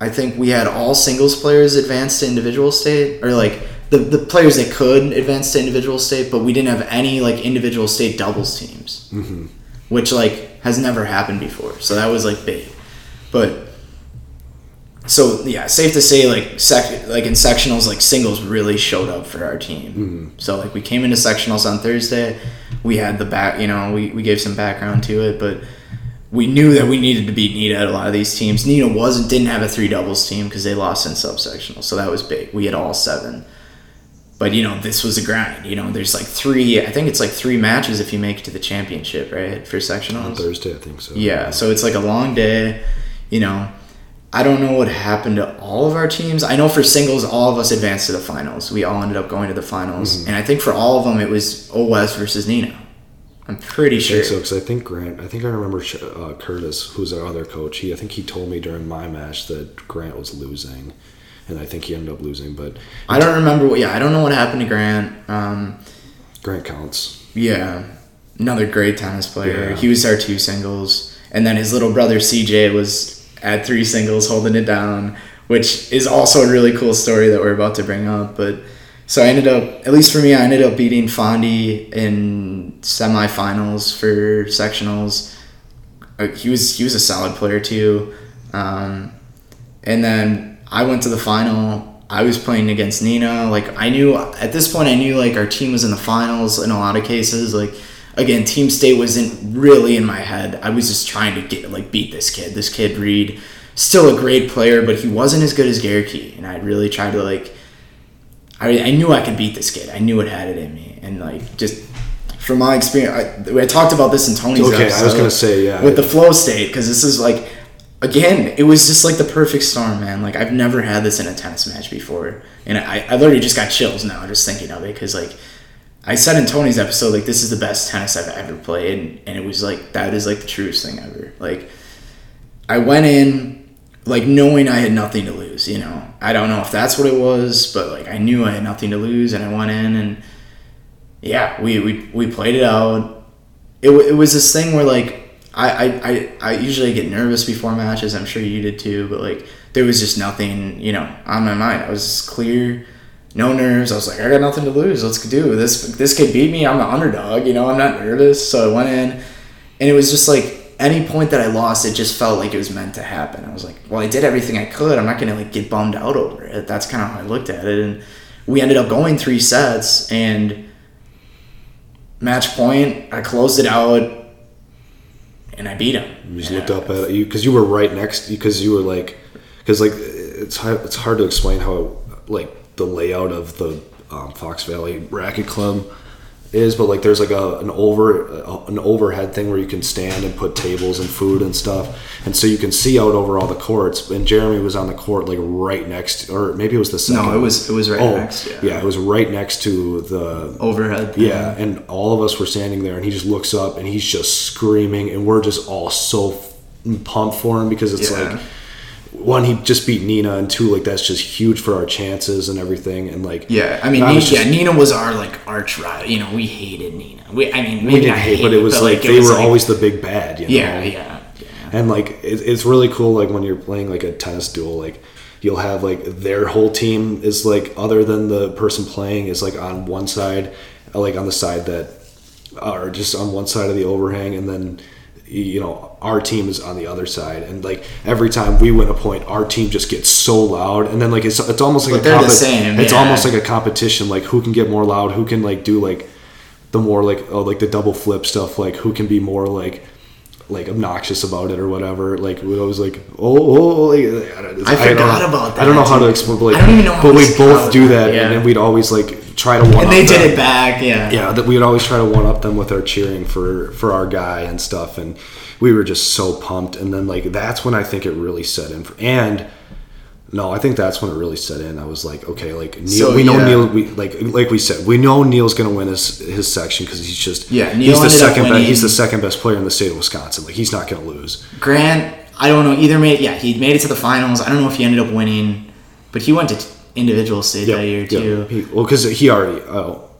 I think we had all singles players advance to individual state, or like the, the players that could advance to individual state, but we didn't have any like individual state doubles teams, mm-hmm. which like has never happened before. So that was like big, but so yeah, safe to say like sec like in sectionals like singles really showed up for our team. Mm-hmm. So like we came into sectionals on Thursday, we had the back, you know, we we gave some background to it, but we knew that we needed to beat Neenah at a lot of these teams. Neenah wasn't didn't have a three doubles team because they lost in subsectional, so that was big. We had all seven, but you know this was a grind. You know, there's like three. I think it's like three matches if you make it to the championship, right? For sectionals on Thursday, I think so. Yeah, so it's like a long day. You know, I don't know what happened to all of our teams. I know for singles, all of us advanced to the finals. We all ended up going to the finals, Mm-hmm. and I think for all of them, it was OS versus Neenah. I'm pretty I sure. think so because I think Grant. I think I remember uh, Curtis, who's our other coach. He I think he told me during my match that Grant was losing, and I think he ended up losing. But I don't remember what. Yeah, I don't know what happened to Grant. Um, Grant counts. yeah, another great tennis player. Yeah. He was our two singles, and then his little brother CJ was at three singles, holding it down, which is also a really cool story that we're about to bring up. But so I ended up, at least for me, I ended up beating Fondi in semifinals for sectionals. Uh, He was he was a solid player too, um, and then I went to the final. I was playing against Neenah. Like I knew at this point, I knew like our team was in the finals in a lot of cases. Like again, Team State wasn't really in my head. I was just trying to get like beat this kid. This kid Reed, still a great player, but he wasn't as good as Garricky, and I really tried to like. I, I knew I could beat this kid. I knew it had it in me, and like just from my experience, I, I talked about this in Tony's Okay, I was gonna say yeah. with the flow state because this is like again it was just like the perfect storm man like i've never had this in a tennis match before and i, I literally just got chills now just thinking of it because like i said in tony's episode like this is the best tennis i've ever played and, and it was like that is like the truest thing ever like i went in like knowing i had nothing to lose you know i don't know if that's what it was but like i knew i had nothing to lose and i went in and yeah we we, we played it out it, it was this thing where like I, I, I, usually get nervous before matches. I'm sure you did too, but like there was just nothing, you know, on my mind. I was clear, no nerves. I was like, I got nothing to lose. Let's do this. This kid beat me. I'm the underdog. You know, I'm not nervous. So I went in, and it was just like any point that I lost, it just felt like it was meant to happen. I was like, well, I did everything I could. I'm not gonna like get bummed out over it. That's kind of how I looked at it, and we ended up going three sets and match point. I closed it out and I beat him. You just And, looked uh, up at you because you were right next because you were like because like it's hard, it's hard to explain how like the layout of the um, Fox Valley Racket Club is, but like there's like a an over uh, an overhead thing where you can stand and put tables and food and stuff, and so you can see out over all the courts. And Jeremy was on the court like right next, or maybe it was the second. No, it was it was right oh, next. Yeah. yeah, it was right next to the Overhead. thing. yeah, and all of us were standing there, and he just looks up, and he's just screaming, and we're just all so f- pumped for him because it's Yeah. like, one, he just beat Neenah, and two, like that's just huge for our chances and everything, and like, Yeah, I mean, I Neenah, was just- yeah, Neenah was our like arch rival. You know, we hated Neenah. We, I mean, we didn't hate, but it was like it they was, were like- always the big bad, you know? Yeah, yeah, yeah. And like it, it's really cool, like when you're playing like a tennis duel, like you'll have like their whole team is like other than the person playing is like on one side, like on the side that are just on one side of the overhang, and then you know our team is on the other side, and like every time we win a point, our team just gets so loud, and then like it's it's almost like But a they're the same, It's yeah. almost like a competition, like who can get more loud, who can like do like the more like oh like the double flip stuff, like who can be more like like obnoxious about it or whatever. Like we always like oh, oh, oh like, I, don't, I forgot know- about that I don't know how to explain, but like, I don't even know but we both do that, that, and then we'd always like try to one. Up. And they did them. it back. Yeah. Yeah, that we would always try to one up them with our cheering for for our guy and stuff, and we were just so pumped. And then like that's when I think it really set in. For, and no, I think that's when it really set in. I was like, okay, like Neil, So, we know yeah. Neil. We like like we said, we know Neil's gonna win his his section because he's just Yeah, Neil he's the second best. He's the second best player in the state of Wisconsin. Like he's not gonna lose. Grant, I don't know. Either made yeah, he made it to the finals. I don't know if he ended up winning, but he went to individual state that year too. He, well, because he already. Oh,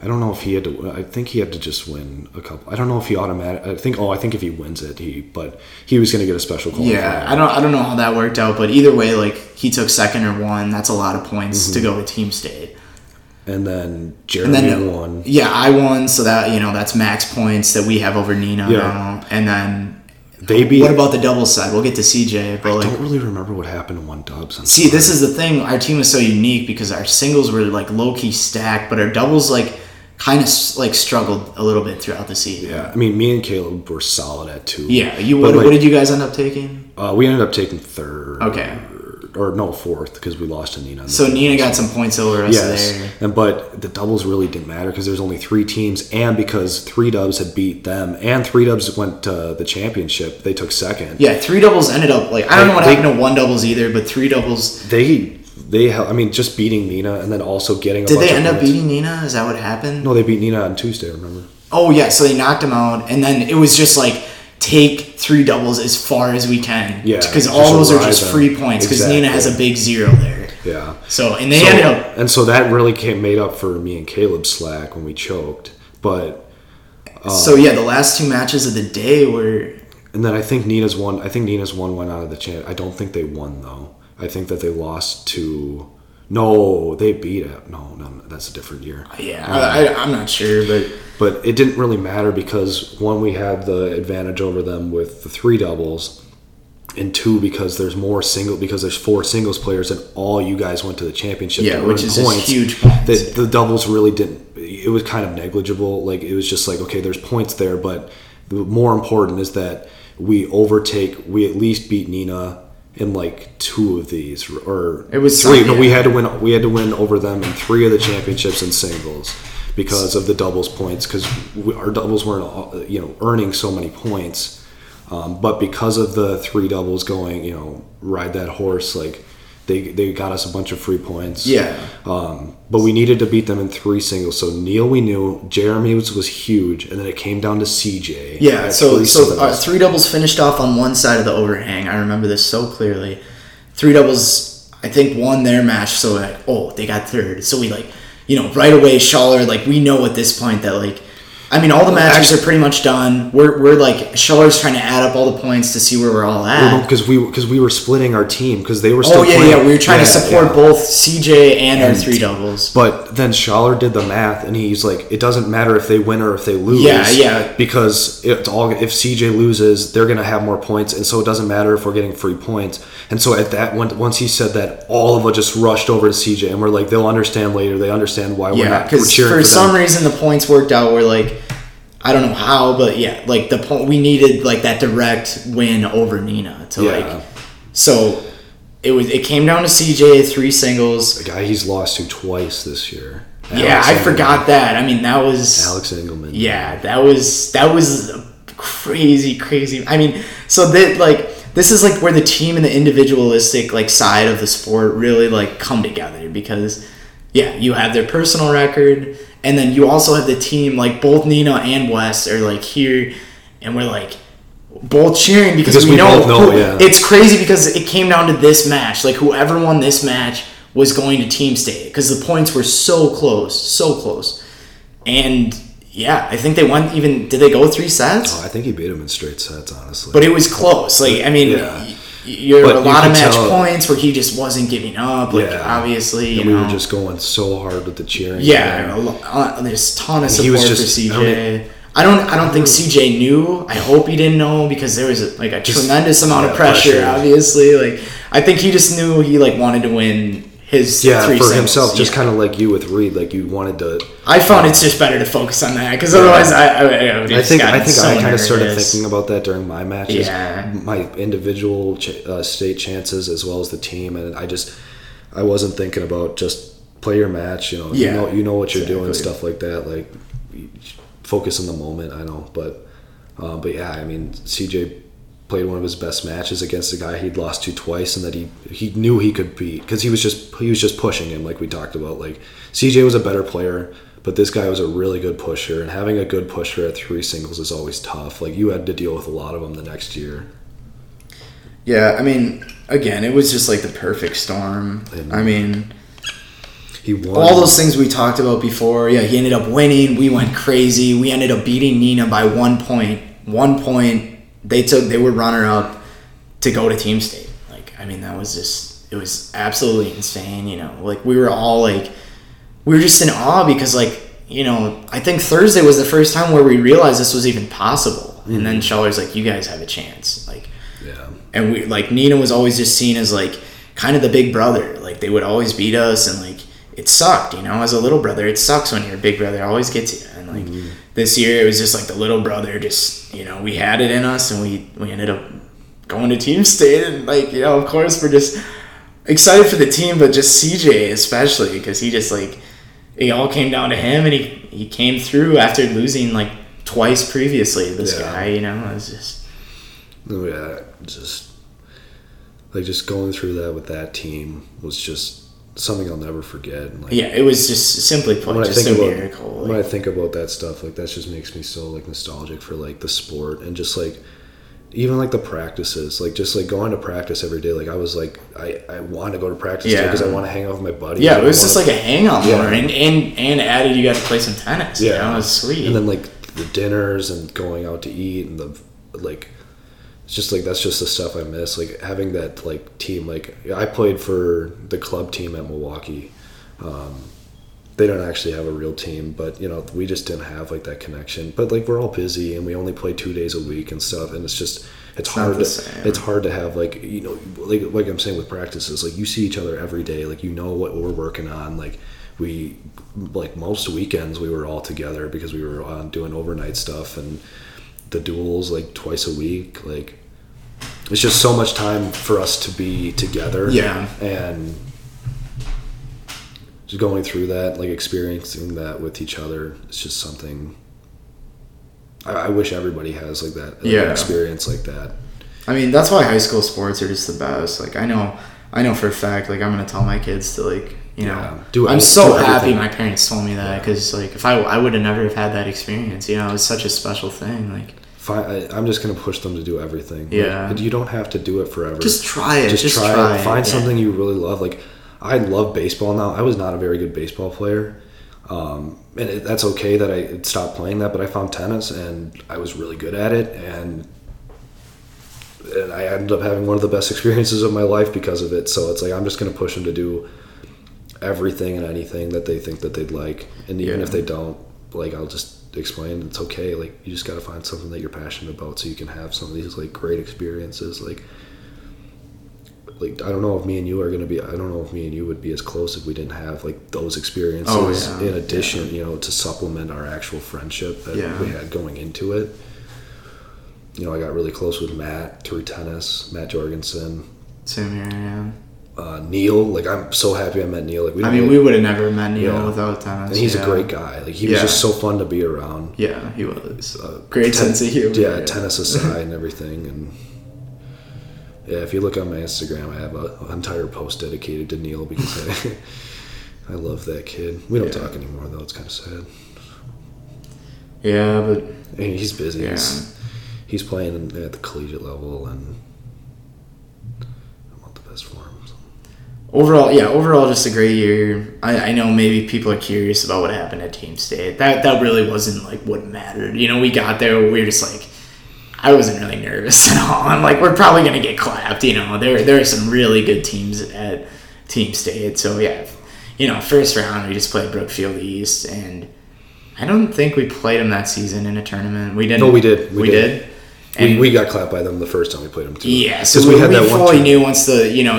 I don't know if he had to. I think he had to just win a couple. I don't know if he automatic. I think. Oh, I think if he wins it, he. But he was going to get a special. Yeah, I don't I don't know how that worked out, but either way, like he took second or one. That's a lot of points to mm-hmm. go to team state. And then And Jeremy then won. yeah, I won, so that you know that's max points that we have over Neenah Yeah. now. And then They beat. what about the doubles side? We'll get to CJ, but I like don't really remember what happened to one Dubs. I'm See, this is the thing. Our team was so unique because our singles were like low key stacked, but our doubles like kind of like struggled a little bit throughout the season. Yeah, I mean, me and Caleb were solid at two. Yeah. You what, like, what did you guys end up taking? Uh, we ended up taking third. Okay. Or no fourth because we lost to Neenah. So Neenah got some points over us Yes, there. and but the doubles really didn't matter because there's only three teams, and because three dubs had beat them, and three dubs went to the championship, they took second. Yeah, three doubles ended up like I don't They- know what they- happened to one doubles either, but three doubles. They they I mean just beating Neenah and then also getting. A Did they end up beating Neenah? Is that what happened? No, they beat Neenah on Tuesday. Remember? Oh yeah, so they knocked him out, and then it was just like take three doubles as far as we can. Yeah, because all those are just them. free points. Because Neenah has a big zero there. Yeah. So and they So- ended up. and so that really came made up for me and Caleb's slack when we choked. But uh, so yeah, the last two matches of the day were. and then I think Neenah's one. I think Neenah's one went out of the champ. I don't think they won though. I think that they lost to. No, they beat it. No, no, that's a different year. Uh, yeah, I, I'm not sure, but But it didn't really matter because one, we had the advantage over them with the three doubles, and two because there's more single because there's four singles players and all you guys went to the championship. Yeah, which is just huge points. The, the doubles really didn't. It was kind of negligible. Like it was just like okay, there's points there, but the more important is that we overtake. We at least beat Neenah in like two of these, or It was three. some- No, we had to win. We had to win over them in three of the championships in singles because of the doubles points. Because our doubles weren't, you know, earning so many points. Um, but because of the three doubles going, you know, ride that horse, like they they got us a bunch of free points. Yeah. Um, but we needed to beat them in three singles. So Neil, we knew Jeremy was, was huge, and then it came down to CJ. Yeah, so three so uh, three doubles finished off on one side of the overhang. I remember this so clearly. Three doubles, I think, won their match. So like, oh, they got third. So we like, you know, right away, Schaller, like we know at this point that like, I mean, all the matches are pretty much done. We're we're like Schaller's trying to add up all the points to see where we're all at. because we because we were splitting our team because they were oh, still Oh yeah, playing. yeah. We were trying to support yeah. both CJ and, our three doubles. But then Schaller did the math, and he's like, it doesn't matter if they win or if they lose. Yeah, yeah. Because it's all if CJ loses, they're gonna have more points, and so it doesn't matter if we're getting free points. And so at that once he said that, all of us just rushed over to CJ, and we're like, they'll understand later. They understand why we're Yeah, not we're because for, for, some reason the points worked out. Where like, I don't know how, but yeah, like the point we needed like that direct win over Neenah to Yeah. like. So it was. It came down to CJ three singles. The guy he's lost to twice this year. yeah, Alex I Engelman. forgot that. I mean, that was. Alex Engelman. Yeah, that was that was a crazy, crazy. I mean, so that like this is like where the team and the individualistic like side of the sport really like come together because yeah, you have their personal record and then you also have the team like both Neenah and Wes are like here and we're like both cheering because, Because we, we know, know, who- yeah. it's crazy because it came down to this match like whoever won this match was going to team state because the points were so close so close and yeah i think they won even did they go three sets Oh, I think he beat him in straight sets, honestly. but it was close like i mean Yeah. You're a lot of match tell- points where he just wasn't giving up like Yeah. obviously we know were just going so hard with the cheering. yeah uh, there's a ton of he support was for cj I mean- I don't. I don't think CJ knew. I hope he didn't know because there was a, like a Just- tremendous amount of pressure, pressure. Obviously, like I think he just knew he like wanted to win his Yeah, for singles. himself, just Yeah. kind of like you with Reed, like you wanted to. I found it's just better to focus on that because otherwise, I I, I, would I think I think so I kind of started thinking about that during my matches, Yeah. my individual ch- uh, state chances as well as the team, and I just I wasn't thinking about just play your match. You know, Yeah. you know, you know what you're doing, stuff like that. Like focus in the moment. I know, but uh, but yeah, I mean, CJ played one of his best matches against a guy he'd lost to twice, and that he he knew he could beat because he was just he was just pushing him like we talked about. Like CJ was a better player. But this guy was a really good pusher, and having a good pusher at three singles is always tough. Like you had to deal with a lot of them the next year. Yeah, I mean, again, it was just like the perfect storm. And- I mean, He won. all those things we talked about before. Yeah, he ended up winning. We went crazy. We ended up beating Neenah by one point. One point. They took. They were runner up to go to team state. Like, I mean, that was just. It was absolutely insane. You know, like we were all like, we were just in awe because like. You know, I think Thursday was the first time where we realized this was even possible. And then mm-hmm. Schaller's like, "You guys have a chance." Like, yeah. and we like Neenah was always just seen as like kind of the big brother. Like they would always beat us, and like it sucked. You know, as a little brother, it sucks when your big brother always gets you. And like mm-hmm. This year, it was just like the little brother. Just you know, we had it in us, and we we ended up going to team state, and like you know, of course, we're just excited for the team, but just CJ especially because he just like it all came down to him, and he he came through after losing like twice previously. This Yeah. guy, you know, it was just Oh, yeah, just like just going through that with that team was just something I'll never forget. And, like, yeah, it was just simply put, just a about miracle. when I think about that stuff, like that just makes me so like nostalgic for like the sport and just like even like the practices, like just like going to practice every day. Like I was like I I want to go to practice Yeah. because I want to hang out with my buddies. yeah, it was just like a hangout Yeah. more, and and and added you got to play some tennis. Yeah, you know, it was sweet. And then like the dinners and going out to eat and the like it's just like that's just the stuff I miss. Like having that like team. Like I played for the club team at Milwaukee. Um, they don't actually have a real team, but you know we just didn't have like that connection. But like we're all busy and we only play two days a week and stuff, and it's just it's, hard to same. it's hard to have like you know like like I'm saying with practices like you see each other every day like you know what we're working on like we like most weekends we were all together because we were on doing overnight stuff and the duels like twice a week like it's just so much time for us to be together Yeah. and just going through that like experiencing that with each other it's just something I, I wish everybody has like that like, Yeah. experience like that I mean, that's why high school sports are just the best. Like I know, I know for a fact. Like I'm gonna tell my kids to like, you know, Yeah, do I'm so happy everything. my parents told me that because like if I I would have never have had that experience. You know, it was such a special thing. Like I'm just gonna push them to do everything. Like, Yeah. you don't have to do it forever. just try it. just, Just, try, try, it. Find yeah. something you really love. Like I love baseball now. I was not a very good baseball player, um, and it, that's okay that I stopped playing that. But I found tennis, and I was really good at it, and and I ended up having one of the best experiences of my life because of it. So it's like I'm just gonna push them to do everything and anything that they think that they'd like, and even Yeah. if they don't, like I'll just explain it's okay. Like you just gotta find something that you're passionate about, so you can have some of these like great experiences. Like, like I don't know if me and you are gonna be. I don't know if me and you would be as close if we didn't have like those experiences. Oh, yeah. In addition, you know, to supplement our actual friendship that Yeah. we had going into it. You know, I got really close with Matt through tennis, Matt Jorgensen, Same here. Yeah. Uh, Neil. Like I'm so happy I met Neil. Like we I mean, really- we would have never met Neil Yeah. without tennis. and he's yeah. a great guy. Like he was just so fun to be around. Yeah, he was. Uh, Great ten- sense of humor. Yeah, tennis aside and everything, and yeah, if you look on my Instagram, I have a, an entire post dedicated to Neil because I, I love that kid. We don't Yeah. talk anymore though; it's kind of sad. Yeah, but And he's busy. Yeah. He's, he's playing at the collegiate level, and I want the best for him. so. Overall, yeah, overall, just a great year. I, I know maybe people are curious about what happened at Team State. That that really wasn't like what mattered. You know, we got there, we were just like, I wasn't really nervous at all. I'm like, we're probably gonna get clapped. You know, there there are some really good teams at Team State. So yeah, you know, first round we just played Brookfield East, and I don't think we played them that season in a tournament. We didn't. No, we did. We, We did. did. And we, we got clapped by them the first time we played them too. yeah, so 'Cause we, we, one fully tour- knew once the you know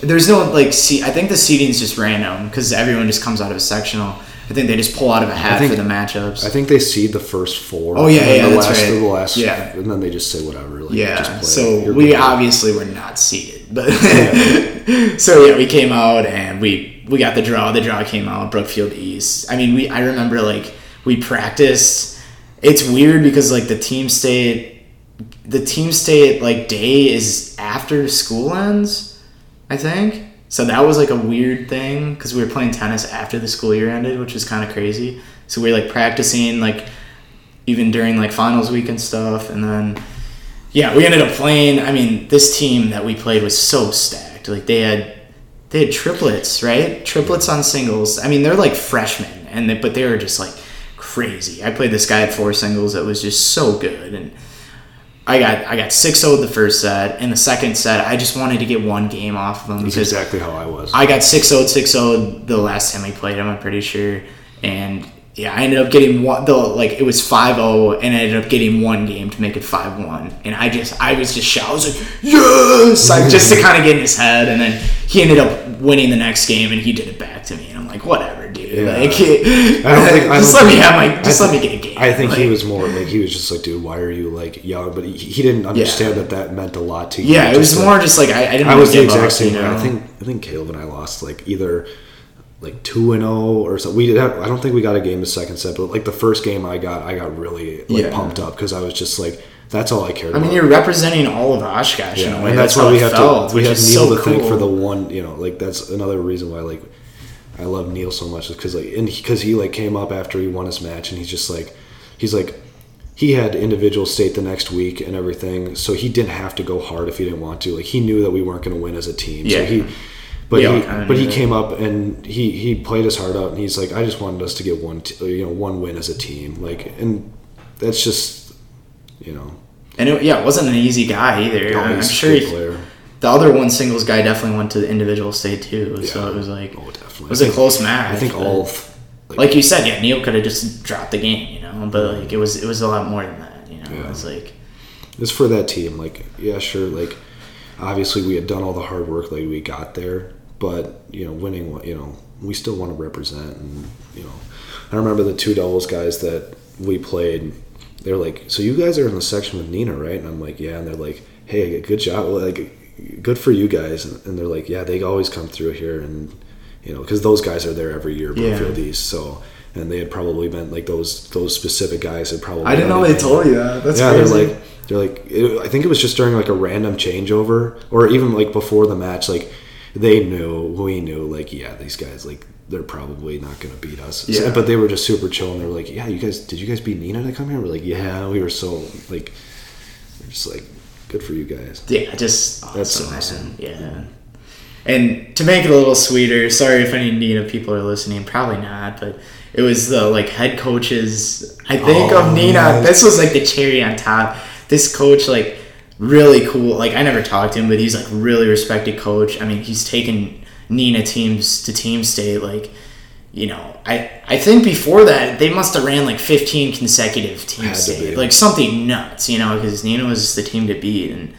there's no like see I think the seating's just random because everyone just comes out of a sectional. I think they just pull out of a hat think- for the matchups. I think they seed the first four. Oh, yeah, and yeah, the that's last, right. The last, Yeah. and then they just say whatever. Like, yeah, just play. so we obviously were not seated, but so yeah, we came out and we we got the draw. The draw came out Brookfield East. I mean, we I remember like we practiced. It's weird because like the team state, the team state like day is after school ends, I think. So that was like a weird thing because we were playing tennis after the school year ended, which was kind of crazy. So we were like practicing like even during like finals week and stuff, and then yeah, we ended up playing. I mean, this team that we played was so stacked. Like they had they had triplets, right? Triplets on singles. I mean, they're like freshmen, and they, but they were just like crazy. I played this guy at four singles that was just so good, and I got I got 6-0 the first set. and the second set, I just wanted to get one game off of him That's because exactly how I was. I got 6-0, 6-0 the last time we played him, I'm pretty sure. And yeah, I ended up getting one the like it was 5-0 and I ended up getting one game to make it 5-1. And I just I was just shout I was like, Yes like just to kind of get in his head and then he ended up winning the next game and he did it back to me and I'm like, whatever, dude. Yeah. Like, I don't think- I just don't let me think- have my, just I let me get a game. I think he was more like he was just like, dude, why are you like young? But he, he didn't understand Yeah. that that meant a lot to you. Yeah, it was Just, like- more just like I, I didn't. I was the exact up, same you way. I think I think Caleb and I lost like either like two and zero or something. We did have, I don't think we got a game the second set, but like the first game I got, I got really like Yeah. pumped up because I was just like, that's all I cared about. I mean, you're representing all of Oshkosh in yeah, a way. and that's, how why we have felt, to we have Neil so to thank for the one. You know, like that's another reason why like I love Neil so much because like and because he, like came up after he won his match and he's just like he's like he had individual state the next week and everything, so he didn't have to go hard if he didn't want to. Like he knew that we weren't going to win as a team. Yeah. So he, but he, but he came up and he he played his heart out and he's like, I just wanted us to get one, t- you know, one win as a team. Like, and that's just, you know, And it, yeah, it wasn't an easy guy either. no, I'm sure he, the other one singles guy definitely went to the individual state too. So it was like Oh, it was a close match. I think all, th- like you said, yeah, Neil could have just dropped the game, you know. But like it was it was a lot more than that, you know. Yeah. It's like it's for that team. Like, yeah, sure. Like, obviously, we had done all the hard work. Like, we got there, but you know, winning. You know, we still want to represent. And you know, I remember the two doubles guys that we played. They're like, "So you guys are in the section with Neenah, right?" And I'm like, "Yeah." And they're like, "Hey, good job. Like, good for you guys." And they're like, "Yeah, they always come through here." And you know, because those guys are there every year, Yeah. East. So. And they had probably been like those those specific guys had probably. I didn't know they told you that. That's yeah, crazy. they're like they're like it, I think it was just during like a random changeover or even like before the match like they knew we knew like yeah these guys like they're probably not gonna beat us So- Yeah. but they were just super chill and they were like yeah you guys did you guys beat Neenah to come here we're like yeah we were so like we're just like good for you guys Yeah, just awesome, That's man. awesome. Yeah. And to make it a little sweeter, sorry if any Neenah people are listening, probably not, but it was the like head coaches. I think Oh, of Neenah. This was like the cherry on top. This coach, like, really cool. Like, I never talked to him, but he's like really respected coach. I mean, he's taken Neenah teams to team state. Like, you know, I I think before that they must have ran like 15 consecutive team state, like something nuts. You know, because Neenah was the team to beat and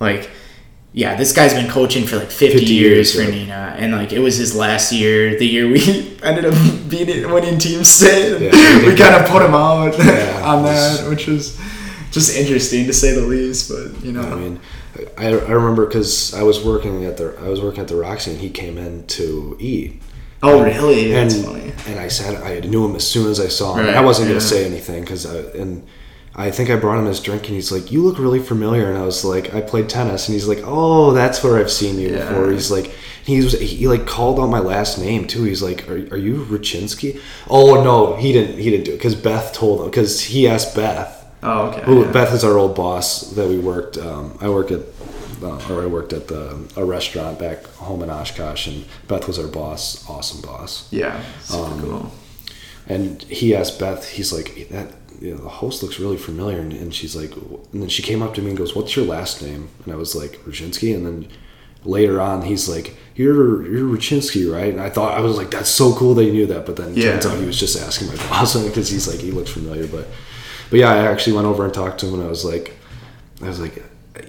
like yeah this guy's been coaching for like 50, 50 years, years, for yeah. Neenah and like it was his last year the year we ended up beating winning team state Yeah. we kind of put him out Yeah, on that which was just interesting to say the least but you know I mean I, I remember because I was working at the I was working at the Roxy and he came in to eat oh really and funny and I said I knew him as soon as I saw him. Right, I wasn't gonna say anything because uh, and I think I brought him his drink and he's like, "You look really familiar." And I was like, "I played tennis," and he's like, "Oh, that's where I've seen you Yeah. before." He's like, he was he like called out my last name too. He's like, "Are, are you Rucinski?" Oh no, he didn't. He didn't do it because Beth told him because he asked Beth. oh okay Who yeah. Beth is our old boss that we worked. Um, I work at, uh, or I worked at the a restaurant back home in Oshkosh, and Beth was our boss. Awesome boss. yeah super Um, cool And he asked Beth, he's like, that you know, the host looks really familiar. And, and she's like, and then she came up to me and goes, "What's your last name?" And I was like, Rucinski. And then later on, he's like, "You're you're Rucinski, right?" And I thought I was like, "That's so cool that you knew that." But then Yeah. turns out he was just asking my boss because he's like, he looks familiar. But but yeah, I actually went over and talked to him, and I was like, I was like.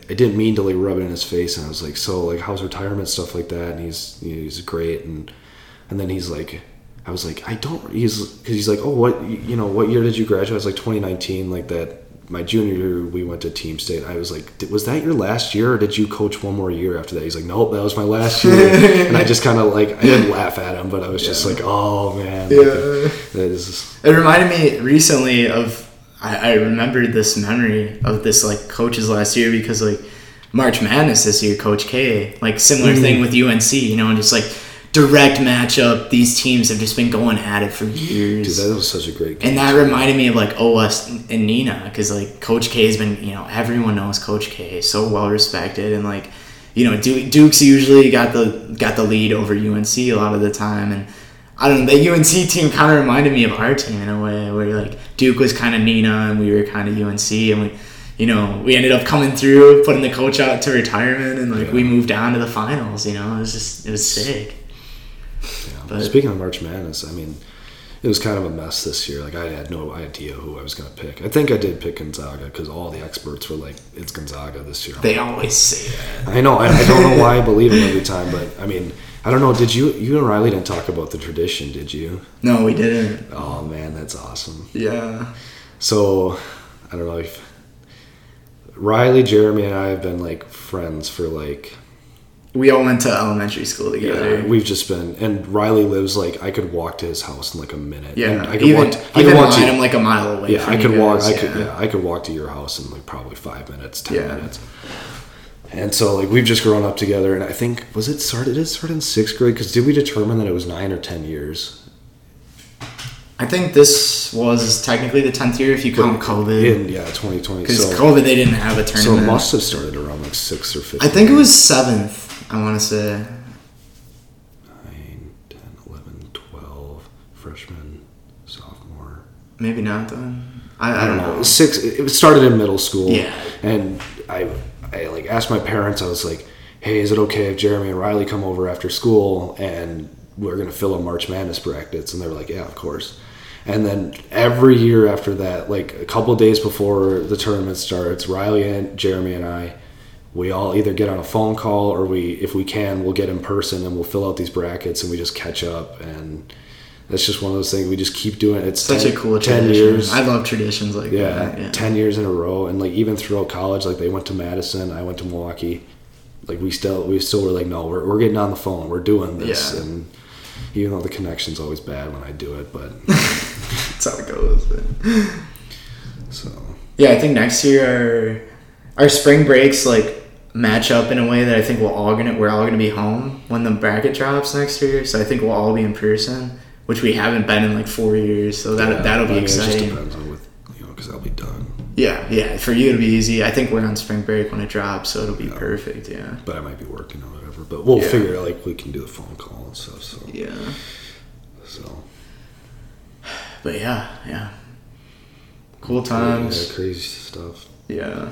I didn't mean to like rub it in his face, and I was like, "So, like, how's retirement stuff like that?" And he's you know, he's great, and and then he's like, I was like, I don't. He's because he's like, oh, what you know, what year did you graduate? I was like 2019, like that. My junior year, we went to team state. I was like, was that your last year, or did you coach one more year after that? He's like, nope, that was my last year. and I just kind of like, I didn't laugh at him, but I was just like, oh man, Yeah. like, that is. It reminded me recently of I, I remembered this memory of this like coaches last year because like March Madness this year, Coach K, like similar thing mm. with UNC, you know, and just like direct matchup. These teams have just been going at it for years. Dude, that was such a great game. and that reminded me of like OS and Neenah because like Coach K has been, you know, everyone knows Coach K, so well respected, and like, you know, Duke, Duke's usually got the got the lead over UNC a lot of the time, and I don't know, the UNC team kind of reminded me of our team in a way where like Duke was kind of Neenah and we were kind of UNC, and we, you know, we ended up coming through, putting the coach out to retirement, and like we moved on to the finals. You know, it was just it was sick. Yeah. But- Speaking of March Madness, I mean, it was kind of a mess this year. Like I had no idea who I was going to pick. I think I did pick Gonzaga because all the experts were like, "It's Gonzaga this year." They always say that. I know. I, I don't know why I believe him every time, but I mean, I don't know. Did you you and Riley didn't talk about the tradition? Did you? No, we didn't. Oh man, that's awesome. Yeah. So I don't know if Riley, Jeremy, and I have been like friends for like We all went to elementary school together. yeah, we've just been and Riley lives like I could walk to his house in like a minute. Yeah, And I could even, walk. To, I could walk to. I'm like a mile away. yeah, I could walk. guys, I could. Yeah, I could walk to your house in like probably five minutes, ten Yeah. minutes. And so like we've just grown up together, and I think was it started? Did it start in sixth grade? Because did we determine that it was nine or ten years? I think this was technically the tenth year if you count COVID. In yeah, twenty twenty. Because So, COVID, they didn't have a turn.' so it must have started around like six or fifth. I think it was seventh. I want to say. 9, 10, 11, 12, freshman, sophomore. Maybe not then. I, I don't know. Six. It started in middle school. Yeah. And I, I like asked my parents. I was like, "Hey, is it okay if Jeremy and Riley come over after school and we're gonna fill a March Madness brackets?" And they were like, "Yeah, of course." And then every year after that, like a couple days before the tournament starts, Riley and Jeremy and I, we all either get on a phone call or we, if we can, we'll get in person and we'll fill out these brackets and we just catch up and. That's just one of those things we just keep doing. It's Such 10 a cool 10 tradition. years. I love traditions like Yeah, that. Yeah. ten years in a row, and like even throughout college, like they went to Madison, I went to Milwaukee. Like we still, we still were like, no, we're, we're getting on the phone, we're doing this, Yeah. and even though the connection's always bad when I do it, but That's how it goes. so Yeah, I think next year our our spring breaks like match up in a way that I think we're all gonna we're all gonna be home when the bracket drops next year. So I think we'll all be in person, which we haven't been in like four years. So that yeah, that'll be mean, It just exciting. depends on with you know because I'll be done, Yeah, yeah. For you it'll be easy. I think we're on spring break when it drops, so it'll be perfect. Yeah. but I might be working or whatever. But we'll Yeah. figure out like we can do the phone call and stuff. So Yeah. so But yeah, yeah. Cool times. yeah, times. crazy stuff. Yeah.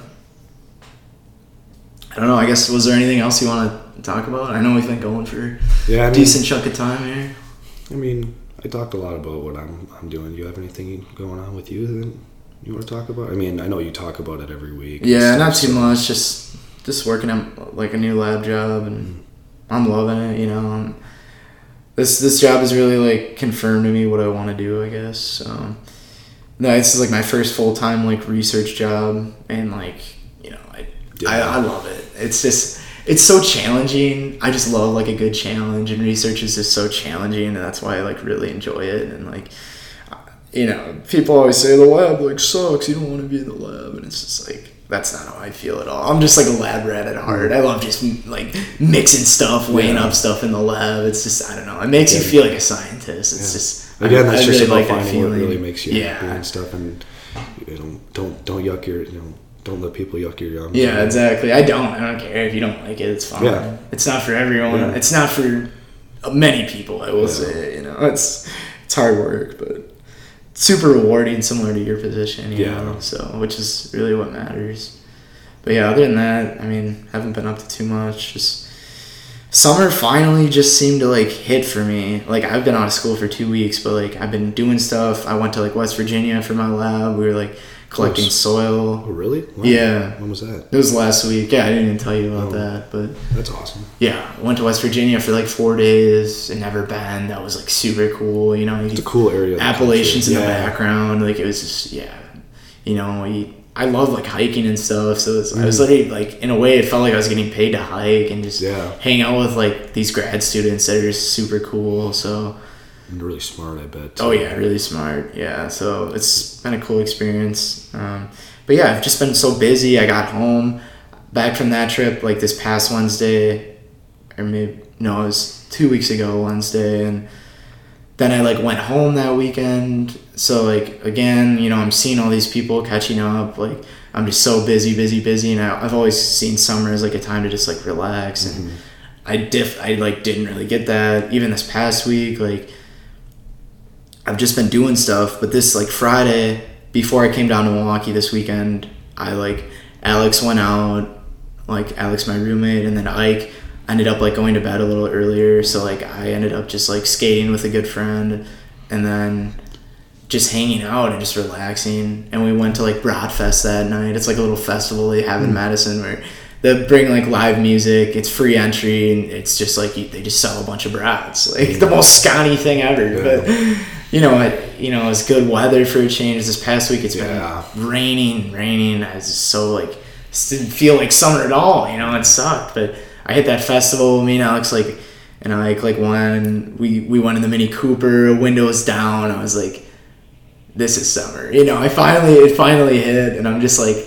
I don't know. I guess was there anything else you want to talk about? I know we've been going for Yeah, I mean, decent chunk of time here. I mean, I talked a lot about what I'm I'm doing. Do you have anything going on with you that you want to talk about? I mean, I know you talk about it every week. Yeah, not too much. Just just working on like a new lab job, and mm-hmm. I'm loving it. You know, i this this job has really like confirmed to me what I want to do. I guess. So, no, this is like my first full time like research job, and like you know, I, I Yeah. I love it. It's just it's so challenging. I just love like a good challenge, and research is just so challenging, and that's why I like really enjoy it. And like, you know, people always say the lab like sucks. You don't want to be in the lab, and it's just like that's not how I feel at all. I'm just like a lab rat at heart. I love just like mixing stuff, weighing Yeah. up stuff in the lab. It's just I don't know. It makes you feel like a scientist. It's Yeah. just Again, that's I just really about like finding what really makes you happy Yeah. and stuff, and you know, don't don't yuck your you know don't let people yuck your yum. Yeah, exactly. I don't. I don't care if you don't like it. It's fine. Yeah. It's not for everyone. Yeah. It's not for uh, many people. I will Yeah. say. You know, it's it's hard work, but super rewarding, similar to your position. You Yeah. know, so which is really what matters. But yeah, other than that, I mean, haven't been up to too much. Just summer finally just seemed to like hit for me. Like I've been out of school for two weeks, but like I've been doing stuff. I went to like West Virginia for my lab. We were like collecting Close. soil. Oh, really? When? Yeah. When was that? It was last week. Yeah, I didn't even tell you about Oh. that, but That's awesome. yeah, I went to West Virginia for like four days and never been. That was like super cool. You know, It's a cool area. the Appalachians in country. the background. Like it was just yeah, you know, we, I love like hiking and stuff. So it's, I was mm. like like in a way, it felt like I was getting paid to hike and just Yeah. hang out with like these grad students that are just super cool. So really smart, I bet. Oh yeah, really smart. Yeah, so it's been a cool experience. Um, but yeah, I've just been so busy. I got home back from that trip like this past Wednesday, or maybe no, it was two weeks ago Wednesday, and then I like went home that weekend. So like again, you know, I'm seeing all these people catching up. Like I'm just so busy, busy, busy, and I, I've always seen summer as like a time to just like relax and. Mhm. I diff I like didn't really get that even this past week like I've just been doing stuff but this like Friday before I came down to Milwaukee this weekend I like Alex went out like Alex my roommate and then Ike ended up like going to bed a little earlier. So like I ended up just like skating with a good friend and then just hanging out and just relaxing. And we went to like Brat Fest that night. It's like a little festival they have in hmm. Madison where They'll bring like live music. It's free entry, and it's just like you, they just sell a bunch of brats, like the most Sconnie thing ever. But you know, it, you know, it's good weather for a change. This past week, it's Yeah. been raining, raining. I was just so like didn't feel like summer at all. You know, it sucked. But I hit that festival. With me and Alex like, and I like like went. We we went in the Mini Cooper, windows down. I was like, this is summer. You know, I finally it finally hit, and I'm just like,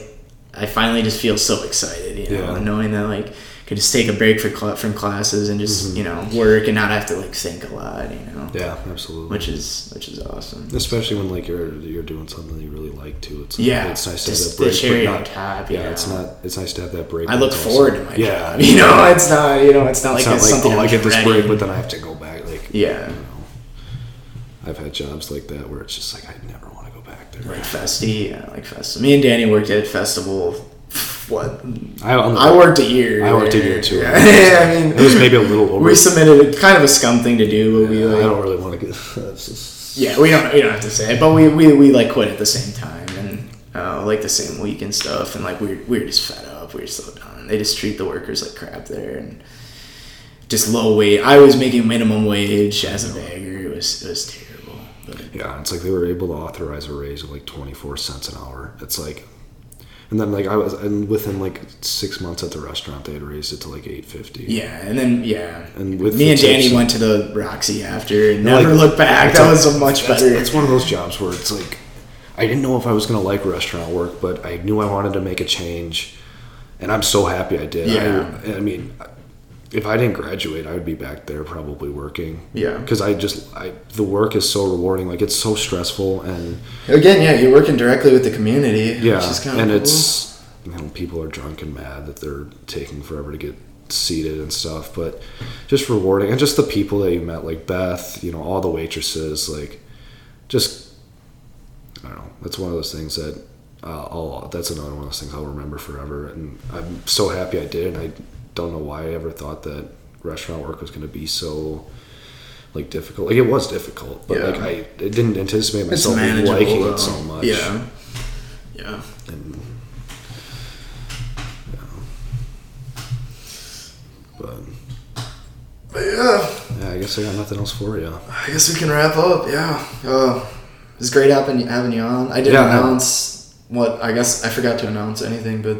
I finally just feel so excited. You know, Yeah. knowing that like. Could just take a break for cl- from classes and just mm-hmm. you know work and not have to like think a lot, you know, Yeah, absolutely. which is which is awesome. Especially when like you're you're doing something you really like too. It's Yeah, it's nice to have that the break. cherry but on top, Yeah, you it's not. It's nice to have that break. I look forward also- to my yeah, job. You know, it's not. You know, it's not like It's not it's like something oh, I get this break, but then I have to go back. Like yeah, you know, I've had jobs like that where it's just like I never want to go back there. like Festi. Yeah, like Festival. Me and Danny worked at Festival. What? I, I worked a year. I worked a year too. Yeah, I mean, it was maybe a little over. we submitted kind of a scum thing to do, but we I don't really want to get. Just, Yeah, we don't. We don't have to say it, but we we, we like quit at the same time and uh, like the same week and stuff, and like we were, we were just fed up. We're so done. They just treat the workers like crap there, and just low wage. I was making minimum wage as a bagger. It was it was terrible. But yeah, it's like they were able to authorize a raise of like twenty four cents an hour. It's like, and then like I was, and within like six months at the restaurant, they had raised it to like eight fifty. yeah, and then yeah, And with me and Danny went to the Roxy after and never like, looked back. That was a much That's, better. it's one of those jobs where it's like, I didn't know if I was gonna like restaurant work, but I knew I wanted to make a change, and I'm so happy I did. Yeah. I, I mean, if I didn't graduate, I would be back there probably working. Yeah. Because I just, I the work is so rewarding. Like it's so stressful, and Again, yeah, you're working directly with the community. yeah, which is kinda and cool. it's you know people are drunk and mad that they're taking forever to get seated and stuff, but just rewarding and just the people that you met, like Beth, you know, all the waitresses, like just I don't know. That's one of those things that uh, I'll. That's another one of those things I'll remember forever, and I'm so happy I did. And I don't know why I ever thought that restaurant work was going to be so like difficult. Like it was difficult, but Yeah. like I, I didn't anticipate myself liking though. it so much. Yeah, yeah. And, but But yeah, yeah, I guess I got nothing else for you. I guess we can wrap up. Yeah. Uh, it was great having having you on. I didn't Yeah, announce what I guess I forgot to announce anything, but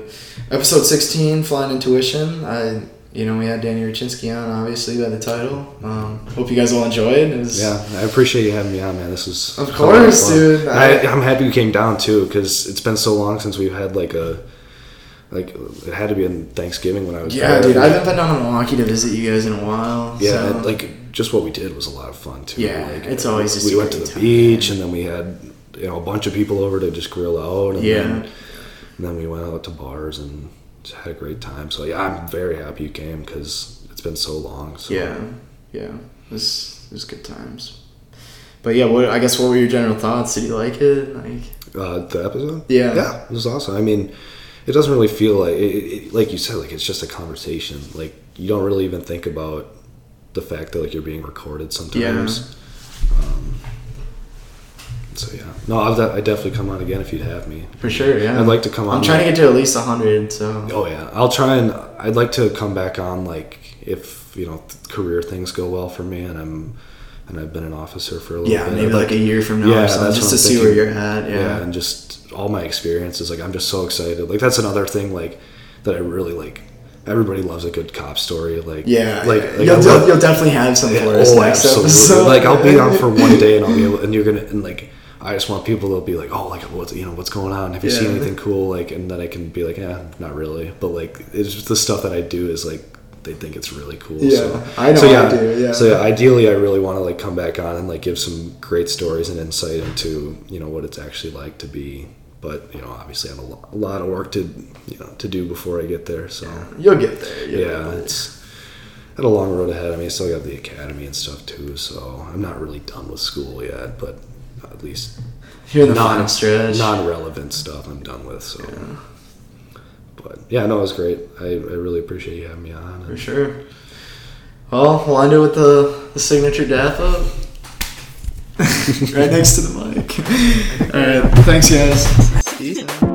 episode sixteen, Flying Intuition. I you know we had Danny Rucinski on, obviously by the title. Um, hope you guys all enjoyed. It was, Yeah, I appreciate you having me on, man. This is Of course, dude. I, I'm happy you came down too, because it's been so long since we've had like a like it had to be in Thanksgiving when I was Yeah, there. dude. I haven't been down to Milwaukee to visit you guys in a while. yeah, so- like just what we did was a lot of fun too. Yeah, like, it's always just we went to the time, beach, man. and then we had you know a bunch of people over to just grill out. And Yeah. then, and then we went out to bars and just had a great time. So yeah, I'm very happy you came because it's been so long. So. Yeah, yeah. It was it was good times. But yeah, what I guess what were your general thoughts? Did you like it? Like Uh, the episode? Yeah. Yeah, it was awesome. I mean, it doesn't really feel like, it, it, like you said, like it's just a conversation. Like you don't really even think about the fact that like you're being recorded sometimes. Um, so yeah, no, de- I definitely come on again if you'd have me. for sure, yeah. I'd like to come on. I'm trying to get to at least hundred. So Oh yeah, I'll try and I'd like to come back on like if you know career things go well for me and I'm and I've been an officer for a little yeah, bit. maybe I'd like a year from now Yeah, or something, just to see where you're at. yeah. Yeah, and just all my experiences like i'm just so excited like that's another thing like that i really like everybody loves a good cop story like yeah. like, yeah. like, you'll, love- you'll definitely have some Yeah, us oh next absolutely episode. like i'll be on for one day and i'll be able and you're gonna and like i just want people to be like oh like what's you know what's going on have you seen anything cool like and then i can be like yeah not really but like it's just the stuff that i do is like they think it's really cool Yeah, so I know so I yeah do, yeah. so yeah ideally i really want to like come back on and like give some great stories and insight into you know what it's actually like to be but you know obviously i have a lo- a lot of work to you know to do before i get there so You'll get there. You'll yeah, get there. it's had a long road ahead. I mean, I still got the academy and stuff too, so I'm not really done with school yet. But least the non stretch. non relevant stuff I'm done with. So, but yeah, no, it was great. I, I really appreciate you having me on. For sure. Well, we'll end it with the, the signature daff up. right next to the mic. Alright, thanks guys.